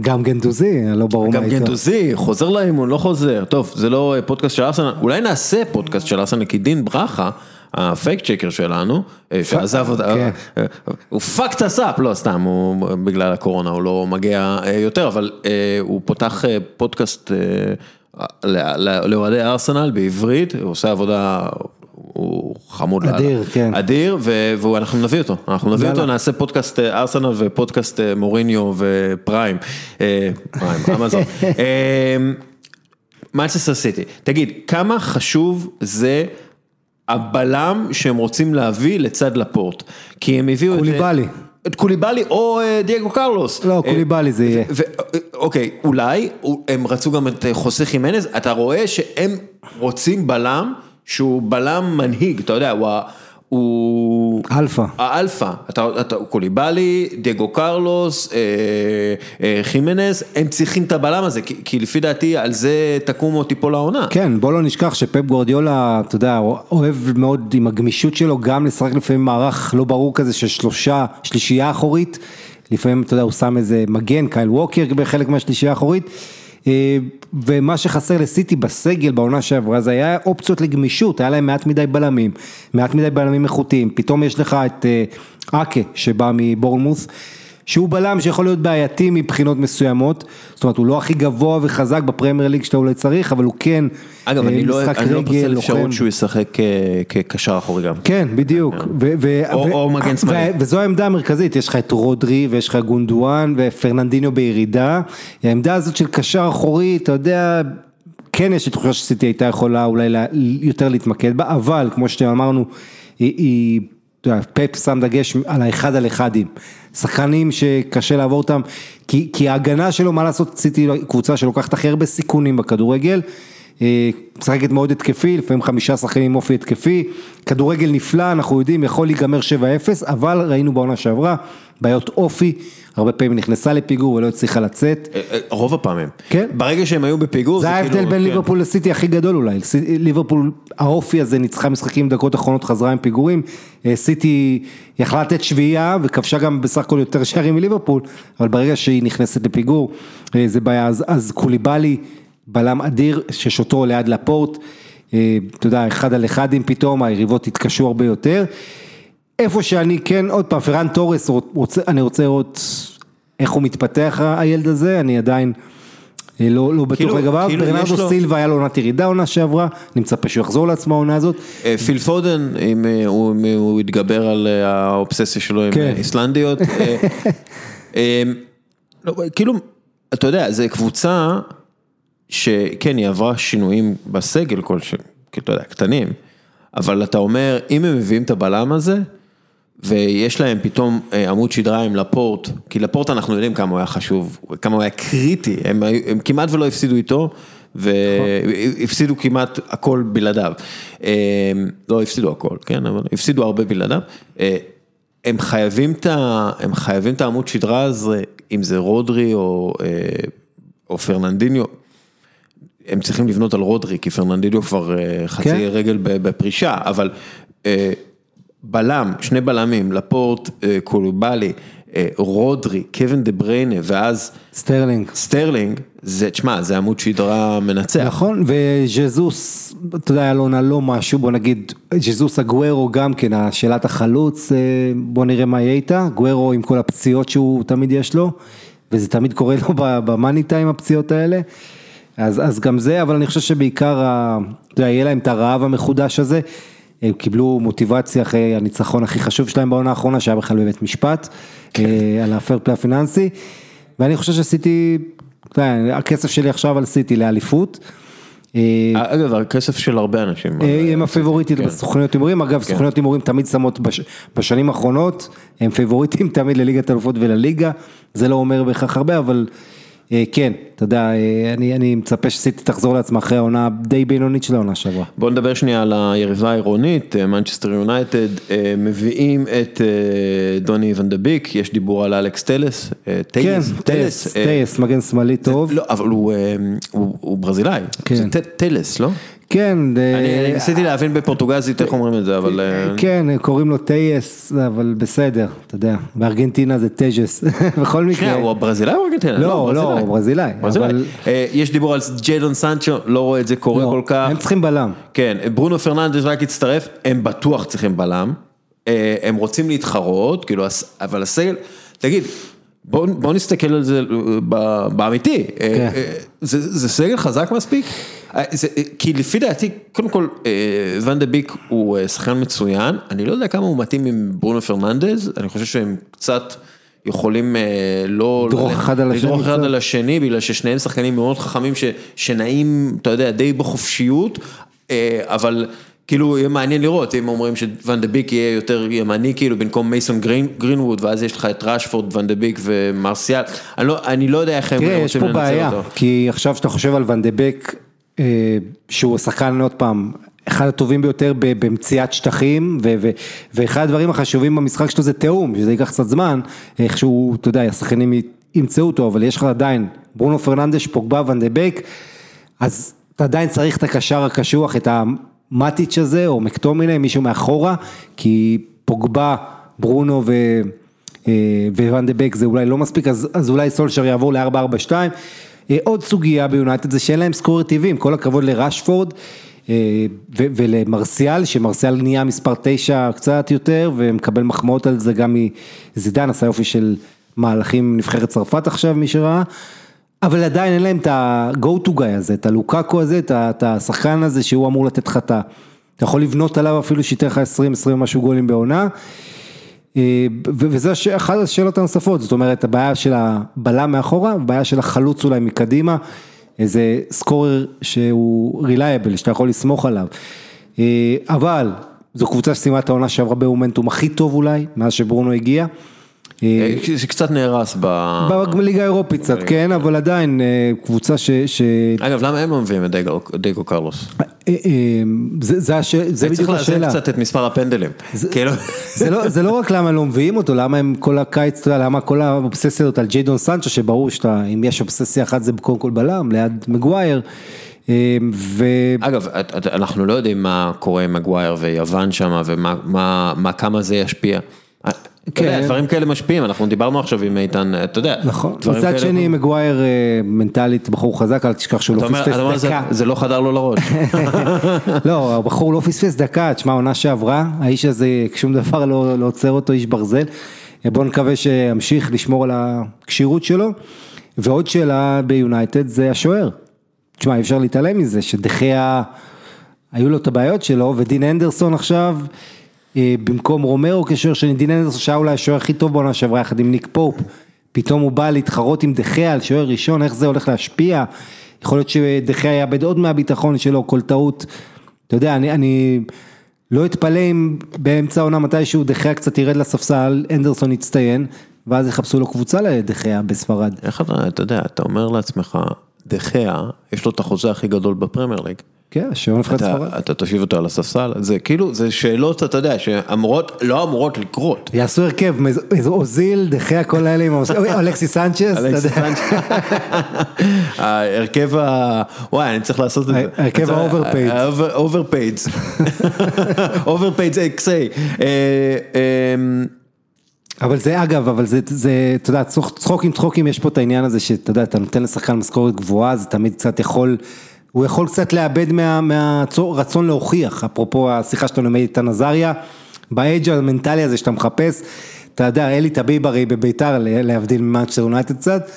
גם גנדוזי, לא ברור מה איתו. גם גנדוזי, חוזר לאימון, לא חוזר. טוב, זה לא פודקאסט של ארסנל, אולי נעשה פודקאסט של ארסנל, כי דין ברכה, ה-fact checker שלנו, אה, שעזב אותה, כן. אה, הוא fact אסף, לא סתם, הוא בגלל הקורונה, הוא לא מגיע אה, יותר, אבל הוא פותח פודקאסט לאוהדי ארסנל בעברית, הוא עושה עבודה הוא חמוד אדיר, כן. אדיר, ואנחנו נביא אותו, אנחנו נביא אותו, נעשה פודקאסט ארסנל ופודקאסט מוריניו ופריים, פריים, אמזון. מנצ'סטר סיטי, תגיד, כמה חשוב זה הבלם שהם רוצים להביא לצד לאפורט? כי הם הביאו את... קוליבאלי. את קוליבאלי או דייגו קרלוס. לא, קוליבאלי זה יהיה. אוקיי, אולי הם רצו גם את חוסה חימנס, אתה רואה שהם רוצים בלם. שהוא בלם מנהיג, אתה יודע, הוא... הוא... אלפא. האלפא, אתה, אתה, קוליבאלי, דייגו קרלוס, אה, אה, חימנס, הם צריכים את הבלם הזה, כי, כי לפי דעתי על זה תקום או תיפול העונה. כן, בוא לא נשכח שפפ גורדיולה, אתה יודע, אוהב מאוד עם הגמישות שלו, גם לשחק לפעמים מערך לא ברור כזה של שלושה, שלישייה אחורית, לפעמים, אתה יודע, הוא שם איזה מגן, קייל ווקר בחלק מהשלישייה האחורית. אה, ומה שחסר לסיטי בסגל בעונה שעברה זה היה אופציות לגמישות, היה להם מעט מדי בלמים, מעט מדי בלמים איכותיים, פתאום יש לך את אה, אקה שבא מבורנמוס, שהוא בלם שיכול להיות בעייתי מבחינות מסוימות, זאת אומרת הוא לא הכי גבוה וחזק בפרמייר ליג שאתה אולי צריך, אבל הוא כן אגב, אה, אני לא משחק אני לא פוסל. אפשרות שהוא ישחק אה, כקשר אחורי גם. כן, בדיוק. ו- או- מגן שמאלי. ו- וזו העמדה המרכזית, יש לך את רודרי ויש לך גונדואן ופרננדיניו בירידה. העמדה הזאת של קשר אחורי, אתה יודע, כן יש לי תחושה שסיטי הייתה יכולה אולי לה- יותר להתמקד בה, אבל כמו שאמרנו, היא, היא אתה יודע, פפ שם דגש על האחד על אחדים. שחקנים שקשה לעבור אותם, כי, ההגנה שלו, מה לעשות, היא קבוצה שלוקחת הכי הרבה סיכונים בכדורגל. אה, משחקת מאוד התקפי, לפעמים חמישה שחקנים עם אופי התקפי, כדורגל נפלא, אנחנו יודעים, יכול להיגמר 7-0, אבל ראינו בעונה שעברה, בעיות אופי, הרבה פעמים נכנסה לפיגור ולא הצליחה לצאת. אה, אה, רוב הפעמים. כן. ברגע שהם היו בפיגור, זה ההבדל כאילו- בין כן. ליברפול לסיטי הכי גדול אולי, ליברפול, האופי הזה ניצחה משחקים דקות אחרונות, חזרה עם פיגורים, סיטי יכלה לתת שביעייה וכבשה גם בסך הכל יותר שערים מליברפול, אבל ברגע שהיא נכנסת לפיגור, זה בעיה, אז, אז קוליבאלי, בלם אדיר, ששוטו ליד לפורט, אה, אתה יודע, אחד על אחד אם פתאום, היריבות התקשו הרבה יותר. איפה שאני כן, עוד פעם, פרן תורס, רוצה, אני רוצה לראות איך הוא מתפתח הילד הזה, אני עדיין אה, לא, לא בטוח כאילו- לגביו, כאילו ברנרדו לו- סילבה היה לו עונת ירידה עונה שעברה, אני מצפה שהוא יחזור לעצמו העונה הזאת. אה, פיל פודן, אם הוא אם הוא יתגבר על האובססיה שלו עם כן. איסלנדיות. כאילו, אתה יודע, זו קבוצה שכן, היא עברה שינויים בסגל כלשהם, אתה יודע, קטנים, אבל אתה אומר, אם הם מביאים את הבלם הזה, ויש להם פתאום אה, עמוד שדרה עם לפורט, כי לפורט אנחנו יודעים כמה הוא היה חשוב, כמה הוא היה קריטי, הם, הם כמעט ולא הפסידו איתו, והפסידו כמעט הכל בלעדיו. אה, לא הפסידו הכל, כן, אבל הפסידו הרבה בלעדיו. אה, הם חייבים את ה- הם חייבים את העמוד שדרה הזה, אם זה רודרי או, או פרננדיניו. הם צריכים לבנות על רודרי, כי פרננדיניו כבר אה, חצי כן. רגל בפרישה, אבל אה, בלם, שני בלמים, לאפורט, אה, קוליבאלי, רודרי, קווין דה בריינה, ואז סטרלינג. סטרלינג, זה, תשמע, זה עמוד שדרה מנצח. נכון, וז'זוס, אתה יודע, היה לו עונה לא משהו, בוא נגיד, ז'זוס הגוורו גם כן, השאלת החלוץ, בוא נראה מה יהיה איתה, גוורו עם כל הפציעות שהוא תמיד יש לו, וזה תמיד קורה לו במאני טיים הפציעות האלה, אז, אז גם זה, אבל אני חושב שבעיקר, ה- אתה יודע, יהיה להם את הרעב המחודש הזה, הם קיבלו מוטיבציה אחרי הניצחון הכי חשוב שלהם בעונה האחרונה, שהיה בכלל בבית משפט, אה, על הפייר פליי הפיננסי, ואני חושב שסיטי, הכסף שלי עכשיו על סיטי לאליפות. אה, אגב, הכסף של הרבה אנשים. אה, הם הפייבוריטית כן. בסוכניות הימורים, אגב סוכניות הימורים תמיד שמות בש- בשנים האחרונות, הם פייבוריטים תמיד לליגת אלופות ולליגה, זה לא אומר בהכרח הרבה, אבל אה, כן, אתה יודע, אה, אני אני מצפה שסיטי תחזור לעצמה אחרי העונה די בינונית של העונה שעברה. בוא נדבר שנייה על היריבה העירונית, מנצ'סטר יונייטד, אה, מביאים את אה, דוני ואן דה ביק, יש דיבור על אלכס טלס, אה, כן, טיילס, טייס, אה, טייס, מגן שמאלי טוב, לא, אבל הוא, אה, הוא, הוא ברזילאי, כן. זה טלס, לא? כן, אה, אני, ניסיתי להבין בפורטוגזית איך אומרים את זה, אבל... אה, כן, קוראים לו טייס, אבל בסדר, אתה יודע, בארגנטינה זה טייג'ס, בכל מקרה. שנייה, הוא הברזילאי או ארגנטינה? לא, לא, הוא ברזילאי, ברזילאי. אה, יש דיבור על ג'יידון סנצ'ו, לא רואה את זה קורה לא, כל כך. הם צריכים בלם. כן, ברונו פרננדס רק הצטרף, הם בטוח צריכים בלם, אה, הם רוצים להתחרות, כאילו, אבל הסגל, תגיד, בוא, בוא נסתכל על זה אה, באמיתי, אה, כן. אה, זה, זה סגל חזק מספיק? אה, זה, אה, כי לפי דעתי, קודם כל, אה, ואן דה ביק הוא שחקן מצוין, אני לא יודע כמה הוא מתאים עם ברונו פרננדס, אני חושב שהם קצת... יכולים לא... לדרוך אחד על השני לדרוך אחד. על השני, בגלל ששניהם שחקנים מאוד חכמים ש, שנעים, אתה יודע, די בחופשיות, אבל כאילו יהיה מעניין לראות, אם אומרים שוואן דה ביק יהיה יותר ימני, כאילו במקום מייסון גרין, גרינווד, ואז יש לך את ראשפורד, ואן דה ביק ומרסיאל, אני לא, אני לא יודע איך הם תראה, יש רוצים פה לנצל בעיה, אותו. כי עכשיו שאתה חושב על ואן דה ביק, אה, שהוא השחקן, עוד פעם, אחד הטובים ביותר במציאת שטחים, ואחד הדברים החשובים במשחק שלו זה תיאום, שזה ייקח קצת זמן, איך שהוא, אתה יודע, השחקנים ימצאו אותו, אבל יש לך עדיין ברונו פרננדש, פוגבה, ואן דה ביק, אז אתה עדיין צריך את הקשר הקשוח, את המטיץ' הזה, או מקטומיני, מישהו מאחורה, כי פוגבה, ברונו ו... אה, וואן דה בק זה אולי לא מספיק, אז, אז אולי סולשר יעבור ל-442. אה, עוד סוגיה ביונייטד זה שאין להם סקורר טבעי, עם כל הכבוד לרשפורד אה, ו- ולמרסיאל, שמרסיאל נהיה מספר 9 קצת יותר, ומקבל מחמאות על זה גם מזידן, עשה יופי של מהלכים נבחרת צרפת עכשיו, מי שראה, אבל עדיין אין להם את ה-go to guy הזה, את הלוקקו הזה, את השחקן הזה שהוא אמור לתת לך את ה... אתה יכול לבנות עליו אפילו שייתן לך 20-20 משהו גולים בעונה. אה, וזה אחת השאלות הנוספות, זאת אומרת הבעיה של הבלם מאחורה, הבעיה של החלוץ אולי מקדימה, איזה סקורר שהוא רילייבל, שאתה יכול לסמוך עליו. אה, אבל זו קבוצה שסיימה את העונה שעברה במומנטום הכי טוב אולי, מאז שברונו הגיע. אה, שקצת נהרס ב... בליגה האירופית קצת, כן, אבל עדיין אה, קבוצה ש... אגב, למה הם לא מביאים את דייגו- קרלוס? אה, אה, זה- זה הש- זה צריך השאלה. קצת את מספר הפנדלים. כאילו... זה לא, זה לא רק למה לא מביאים אותו, למה הם כל הקיץ, אתה יודע, למה כל האובססיה הזאת על ג'יידון סנצ'ו, שברור שאתה, אם יש אובססיה אחת זה קודם כל בלם, ליד מגווייר, אה, ו... אגב, אנחנו לא יודעים מה קורה עם מגווייר ויוון שם ומה מה- מה- כמה זה ישפיע. אתה יודע, כן. דברים כאלה משפיעים, אנחנו דיברנו עכשיו עם איתן, אתה יודע. נכון, מצד כאלה- שני מגווייר אה, מנטלית בחור חזק, אל תשכח שהוא לא פספס זה- דקה. זה לא חדר לו לראש. לא, הבחור לא פספס דקה, תשמע, עונה שעברה, האיש הזה, שום דבר לא לא עוצר אותו, איש ברזל. בואו נקווה שימשיך לשמור על הכשירות שלו. ועוד שאלה ביונייטד זה השוער. תשמע, אי אפשר להתעלם מזה, שדחיה, היו לו את הבעיות שלו, ודין אנדרסון עכשיו, אה, במקום רומרו כשוער שני, דין אנדרסון שהיה אולי השוער הכי טוב בעונה שעברה יחד עם ניק פופ, פתאום הוא בא להתחרות עם דחיה על שוער ראשון, איך זה הולך להשפיע, יכול להיות שדחיה יאבד עוד מהביטחון שלו, כל טעות, אתה יודע, אני, אני לא אתפלא אם באמצע העונה מתישהו דחיה קצת ירד לספסל, אנדרסון יצטיין, ואז יחפשו לו קבוצה לדחיה בספרד. איך אתה, אתה יודע, אתה אומר לעצמך, דחיה, יש לו את החוזה הכי גדול בפרמייר ליג. כן, השוער נבחרת ספרד. אתה תושיב אותו על הספסל, זה כאילו, זה שאלות, אתה יודע, שאמורות, לא אמורות לקרות. יעשו הרכב, איזה אוזיל, דחיה, כל האלה עם אלכסיס סנצ'ס, אתה יודע. סנצ'ס. ההרכב ה... וואי, אני צריך לעשות את זה. ההרכב ה-overpaid. ה-overpaid. overpaid XA. אבל זה אגב, אבל זה, זה, אתה יודע, צחוק- צחוקים צחוקים, יש פה את העניין הזה שאתה יודע, אתה נותן לשחקן משכורת גבוהה, זה תמיד קצת יכול, הוא יכול קצת לאבד מה- מהרצון להוכיח, אפרופו השיחה שלנו עם איתן עזריה, באייג' המנטלי הזה שאתה מחפש, אתה יודע, אלי טביב הרי בביתר, להבדיל ממאצ'ר יונייטד קצת,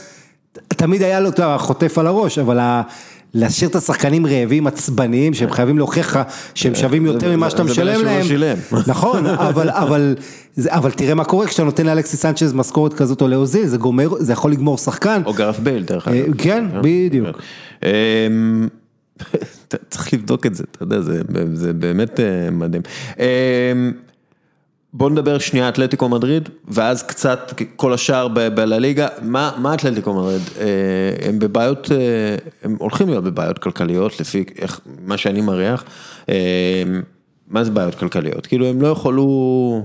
תמיד היה לו, אתה חוטף על הראש, אבל ה... להשאיר את השחקנים רעבים עצבניים שהם חייבים להוכיח לך שהם שווים יותר ממה שאתה משלם להם. נכון, אבל, אבל, אבל תראה מה קורה כשאתה נותן לאלכסיס סנצ'ז משכורת כזאת או לאוזיל, זה גומר, זה יכול לגמור שחקן. או גרף בייל, דרך אה, אגב. כן, בדיוק. צריך לבדוק את זה, אתה יודע, זה, זה באמת אה, מדהים. אמ, בוא נדבר שנייה אתלטיקו מדריד, ואז קצת כל השאר בלליגה, מה, מה אתלטיקו מדריד? אה, הם בבעיות, אה, הם הולכים להיות בבעיות כלכליות, לפי איך, מה שאני מריח. מה זה בעיות כלכליות? כאילו הם לא יכולו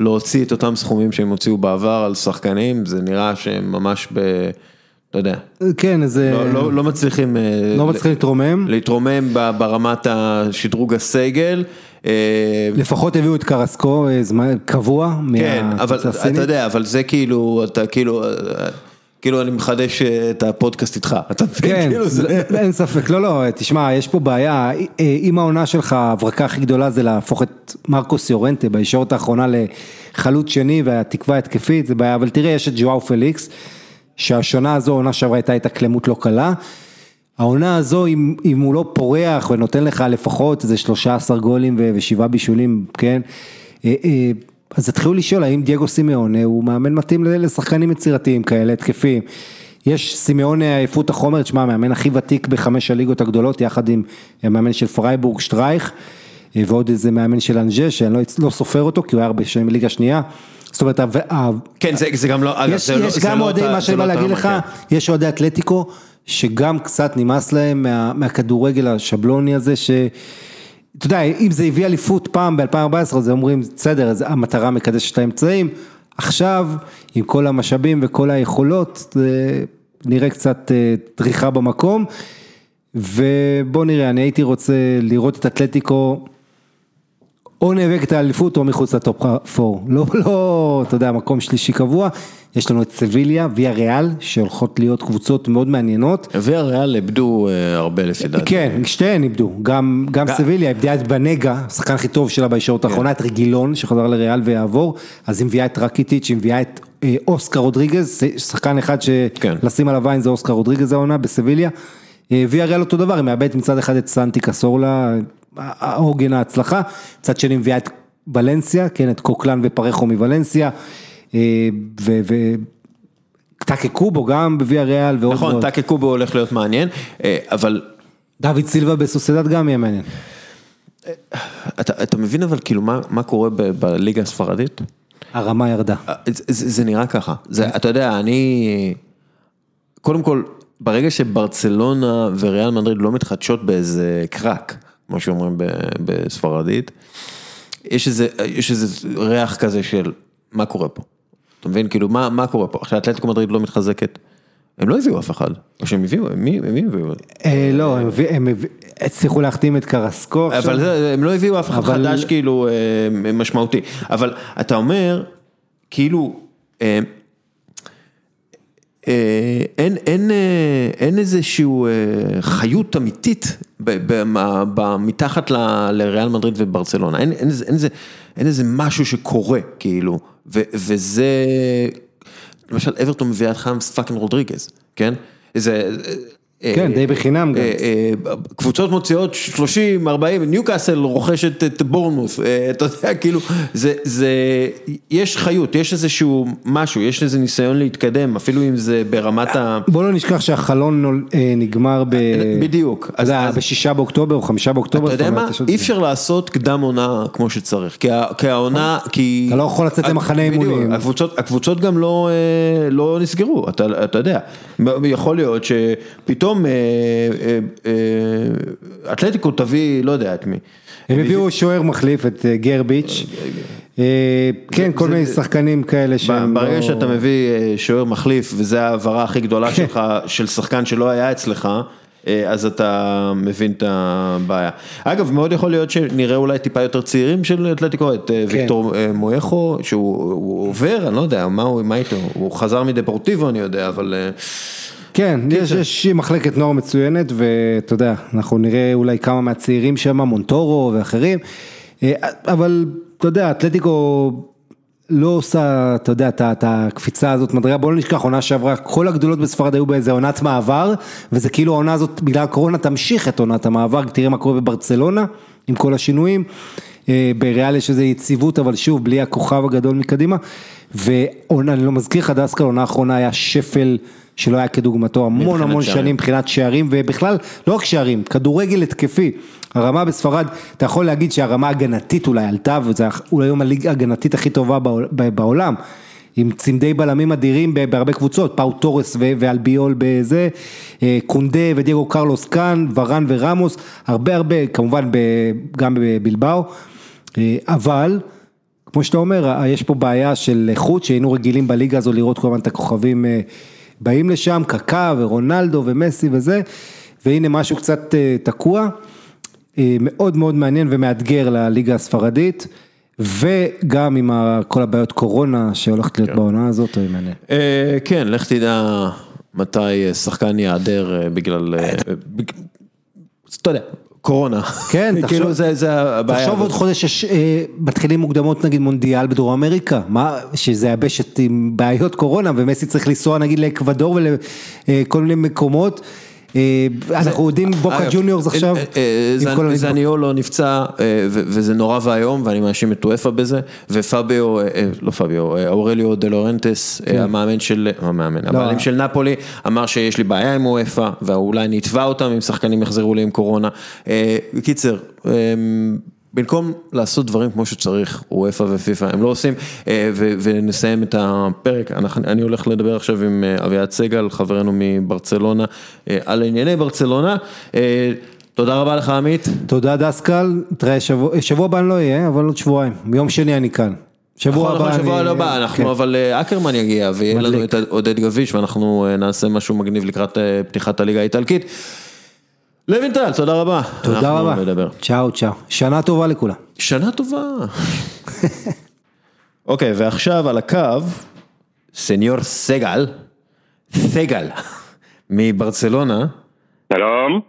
להוציא את אותם סכומים שהם הוציאו בעבר על שחקנים, זה נראה שהם ממש ב... אתה יודע, כן, זה לא, לא, לא מצליחים, אה, לא מצליחים להתרומם, להתרומם ברמת השדרוג הסגל. אה, לפחות הביאו את קרסקו אה, זמן קבוע, כן, אבל מהקבוצה אתה הסינית. יודע, אבל זה כאילו, אתה כאילו, כאילו אני מחדש את הפודקאסט איתך, אתה מבין? כן, כאילו זה... אין ספק, לא, לא, תשמע, יש פה בעיה, אם העונה שלך, ההברקה הכי גדולה זה להפוך את מרקוס יורנטה בישורת האחרונה לחלוץ שני והתקווה התקפית, זה בעיה, אבל תראה, יש את ז'ואאו פליקס, שהשנה הזו, העונה שעברה הייתה התאקלמות לא קלה. העונה הזו, אם, אם הוא לא פורח ונותן לך לפחות איזה 13 גולים ושבעה בישולים, כן? אה, אה, אז התחילו לשאול האם דייגו סימאונה הוא מאמן מתאים לשחקנים יצירתיים כאלה, התקפיים. יש לסימאונה עייפות החומר, תשמע, המאמן הכי ותיק בחמש הליגות הגדולות, יחד עם המאמן של פרייבורג שטרייך, ועוד איזה מאמן של אנג'ה, שאני לא, לא סופר אותו, כי הוא היה הרבה שנים בליגה שנייה. זאת אומרת, כן, זה, זה גם לא, אגב, יש, זה לא, יש זה גם לא אוהדי, אותה- מה שאני לא בא אותה להגיד לך, כן. יש אוהדי אתלטיקו, שגם קצת נמאס להם מה, מהכדורגל השבלוני הזה, ש... אתה יודע, אם זה הביא אליפות פעם ב-2014, אז אומרים, בסדר, אז המטרה מקדשת את האמצעים, עכשיו, עם כל המשאבים וכל היכולות, נראה קצת אה, דריכה במקום, ובוא נראה, אני הייתי רוצה לראות את אתלטיקו, או נאבקת על האליפות או מחוץ לטופ 4, לא, לא, אתה יודע, מקום שלישי קבוע, יש לנו את סביליה, ויה ריאל, שהולכות להיות קבוצות מאוד מעניינות. ויה ריאל איבדו אה, הרבה לפי דעתי. כן, שתיהן איבדו, גם, גם סביליה איבדה את בנגה, השחקן הכי טוב שלה בישורת האחרונה, את רגילון שחזר לריאל ויעבור, אז היא מביאה את רקיטיץ', היא מביאה את אה, אוסקר רודריגז, שחקן אחד כן. שלשים עליו עין זה אוסקר רודריגז העונה בסביליה. אה, ויה ריאל אותו דבר, היא מאבדת מצד אחד את סנטי קסורלה, העוגן ההצלחה, מצד שני מביאה את ולנסיה, כן, את קוקלן ופרחו מוולנסיה, אה, ו... ו... טאקה קובו גם בוויה ריאל ועוד נכון, ועוד. טאקה קובו הולך להיות מעניין, אה, אבל דוד סילבה בסוסדד גם יהיה מעניין. אתה אתה מבין אבל כאילו מה מה קורה ב- בליגה הספרדית? הרמה ירדה. אה, זה, זה, זה נראה ככה, זה, אתה יודע, אני, קודם כל, ברגע שברצלונה וריאל מדריד לא מתחדשות באיזה קרק, כמו שאומרים בספרדית, יש איזה, יש איזה ריח כזה של מה קורה פה, אתה מבין, כאילו מה, מה קורה פה, עכשיו אתלטיקו מדריד לא מתחזקת, הם לא הביאו אף אחד, או שהם הביאו, מי, מי הביאו? אה, לא, הם הם הצליחו להחתים את קרסקו. אבל הם לא הביאו אף אחד חדש כאילו אה, משמעותי, אבל אתה אומר, כאילו, אה, אין, אין, אה, אין איזשהו אה, חיות אמיתית מתחת לריאל מדריד וברצלונה, אין, אין, אין, איזה, אין איזה משהו שקורה כאילו, ו, וזה, למשל אברטון מביאה את חמאס פאקינג רודריגז, כן? איזה... אה, כן, די בחינם גם. אה, אה, קבוצות מוציאות 30, 40, ניוקאסל רוכשת את בורנמוס, אה, אתה יודע, כאילו, זה, זה, יש חיות, יש איזשהו משהו, יש איזה ניסיון להתקדם, אפילו אם זה ברמת ה... בוא לא נשכח שהחלון אה, נגמר ב... בדיוק. אז אז- אז- בשישה באוקטובר או חמישה באוקטובר. אתה יודע מה? אי אפשר לעשות קדם עונה כמו שצריך, כי העונה, כי... אתה לא יכול לצאת למחנה אימונים. הקבוצות, גם לא, אה, לא נסגרו, אתה יודע, יכול להיות שפתאום אה, אה, אה, אתלטיקו תביא, לא יודע את מי. הם הביאו שוער מחליף את גרביץ'. כן, כל מיני שחקנים כאלה שהם ברגע לא- שאתה מביא שוער מחליף, וזו ההעברה הכי גדולה שלך, של שחקן שלא היה אצלך, אז אתה מבין את הבעיה. אגב, מאוד יכול להיות שנראה אולי טיפה יותר צעירים של אתלטיקו, את כן. ויקטור מואכו, שהוא הוא עובר, אני לא יודע, מה הוא מה איתו, הוא חזר מדפורטיבו אני יודע, אבל... אה, כן, יש, יש מחלקת נוער מצוינת ואתה יודע, אנחנו נראה אולי כמה מהצעירים שם, מונטורו ואחרים, אה, אבל אתה יודע, אתלטיקו לא עושה, אתה יודע, את הקפיצה הזאת מדרגה, בוא לא נשכח, עונה שעברה, כל הגדולות בספרד היו באיזה עונת מעבר, וזה כאילו העונה הזאת, בגלל הקורונה תמשיך את עונת המעבר, תראה מה קורה בברצלונה, עם כל השינויים, אה, בריאל יש איזו יציבות, אבל שוב, בלי הכוכב הגדול מקדימה, ועונה, אני לא מזכיר לך, דסקל, עונה האחרונה היה שפל שלא היה כדוגמתו המון המון שערים. שנים מבחינת שערים, ובכלל, לא רק שערים, כדורגל התקפי. הרמה בספרד, אתה יכול להגיד שהרמה הגנתית אולי עלתה, וזה אולי היום הליגה ההגנתית הכי טובה בעולם. עם צמדי בלמים אדירים בהרבה קבוצות, פאו תורס ואלביול בזה, אה, קונדה ודייגו קרלוס כאן, ורן ורמוס, הרבה הרבה, כמובן גם בבלבאו, אה, אבל כמו שאתה אומר, יש פה בעיה של איכות, שהיינו רגילים בליגה הזו לראות כל הזמן את הכוכבים אה, באים לשם, קקא ורונלדו ומסי וזה, והנה משהו קצת אה, תקוע, אה, מאוד מאוד מעניין ומאתגר לליגה הספרדית, וגם עם כל הבעיות קורונה שהולכת להיות בעונה הזאת, זה מעניין. אה, כן, לך תדע מתי שחקן ייעדר בגלל, אה, בג- אתה יודע, קורונה. כן, תחשוב- כאילו זה הבעיה. תחשוב עוד. חודש אה, מתחילים מוקדמות נגיד מונדיאל בדרום אמריקה, מה, שזה יבשת עם בעיות קורונה ומסי צריך לנסוע נגיד לאקוודור ולכל מיני מקומות, אה, אנחנו יודעים בוקה ג'וניורס עכשיו, אה, אה, זניולו נפצע אה, וזה נורא ואיום ואני מאשים את טואפה בזה ופביו, אה, אה, לא פביו, אה, אורליו דה לורנטס, כן. אה, המאמן של, המאמן, לא, הבעלים של נפולי, אמר שיש לי בעיה עם וופא ואולי נתבע אותם אם שחקנים יחזרו לי עם קורונה. אה, בקיצר, אה, במקום לעשות דברים כמו שצריך, וופא ופיפא, הם לא עושים, אה, ונסיים את הפרק, אני הולך לדבר עכשיו עם אה, אביעד סגל, חברנו מברצלונה, אה, על ענייני ברצלונה. תודה רבה לך עמית. תודה דסקל, תראה שבוע, שבוע הבא אני לא אהיה, אבל עוד שבועיים, ביום שני אני כאן. שבוע הבא נכון, שבוע אני- לא בא, אנחנו כן. אבל אקרמן יגיע ויהיה לנו מדליק. את עודד גביש ואנחנו נעשה משהו מגניב לקראת פתיחת הליגה האיטלקית. לוינטל, תודה רבה. תודה אנחנו רבה, נדבר. צ'או צ'או, שנה טובה לכולם. שנה טובה. אוקיי, ועכשיו על הקו, סניור סגל, סגל, מברצלונה. שלום,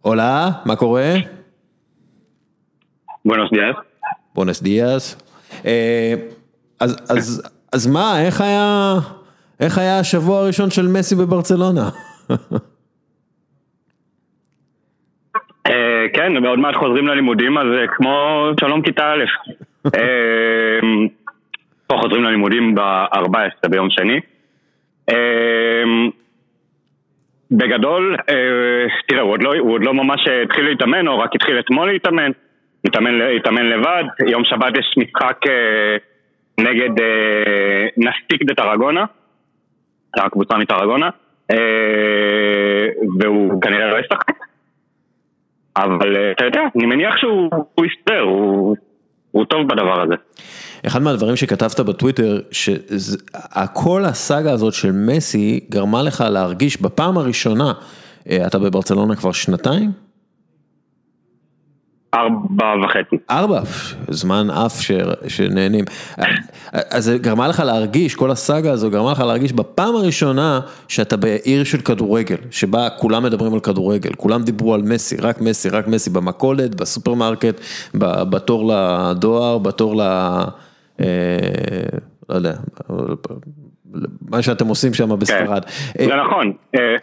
הולה, מה קורה? בונוס דיאס. בונס דיאס. אה, אז, אז אז מה, איך היה, איך היה השבוע הראשון של מסי בברצלונה? אה, כן, ועוד מעט חוזרים ללימודים, אז אה, כמו שלום כיתה א'. אה, פה חוזרים ללימודים ב-14 ביום שני. בגדול, תראה, הוא עוד, לא, הוא עוד לא ממש התחיל להתאמן, או רק התחיל אתמול להתאמן. התאמן, התאמן לבד, יום שבת יש משחק נגד נסטיק דה טרגונה, הקבוצה מטרגונה, והוא כנראה לא ישחק. אבל אה, אתה יודע, אני מניח שהוא יסתדר, הוא, הוא טוב בדבר הזה. אחד מהדברים שכתבת בטוויטר, שכל הסאגה הזאת של מסי גרמה לך להרגיש בפעם הראשונה, אה, אתה בברצלונה כבר שנתיים? ארבע וחצי. ארבע, זמן אף שנהנים. אז זה גרמה לך להרגיש, כל הסאגה הזו גרמה לך להרגיש בפעם הראשונה שאתה בעיר של כדורגל, שבה כולם מדברים על כדורגל, כולם דיברו על מסי, רק מסי, רק מסי, במכולת, בסופרמרקט, בתור לדואר, בתור ל... אה, לא יודע, מה שאתם עושים שם בספרד. כן, זה נכון, אה,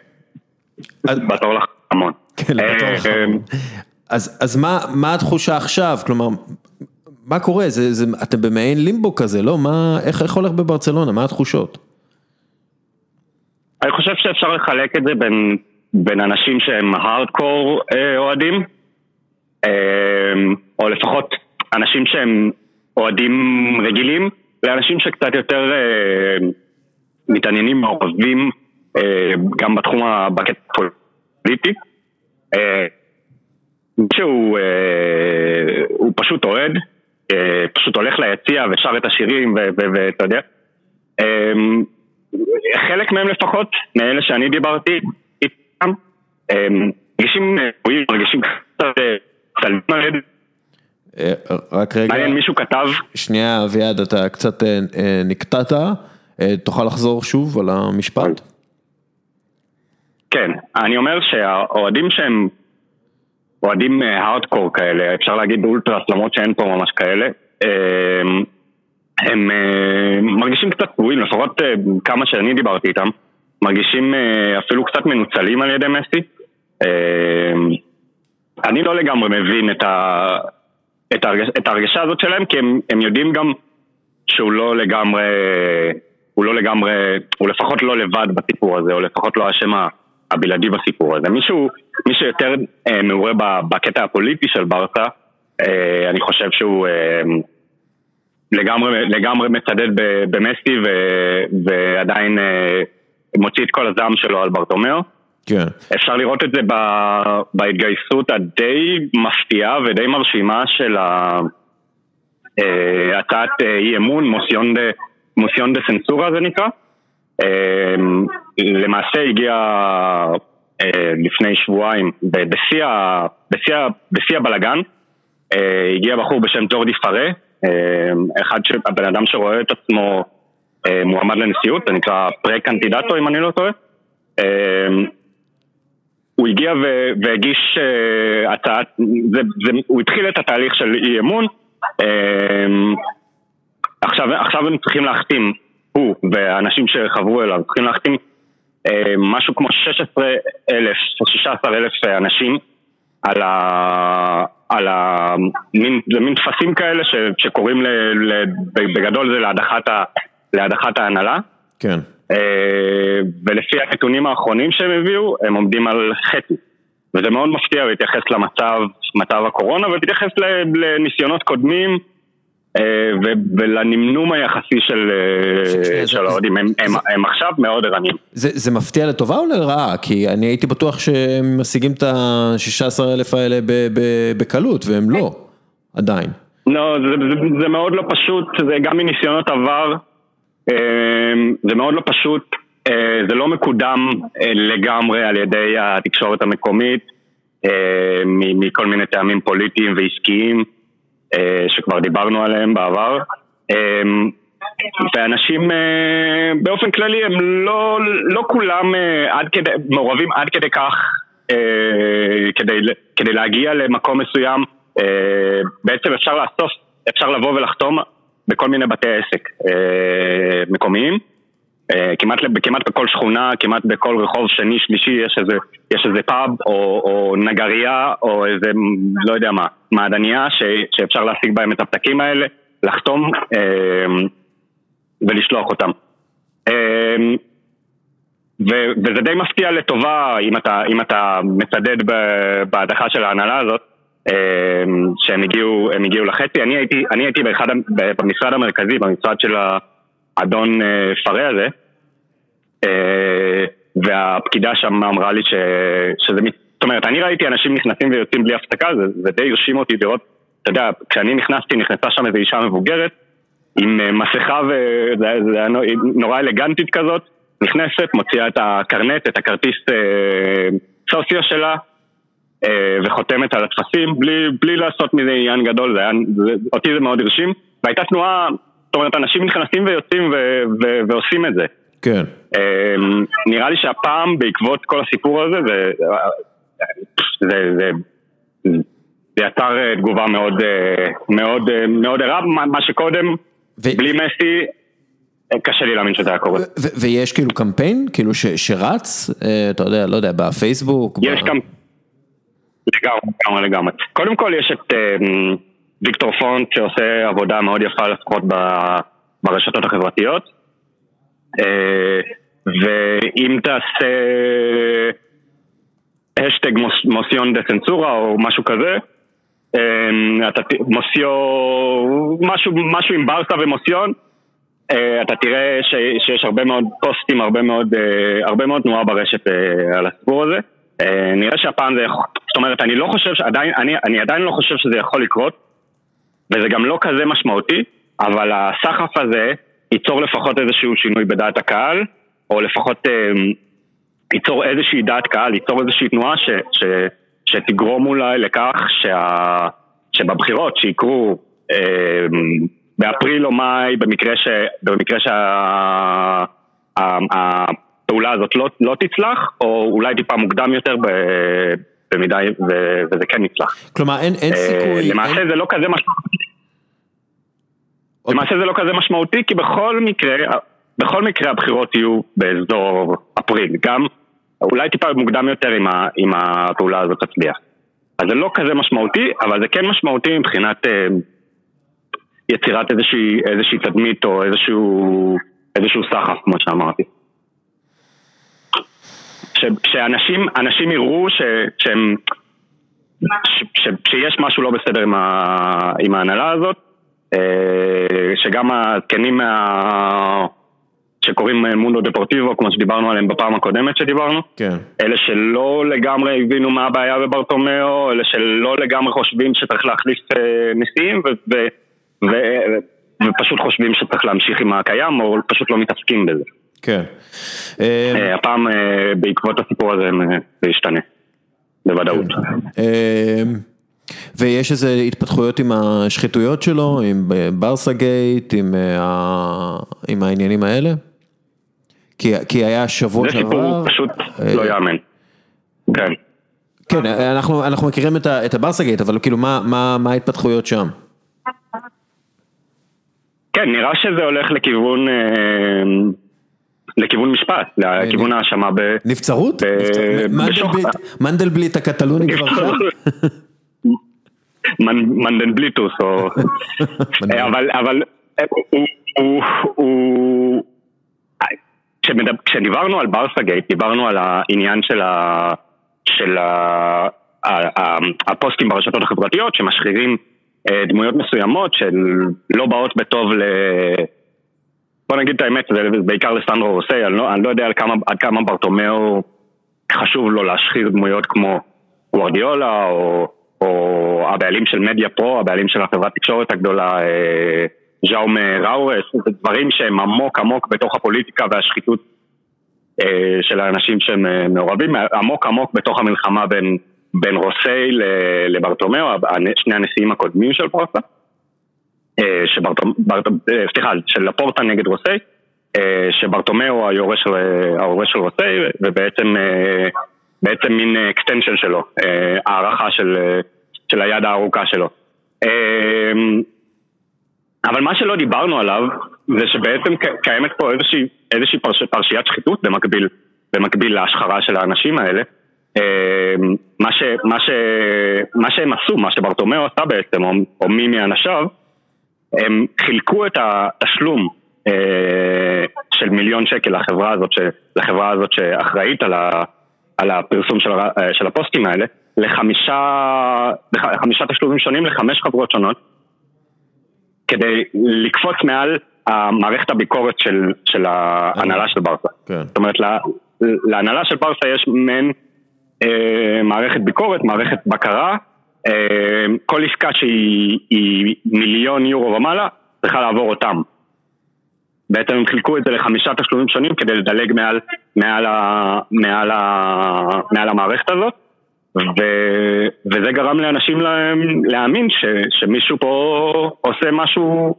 בתור לחמון. כן, בתור לחמון. אז אז מה מה התחושה עכשיו, כלומר, מה קורה, זה זה אתם במעין לימבו כזה, לא? מה, איך איך הולך בברצלונה, מה התחושות? אני חושב שאפשר לחלק את זה בין בין אנשים שהם הארדקור אה, אוהדים, אה, או לפחות אנשים שהם אוהדים רגילים, לאנשים שקצת יותר אה, מתעניינים, מעורבים אה, גם בתחום, בקטע הפוליטי. אה, שהוא אה, הוא פשוט אוהד, אה, פשוט הולך ליציע ושר את השירים ואתה יודע. אה, חלק מהם לפחות, מאלה שאני דיברתי איתם, מרגישים, מרגישים קצת סלמד. רק רגע, מעניין מישהו כתב, שנייה אביעד אתה קצת נקטעת, תוכל לחזור שוב על המשפט? כן, אני אומר שהאוהדים שהם אוהדים הארדקור כאלה, אפשר להגיד אולטרס למרות שאין פה ממש כאלה. אמ, הם אה, מרגישים קצת פגועים, לפחות אה, כמה שאני דיברתי איתם, מרגישים אה, אפילו קצת מנוצלים על ידי מסי. אמ, אני לא לגמרי מבין את, ה, את, ההרגש, את ההרגשה הזאת שלהם, כי הם, הם יודעים גם שהוא לא לגמרי, הוא לא לגמרי, הוא לפחות לא לבד בסיפור הזה, או לפחות לא האשם הבלעדי בסיפור הזה. מישהו, מי שיותר אה, מעורה בקטע הפוליטי של ברסה, אה, אני חושב שהוא אה, לגמרי, לגמרי מצדד במסי ו, ועדיין אה, מוציא את כל הזעם שלו על ברטומיאו. כן. אפשר לראות את זה ב, בהתגייסות הדי מפתיעה ודי מרשימה של אה, הצעת אה, אי אמון, מוסיון דה סנסורה זה נקרא. אמ, למעשה הגיע אה, לפני שבועיים, בשיא הבלגן, אה, הגיע בחור בשם ג'ורדי פארה, אה, אחד, הבן אדם שרואה את עצמו מועמד לנשיאות, זה נקרא פרה קנדידטו אם אני לא טועה. הוא הגיע והגיש הצעת, הוא התחיל את התהליך של אי אמון, עכשיו, עכשיו הם צריכים להחתים הוא והאנשים שחברו אליו צריכים להחתים אה, משהו כמו 16 אלף או 16 אלף אנשים על ה... על ה... מין, זה מין טפסים כאלה ש, שקוראים ל, ל, בגדול זה להדחת, ה, להדחת ההנהלה. כן. אה, ולפי הנתונים האחרונים שהם הביאו, הם עומדים על חצי. וזה מאוד מפתיע להתייחס למצב, מצב הקורונה, ולהתייחס לניסיונות קודמים. אה, ולנמנום היחסי של אה, האוהדים, הם עכשיו מאוד ערניים. זה מפתיע לטובה או לרעה? כי אני הייתי בטוח שהם משיגים את ה-16 אלף האלה בקלות, והם לא, עדיין. לא, זה מאוד לא פשוט, זה גם מניסיונות עבר, אה, זה מאוד לא פשוט, זה לא מקודם לגמרי על ידי התקשורת המקומית, מכל מיני טעמים פוליטיים ועסקיים. אה, שכבר דיברנו עליהם בעבר. אה, ואנשים אה, באופן כללי הם לא, לא כולם עד כדי, מעורבים עד כדי כך כדי, כדי להגיע למקום מסוים בעצם אפשר לאסוף, אפשר לבוא ולחתום בכל מיני בתי עסק מקומיים. כמעט, כמעט בכל שכונה, כמעט בכל רחוב שני, שלישי יש איזה, יש איזה פאב או, או נגרייה או איזה, לא יודע מה, מעדניה ש, שאפשר להשיג בהם את הפתקים האלה, לחתום אה, ולשלוח אותם. אה, ו, וזה די מפתיע לטובה אם אתה, אם אתה מצדד בהדחה של ההנהלה הזאת, אה, שהם הגיעו, הגיעו לחצי. אני הייתי, אני הייתי באחד, במשרד המרכזי, במשרד של האדון אה, פרה הזה, אה, והפקידה שם אמרה לי ש, שזה, זאת אומרת, אני ראיתי אנשים נכנסים ויוצאים בלי הפסקה, זה, זה די הרשים אותי לראות, אתה יודע, כשאני נכנסתי, נכנסה שם איזו אישה מבוגרת, עם מסכה וזה היה נורא אלגנטית כזאת, נכנסת, מוציאה את הקרנט, את הכרטיס אה, סוציו שלה, אה, וחותמת על הטפסים, בלי, בלי לעשות מזה עניין גדול, זה היה, זה, אותי זה מאוד הרשים, והייתה תנועה, זאת אומרת, אנשים נכנסים ויוצאים ו, ו, ועושים את זה. כן. אה, נראה לי שהפעם, בעקבות כל הסיפור הזה, זה, זה, זה, זה יצר תגובה מאוד, מאוד, מאוד ערה, מה שקודם, ו... בלי מסי, קשה לי להאמין שזה היה קורה. ויש כאילו קמפיין, כאילו שרץ, אה, אתה יודע, לא יודע, בפייסבוק? יש קמפיין, לגמרי, לגמרי. קודם כל יש את אה, ויקטור פונט שעושה עבודה מאוד יפה לפחות ברשתות החברתיות. אה, ואם תעשה השטג מוסיון דה צנצורה או משהו כזה, אתה מוסיו, משהו עם ברסה ומוסיון, אה, אתה תראה שיש הרבה מאוד פוסטים, הרבה מאוד, אה, הרבה מאוד תנועה ברשת אה, על הסיפור הזה. נראה שהפעם זה יכול, זאת אומרת, אני לא חושב, שעדיין, אני, אני עדיין לא חושב שזה יכול לקרות, וזה גם לא כזה משמעותי, אבל הסחף הזה ייצור לפחות איזשהו שינוי בדעת הקהל, או לפחות ייצור איזושהי דעת קהל, ייצור איזושהי תנועה ש, ש, שתגרום אולי לכך שה, שבבחירות שיקרו באפריל או מאי, במקרה, במקרה שהפעולה שה, הזאת לא, לא תצלח, או אולי טיפה מוקדם יותר ב, במידה ו, וזה כן יצלח. כלומר אין, אין אה, סיכוי... למעשה אין... זה לא כזה משמעותי. למעשה זה לא כזה משמעותי, כי בכל מקרה, בכל מקרה הבחירות יהו באזור אפריל, גם אולי טיפה מוקדם יותר אם הפעולה הזאת תצליח. אז זה לא כזה משמעותי, אבל זה כן משמעותי מבחינת... אה, יצירת איזושהי, איזושהי תדמית או איזשהו, איזשהו סחף, כמו שאמרתי. שאנשים אנשים יראו ש, שהם, ש, ש, שיש משהו לא בסדר עם, ה, עם ההנהלה הזאת, אה, שגם הזקנים מה... שקוראים מונדו דפורטיבו, כמו שדיברנו עליהם בפעם הקודמת שדיברנו, כן. אלה שלא לגמרי הבינו מה הבעיה בברטומיאו, אלה שלא לגמרי חושבים שצריך להחליף אה, נשיאים, ו... ו... ופשוט חושבים שצריך להמשיך עם הקיים, או פשוט לא מתעסקים בזה. כן. אה, הפעם אה, בעקבות הסיפור הזה אה, זה ישתנה, בוודאות. ויש איזה התפתחויות עם השחיתויות שלו, עם ברסה גייט, עם, ה... עם העניינים האלה? כי, כי היה שבוע שעבר... זה סיפור פשוט לא יאמן. כן. כן, אנחנו, אנחנו מכירים את, את הברסה גייט, אבל כאילו מה, מה, מה ההתפתחויות שם? כן, נראה שזה הולך לכיוון... אה, לכיוון משפט, לכיוון אה, האשמה ב... נבצרות? מנדלבליט הקטלוני כבר שם? מנדלבליטוס, אבל הוא... כשדיברנו על ברסה גייט, דיברנו על העניין של הפוסטים ברשתות החברתיות שמשחירים אה, דמויות מסוימות שלא באות בטוב ל... בוא נגיד את האמת, זה בעיקר לסנדרו רוסי, אני לא, אני לא יודע כמה, עד כמה ברטומיאו חשוב לו להשחיר דמויות כמו גוורדיולה או, או הבעלים של מדיה פרו, הבעלים של החברת תקשורת הגדולה אה, ז'אום ראורס, זה דברים שהם עמוק עמוק בתוך הפוליטיקה והשחיתות אה, של האנשים שהם מעורבים, עמוק עמוק בתוך המלחמה בין בין רוסי לברטומיאו, שני הנשיאים הקודמים של אה, אה, סליחה, של לפורטה נגד רוסי, אה, שברטומיאו היורש של רוסי, ובעצם בעצם מין extension שלו, הארכה של, של היד הארוכה שלו. אבל מה שלא דיברנו עליו, זה שבעצם קיימת פה איזושהי, איזושהי פרש, פרשיית שחיתות במקביל, במקביל להשחרה של האנשים האלה. מה, ש, מה, ש, מה שהם עשו, מה שברטומיאו עשה בעצם, או, או מי מאנשיו, הם חילקו את התשלום של מיליון שקל לחברה הזאת, לחברה הזאת שאחראית על, ה, על הפרסום של, של הפוסטים האלה, לחמישה, לחמישה תשלומים שונים לחמש חברות שונות, כדי לקפוץ מעל המערכת הביקורת של, של ההנהלה של ברסה. כן. זאת אומרת, לה, להנהלה של ברסה יש מעין אה, מערכת ביקורת, מערכת בקרה, אה, כל עסקה שהיא מיליון יורו ומעלה, צריכה לעבור אותם. בעצם הם חילקו את זה לחמישה תשלומים שונים כדי לדלג מעל, מעל, ה, מעל, ה, מעל המערכת הזאת ו, וזה גרם לאנשים להם להאמין ש, שמישהו פה עושה משהו,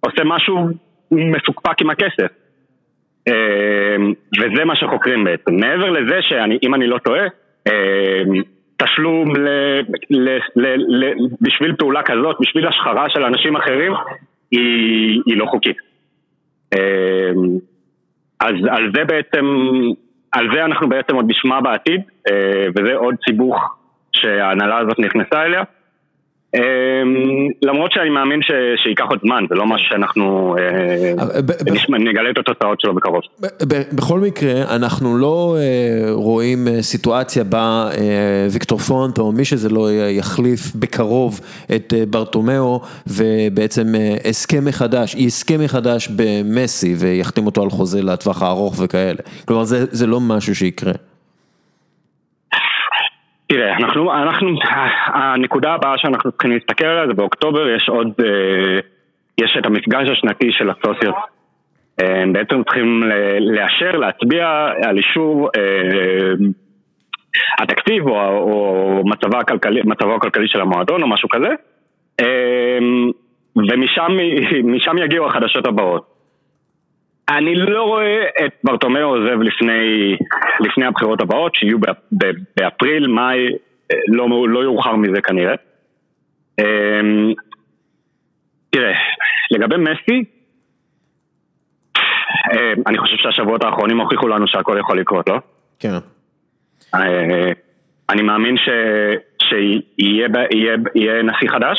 עושה משהו מפוקפק עם הכסף וזה מה שחוקרים בעצם. מעבר לזה שאם אני לא טועה, תשלום ל, ל, ל, ל, בשביל פעולה כזאת, בשביל השחרה של אנשים אחרים, היא, היא לא חוקית. אמ, אז על זה בעצם, על זה אנחנו בעצם עוד נשמע בעתיד, אה, וזה עוד סיבוך שההנהלה הזאת נכנסה אליה. אמ, למרות שאני מאמין שייקח עוד זמן, זה לא משהו שאנחנו אה, נגלה את התוצאות שלו בקרוב. בכל מקרה, אנחנו לא אה, רואים אה, סיטואציה בה ויקטור פונט או מי שזה לא יחליף בקרוב את ברטומיאו ובעצם הסכם מחדש, הסכם מחדש במסי ויחתים אותו על חוזה לטווח הארוך וכאלה. כלומר זה לא משהו שיקרה. תראה, אנחנו, אנחנו, הנקודה הבאה שאנחנו צריכים להסתכל עליה זה באוקטובר יש עוד, אה, יש את המפגש השנתי של הסוציוס. אה, הם בעצם צריכים לאשר, להצביע על אישור אה, התקציב או, או מצבו, הכלכלי, מצבו הכלכלי של המועדון או משהו כזה ומשם יגיעו החדשות הבאות. אני לא רואה את ברטומיאו עוזב לפני, לפני הבחירות הבאות, שיהיו באפריל, מאי, לא, לא יאוחר מזה כנראה. אמ, תראה, לגבי מסי, אמ, אני חושב שהשבועות האחרונים הוכיחו לנו שהכל יכול לקרות, לא? כן. אה, אני מאמין ש, שיהיה נשיא חדש,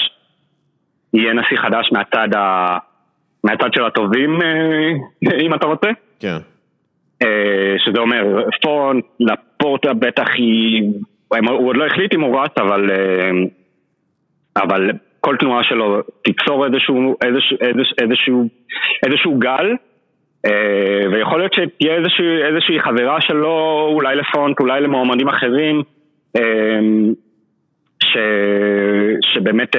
יהיה נשיא חדש מהצד ה... מהצד של הטובים, אה, אם אתה רוצה. כן. אה, שזה אומר, פונט, לפורטה בטח היא... הוא עוד לא החליט אם הוא רץ, אבל... אה, אבל כל תנועה שלו תיצור איזשהו, איזשהו, איזשהו, איזשהו גל, ויכול להיות שתהיה איזושהי, איזושהי חברה שלו, אולי לפונט, אולי למועמדים אחרים, ש, שבאמת...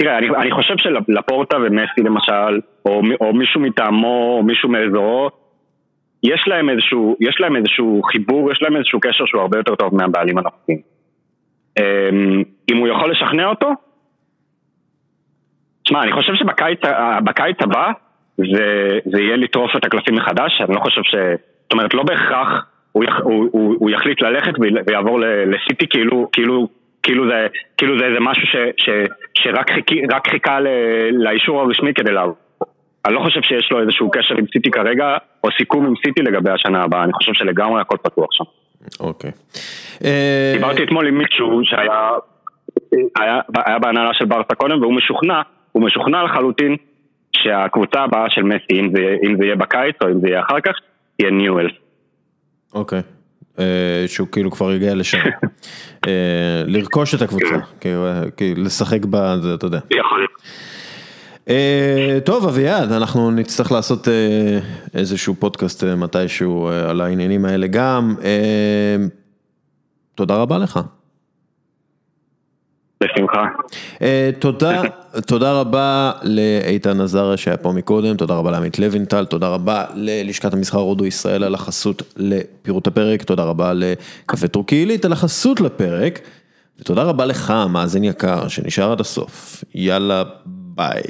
תראה, אני, אני חושב שלפורטה ומסי למשל, או, או מישהו מטעמו, או מישהו מאזורו, יש להם איזשהו, יש להם איזשהו חיבור, יש להם איזשהו קשר שהוא הרבה יותר טוב מהבעלים הנוכחים. אמ, אם הוא יכול לשכנע אותו, תשמע, אני חושב שבקיץ הבא זה, זה יהיה לטרוף את הקלפים מחדש, אני לא חושב ש... זאת אומרת, לא בהכרח הוא, יח, הוא, הוא, הוא יחליט ללכת ויעבור לסיטי כאילו, כאילו כאילו זה, כאילו זה איזה משהו ש, ש, שרק חיכה לאישור הרשמי כדי לעבור. אני לא חושב שיש לו איזשהו קשר עם סיטי כרגע, או סיכום עם סיטי לגבי השנה הבאה, אני חושב שלגמרי הכל פתוח שם. אוקיי. דיברתי אתמול עם מישהו שהיה היה, היה בהנהלה של ברסה קודם, והוא משוכנע, הוא משוכנע לחלוטין שהקבוצה הבאה של מסי, אם זה, אם זה יהיה בקיץ או אם זה יהיה אחר כך, יהיה ניואלס. אוקיי. אה, שהוא כאילו כבר הגיע לשם, אה, לרכוש את הקבוצה, כאילו, לשחק בה, אתה יודע. טוב אביעד, אנחנו נצטרך לעשות איזשהו פודקאסט מתישהו על העניינים האלה גם, תודה רבה לך. בשמחה. אה, תודה, תודה רבה לאיתן עזריה שהיה פה מקודם, תודה רבה לעמית לוינטל, תודה רבה ללשכת המסחר הודו ישראל על החסות לפירוט הפרק, תודה רבה לקפה טורקי עילית על החסות לפרק, ותודה רבה לך, מאזין יקר, שנשאר עד הסוף. יאללה, ביי.